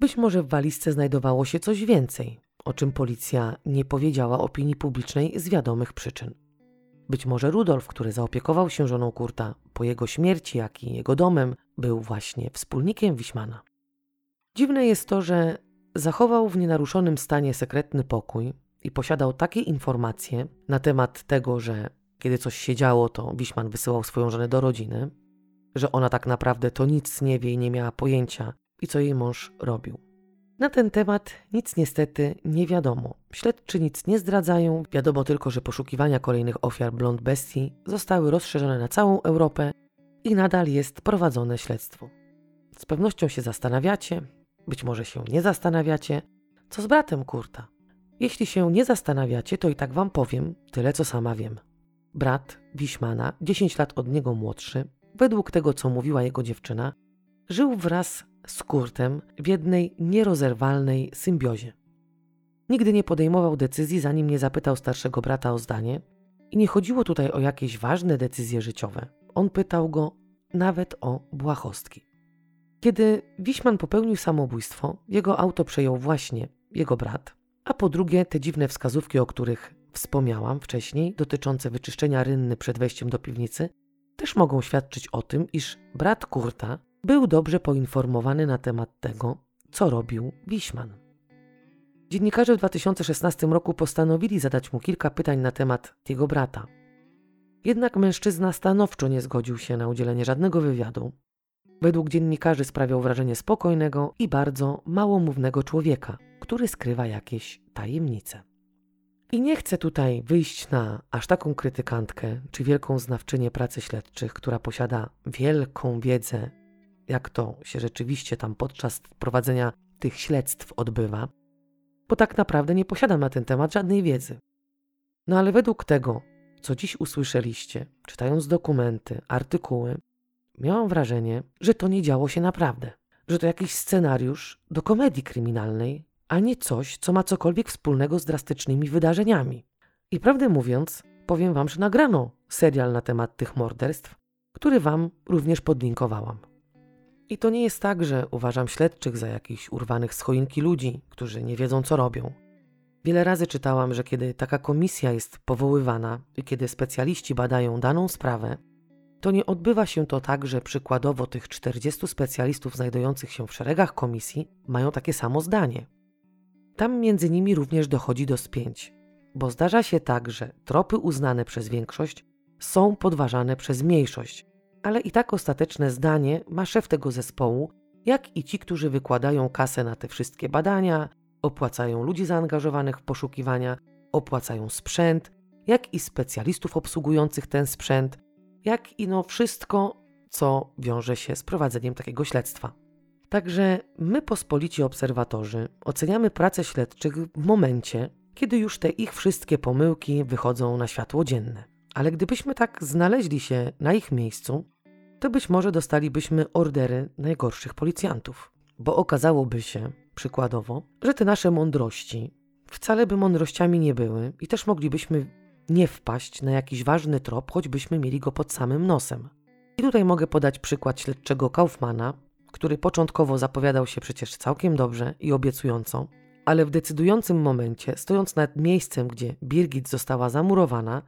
Być może w walizce znajdowało się coś więcej, o czym policja nie powiedziała opinii publicznej z wiadomych przyczyn. Być może Rudolf, który zaopiekował się żoną Kurta po jego śmierci, jak i jego domem, był właśnie wspólnikiem Wiśmana. Dziwne jest to, że zachował w nienaruszonym stanie sekretny pokój i posiadał takie informacje na temat tego, że kiedy coś się działo, to Wiśman wysyłał swoją żonę do rodziny, że ona tak naprawdę to nic nie wie i nie miała pojęcia i co jej mąż robił. Na ten temat nic niestety nie wiadomo. Śledczy nic nie zdradzają, wiadomo tylko, że poszukiwania kolejnych ofiar blond bestii zostały rozszerzone na całą Europę i nadal jest prowadzone śledztwo. Z pewnością się zastanawiacie, być może się nie zastanawiacie, co z bratem Kurta. Jeśli się nie zastanawiacie, to i tak wam powiem tyle, co sama wiem. Brat Wiśmana, 10 lat od niego młodszy, według tego, co mówiła jego dziewczyna, żył wraz z Kurtem w jednej nierozerwalnej symbiozie. Nigdy nie podejmował decyzji, zanim nie zapytał starszego brata o zdanie, i nie chodziło tutaj o jakieś ważne decyzje życiowe. On pytał go nawet o błahostki. Kiedy Wiśman popełnił samobójstwo, jego auto przejął właśnie jego brat, a po drugie te dziwne wskazówki, o których wspomniałam wcześniej, dotyczące wyczyszczenia rynny przed wejściem do piwnicy, też mogą świadczyć o tym, iż brat Kurta był dobrze poinformowany na temat tego, co robił Wiśman. Dziennikarze w 2016 roku postanowili zadać mu kilka pytań na temat jego brata. Jednak mężczyzna stanowczo nie zgodził się na udzielenie żadnego wywiadu. Według dziennikarzy sprawiał wrażenie spokojnego i bardzo małomównego człowieka, który skrywa jakieś tajemnice. I nie chcę tutaj wyjść na aż taką krytykantkę czy wielką znawczynię pracy śledczych, która posiada wielką wiedzę jak to się rzeczywiście tam podczas prowadzenia tych śledztw odbywa, bo tak naprawdę nie posiadam na ten temat żadnej wiedzy. No ale według tego, co dziś usłyszeliście, czytając dokumenty, artykuły, miałam wrażenie, że to nie działo się naprawdę, że to jakiś scenariusz do komedii kryminalnej, a nie coś, co ma cokolwiek wspólnego z drastycznymi wydarzeniami. I prawdę mówiąc, powiem wam, że nagrano serial na temat tych morderstw, który wam również podlinkowałam. I to nie jest tak, że uważam śledczych za jakichś urwanych z choinki ludzi, którzy nie wiedzą, co robią. Wiele razy czytałam, że kiedy taka komisja jest powoływana i kiedy specjaliści badają daną sprawę, to nie odbywa się to tak, że przykładowo tych 40 specjalistów znajdujących się w szeregach komisji mają takie samo zdanie. Tam między nimi również dochodzi do spięć, bo zdarza się tak, że tropy uznane przez większość są podważane przez mniejszość, ale i tak ostateczne zdanie ma szef tego zespołu, jak i ci, którzy wykładają kasę na te wszystkie badania, opłacają ludzi zaangażowanych w poszukiwania, opłacają sprzęt, jak i specjalistów obsługujących ten sprzęt, jak i no wszystko, co wiąże się z prowadzeniem takiego śledztwa. Także my, pospolici obserwatorzy, oceniamy pracę śledczych w momencie, kiedy już te ich wszystkie pomyłki wychodzą na światło dzienne. Ale gdybyśmy tak znaleźli się na ich miejscu, to być może dostalibyśmy ordery najgorszych policjantów. Bo okazałoby się, przykładowo, że te nasze mądrości wcale by mądrościami nie były i też moglibyśmy nie wpaść na jakiś ważny trop, choćbyśmy mieli go pod samym nosem. I tutaj mogę podać przykład śledczego Kaufmana, który początkowo zapowiadał się przecież całkiem dobrze i obiecująco, ale w decydującym momencie, stojąc nad miejscem, gdzie Birgit została zamurowana,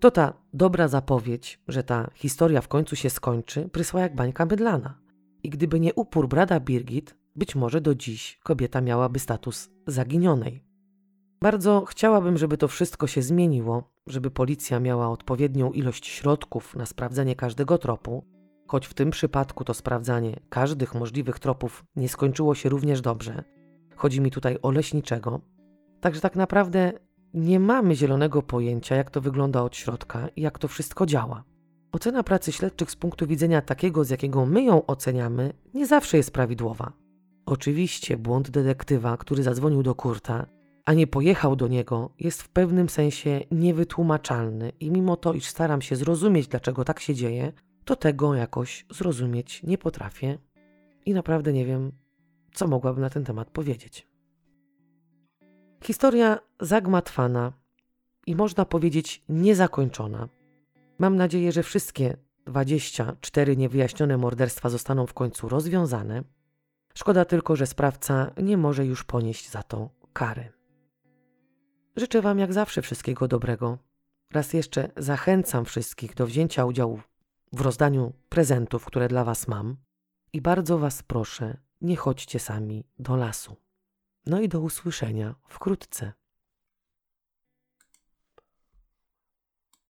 to ta dobra zapowiedź, że ta historia w końcu się skończy, prysła jak bańka bydlana. I gdyby nie upór brada Birgit, być może do dziś kobieta miałaby status zaginionej. Bardzo chciałabym, żeby to wszystko się zmieniło, żeby policja miała odpowiednią ilość środków na sprawdzenie każdego tropu, choć w tym przypadku to sprawdzanie każdych możliwych tropów nie skończyło się również dobrze. Chodzi mi tutaj o leśniczego. Także tak naprawdę nie mamy zielonego pojęcia, jak to wygląda od środka i jak to wszystko działa. Ocena pracy śledczych z punktu widzenia takiego, z jakiego my ją oceniamy, nie zawsze jest prawidłowa. Oczywiście błąd detektywa, który zadzwonił do Kurta, a nie pojechał do niego, jest w pewnym sensie niewytłumaczalny i mimo to, iż staram się zrozumieć, dlaczego tak się dzieje, to tego jakoś zrozumieć nie potrafię i naprawdę nie wiem, co mogłabym na ten temat powiedzieć. Historia zagmatwana i można powiedzieć niezakończona. Mam nadzieję, że wszystkie 24 niewyjaśnione morderstwa zostaną w końcu rozwiązane. Szkoda tylko, że sprawca nie może już ponieść za to kary. Życzę Wam jak zawsze wszystkiego dobrego. Raz jeszcze zachęcam wszystkich do wzięcia udziału w rozdaniu prezentów, które dla Was mam. I bardzo Was proszę, nie chodźcie sami do lasu. No i do usłyszenia wkrótce.